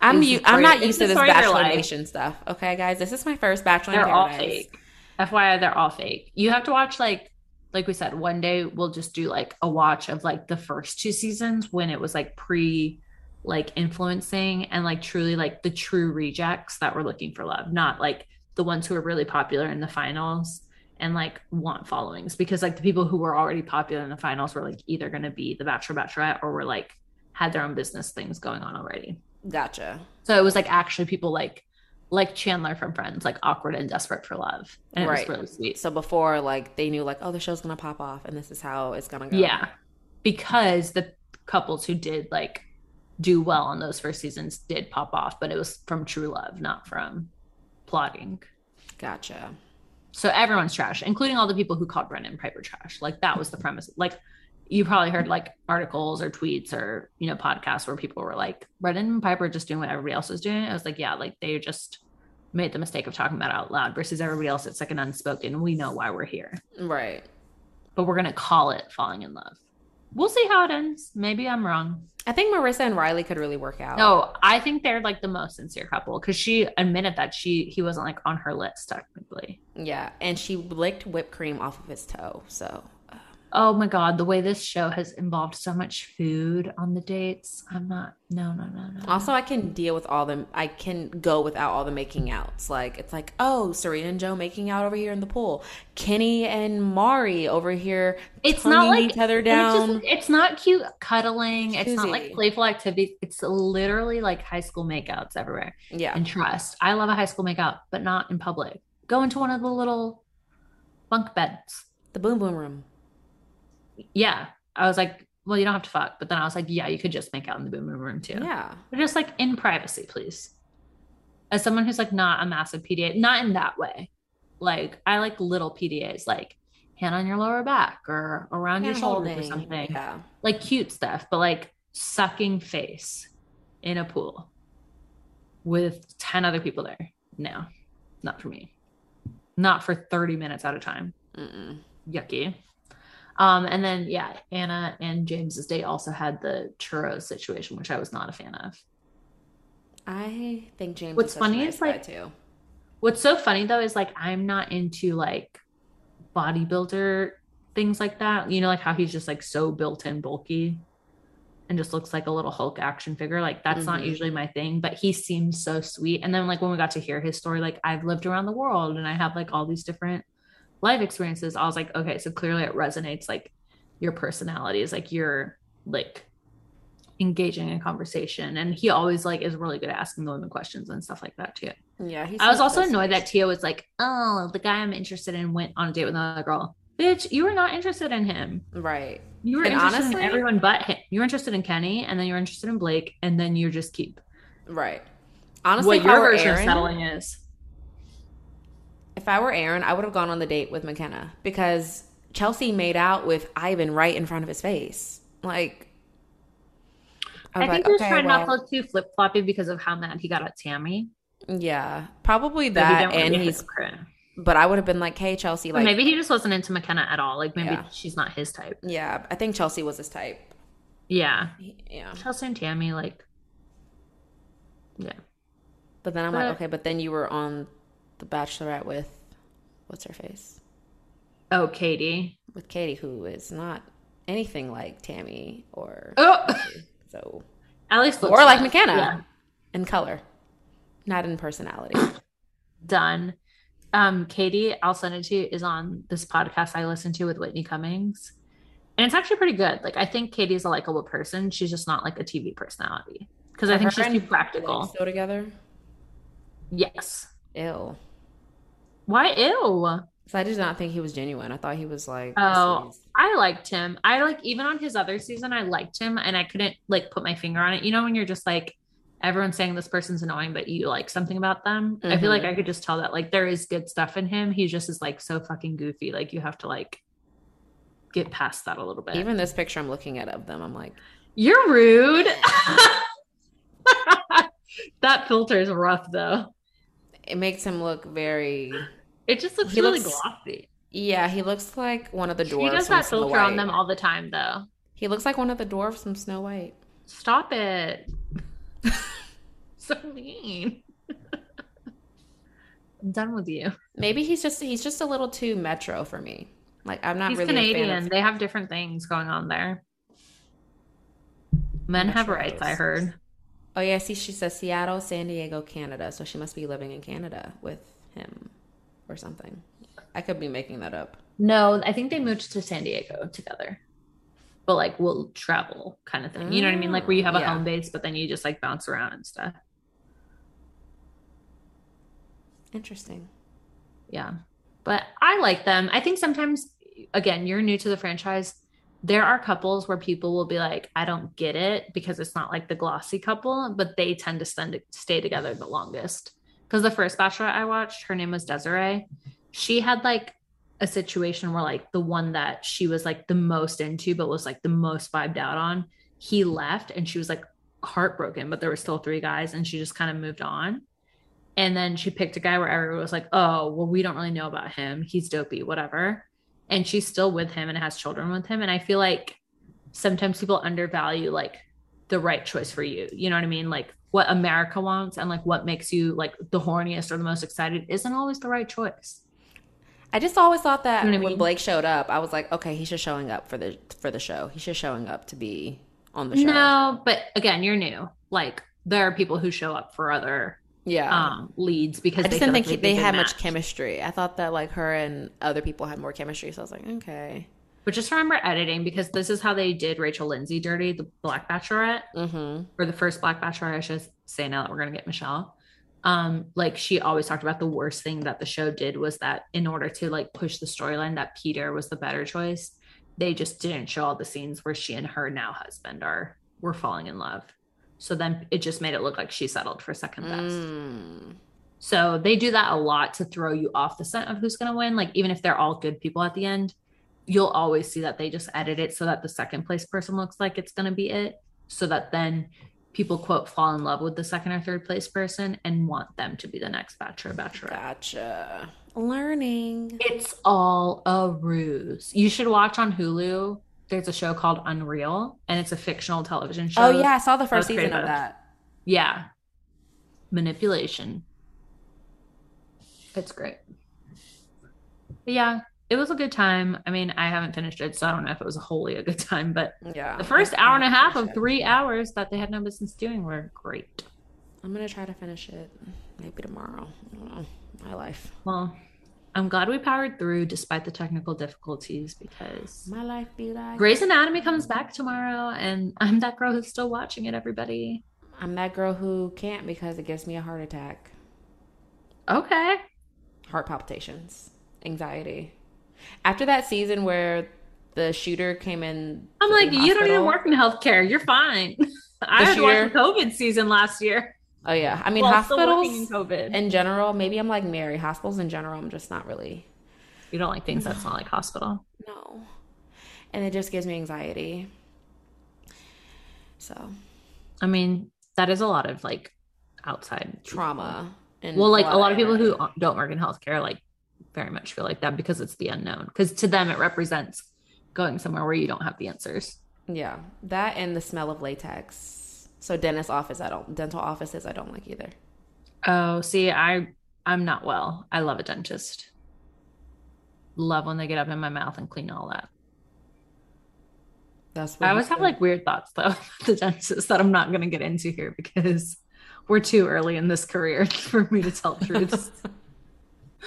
I'm It's u- the I'm not used to this story of their Bachelor. Nation stuff. Okay, guys, this is my first Bachelor. they're all fake. FYI, they're all fake. You have to watch like like we said, one day we'll just do like a watch of like the first two seasons when it was like pre like influencing and like truly like the true rejects that were looking for love, not like the ones who are really popular in the finals and like want followings because like the people who were already popular in the finals were like either going to be the bachelor bachelorette or were like had their own business things going on already. Gotcha. So it was like actually people like like Chandler from Friends, like awkward and desperate for love. And it Right. was really sweet. So before, like, they knew, like, oh, the show's gonna pop off, and this is how it's gonna go. Yeah. Because the couples who did like do well on those first seasons did pop off, but it was from true love, not from plotting. Gotcha. So everyone's trash, including all the people who called Brendan Pieper trash. Like that was the premise. Like you probably heard like articles or tweets or you know podcasts where people were like Brendan and Pieper just doing what everybody else was doing. I was like, yeah, like they just made the mistake of talking about it out loud versus everybody else. It's like an unspoken. We know why we're here, Right. but we're gonna call it falling in love. We'll see how it ends. Maybe I'm wrong. I think Maurissa and Riley could really work out. No, I think they're like the most sincere couple because she admitted that she he wasn't like on her list technically. Yeah, and she licked whipped cream off of his toe. So Oh my god, the way this show has involved so much food on the dates. I'm not. No, no, no, no. also, I can deal with all the I can go without all the making outs. Like it's like, oh, Serena and Joe making out over here in the pool. Kenny and Mari over here. It's not like each other and It's, down. just- it's not cute cuddling. It's not like playful activities. It's literally like high school makeouts everywhere. yeah, And trust, I love a high school makeout, but not in public. Go into one of the little bunk beds. the boom boom room. Yeah, I was like, well, you don't have to fuck. But then I was like, yeah, you could just make out in the boom room room too. Yeah, But just like in privacy, please. As someone who's like not a massive PDA, not in that way. Like I like little PDAs, like hand on your lower back or around your shoulder or something. Yeah, Like cute stuff, but like sucking face in a pool with 10 other people there. No, not for me. Not for 30 minutes at a time. Mm-mm. Yucky. Um, and then yeah, Anna and James's date also had the churros situation, which I was not a fan of. I think James. What's is such a funny nice is, like, too. What's so funny though is like I'm not into like bodybuilder things like that. You know, like how he's just like so built in bulky. and just looks like a little Hulk action figure. Like that's mm-hmm. not usually my thing, but he seems so sweet. And then like when we got to hear his story, like I've lived around the world and I have like all these different life experiences. I was like, okay, so clearly it resonates like your personality is like you're like engaging in conversation. And he always like is really good at asking the women questions and stuff like that too. Yeah. I was also annoyed that Tia was like, oh, the guy I'm interested in went on a date with another girl. Bitch, you were not interested in him. Right. You were and interested honestly, in everyone but him. You were interested in Kenny, and then you're interested in Blake, and then you just keep. Right. Honestly, what your version Aaron, of settling is. If I were Aaron, I would have gone on the date with McKenna because Chelsea made out with Ivan right in front of his face. Like, I, I think like, he was okay, trying well, not to look too flip floppy because of how mad he got at Tammy. Yeah, probably that, and he's. But I would have been like, "Hey, Chelsea, like maybe he just wasn't into McKenna at all. Like maybe yeah. she's not his type." Yeah, I think Chelsea was his type. Yeah, yeah. Chelsea and Tammy, like, yeah. But then I'm but, like, okay, but then you were on The Bachelorette with what's her face? Oh, Katie. With Katie, who is not anything like Tammy or oh. so at least or like McKenna yeah. in color, not in personality. Done. Um, Katie, I'll send it to you, is on this podcast I listen to with Whitney Cummings. And it's actually pretty good. Like I think Katie's a likable person. She's just not like a TV personality. Because I think she's too practical. Still together? Yes. Ew. Why ew? So I did not think he was genuine. I thought he was like Oh, I liked him. I like even on his other season, I liked him and I couldn't like put my finger on it. You know when you're just like everyone's saying this person's annoying, but you like something about them. Mm-hmm. I feel like I mm-hmm. could just tell that like there is good stuff in him. He just is like so fucking goofy. Like you have to like get past that a little bit. Even this picture I'm looking at of them, I'm like, You're rude. that filter is rough though. It makes him look very it just looks he really looks, glossy. Yeah, he looks like one of the dwarves. He does that filter on them all the time, though. He looks like one of the dwarves from Snow White. Stop it. so mean. I'm done with you. Maybe he's just he's just a little too metro for me. Like I'm not he's really Canadian. Of... They have different things going on there. Men Metros. have rights, I heard. Oh yeah, I see she says Seattle, San Diego, Canada. So she must be living in Canada with him or something. I could be making that up. No, I think they moved to San Diego together. But like we'll travel kind of thing. You know what I mean? Like where you have a ah, yeah. home base, but then you just like bounce around and stuff. Interesting. Yeah. But I like them. I think sometimes again, you're new to the franchise. There are couples where people will be like, I don't get it because it's not like the glossy couple, but they tend to stay together the longest because the first bachelorette I watched, her name was Desiree. She had like a situation where like the one that she was like the most into, but was like the most vibed out on, he left and she was like heartbroken, but there were still three guys and she just kind of moved on. And then she picked a guy where everyone was like, oh, well, we don't really know about him. He's dopey, whatever. And she's still with him and has children with him. And I feel like sometimes people undervalue like the right choice for you. You know what I mean? Like what America wants and like what makes you like the horniest or the most excited isn't always the right choice. I just always thought that you know when I mean? Blake showed up, I was like, okay, he's just showing up for the for the show. He's just showing up to be on the show. No, but again, you're new. Like there are people who show up for other yeah um, leads because I just didn't think like they, they had much chemistry. I thought that like her and other people had more chemistry, so I was like, okay. But just remember editing because this is how they did Rachel Lindsay dirty, the Black Bachelorette, mm-hmm. or the first Black Bachelorette. I should say now that we're gonna get Michelle. Um, like she always talked about the worst thing that the show did was that in order to like push the storyline that Peter was the better choice, they just didn't show all the scenes where she and her now husband are were falling in love. So then it just made it look like she settled for second best. Mm. So they do that a lot to throw you off the scent of who's going to win. Like even if they're all good people at the end, you'll always see that they just edit it so that the second place person looks like it's going to be it so that then people quote fall in love with the second or third place person and want them to be the next bachelor bachelorette. Gotcha. Learning. It's all a ruse. You should watch on hulu. There's a show called unreal and it's a fictional television show. Oh yeah i saw the first season of that. Yeah. Manipulation. It's great. But yeah it was a good time. I mean, I haven't finished it, so I don't know if it was wholly a good time, but yeah, the first hour and a half of three hours that they had no business doing were great. I'm gonna try to finish it maybe tomorrow. I don't know. My life. Well, I'm glad we powered through despite the technical difficulties because my life be like Grey's Anatomy comes back tomorrow, and I'm that girl who's still watching it. Everybody, I'm that girl who can't because it gives me a heart attack. Okay. Heart palpitations, anxiety. After that season where the shooter came in, I'm like, you don't even work in healthcare. You're fine. I had shooter, COVID season last year. Oh yeah, I mean well, hospitals in, COVID. in general. Maybe I'm like Mary. Hospitals in general, I'm just not really. You don't like things that's not like hospital. No, and it just gives me anxiety. So, I mean, that is a lot of like outside trauma. And well, like a lot of people who don't work in healthcare, like very much feel like that because it's the unknown. Because to them, it represents going somewhere where you don't have the answers. Yeah, that and the smell of latex so dentist office, I don't. Dental offices, I don't like either. Oh, see, I I'm not well. I love a dentist. Love when they get up in my mouth and clean all that. That's what I always have like weird thoughts though the dentist that I'm not going to get into here because we're too early in this career for me to tell truths.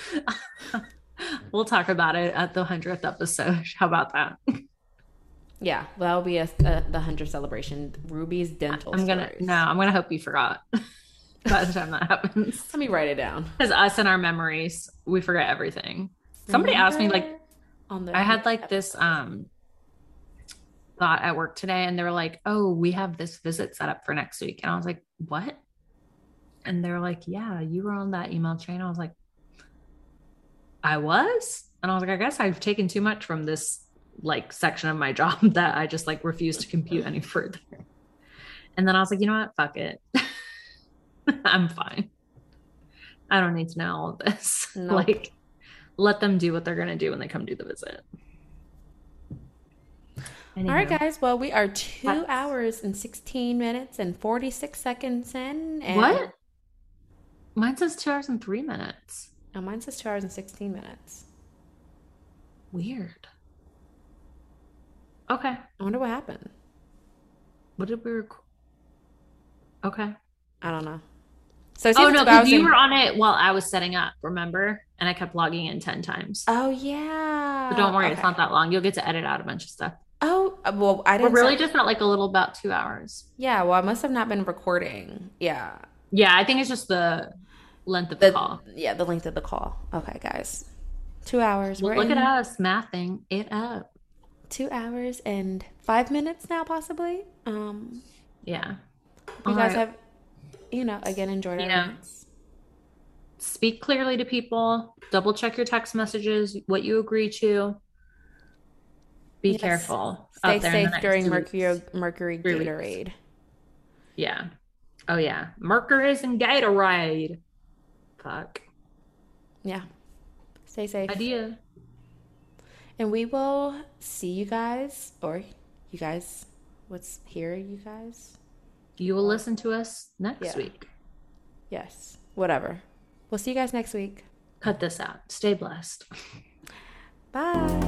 we'll talk about it at the hundredth episode. How about that? Yeah, that'll be a, a the hundred celebration. Ruby's dental. I'm gonna no, I'm gonna hope you forgot by the time that happens. Let me write it down. Because us and our memories, we forget everything. Somebody Remember asked me like, on the I had like episode. this um thought at work today, and they were like, "Oh, we have this visit set up for next week," and I was like, "What?" And they're like, "Yeah, you were on that email chain." I was like, "I was," and I was like, "I guess I've taken too much from this like section of my job that I just like refuse to compute any further. And then I was like, you know what? Fuck it. I'm fine. I don't need to know all of this. Nope. Like, let them do what they're going to do when they come do the visit. Anywho. All right, guys. Well, we are two That's... hours and 16 minutes and 46 seconds in. And... What? Mine says two hours and three minutes. No, mine says two hours and 16 minutes. Weird. Okay. I wonder what happened. What did we record? Okay. I don't know. So oh no, because you were on it while I was setting up. Remember? And I kept logging in ten times. Oh yeah. But don't worry, okay. it's not that long. You'll get to edit out a bunch of stuff. Oh uh, well, I didn't. But really, just felt like a little about two hours. Yeah. Well, I must have not been recording. Yeah. Yeah, I think it's just the length of the, the call. Yeah, the length of the call. Okay, guys. Two hours. Well, look in. at us mathing it up two hours and five minutes now, possibly. Um, yeah. You guys right. have, you know, again, enjoyed our yeah. Speak clearly to people. Double check your text messages, what you agree to. Be yes. careful. Stay safe during Mercury Mercury retrograde. Weeks. Yeah. Oh yeah. Mercury and retrograde. Fuck. Yeah. Stay safe. Idea. And we will see you guys, or you guys, what's here, you guys? You will listen to us next yeah. week. Yes, whatever. We'll see you guys next week. Cut this out. Stay blessed. Bye.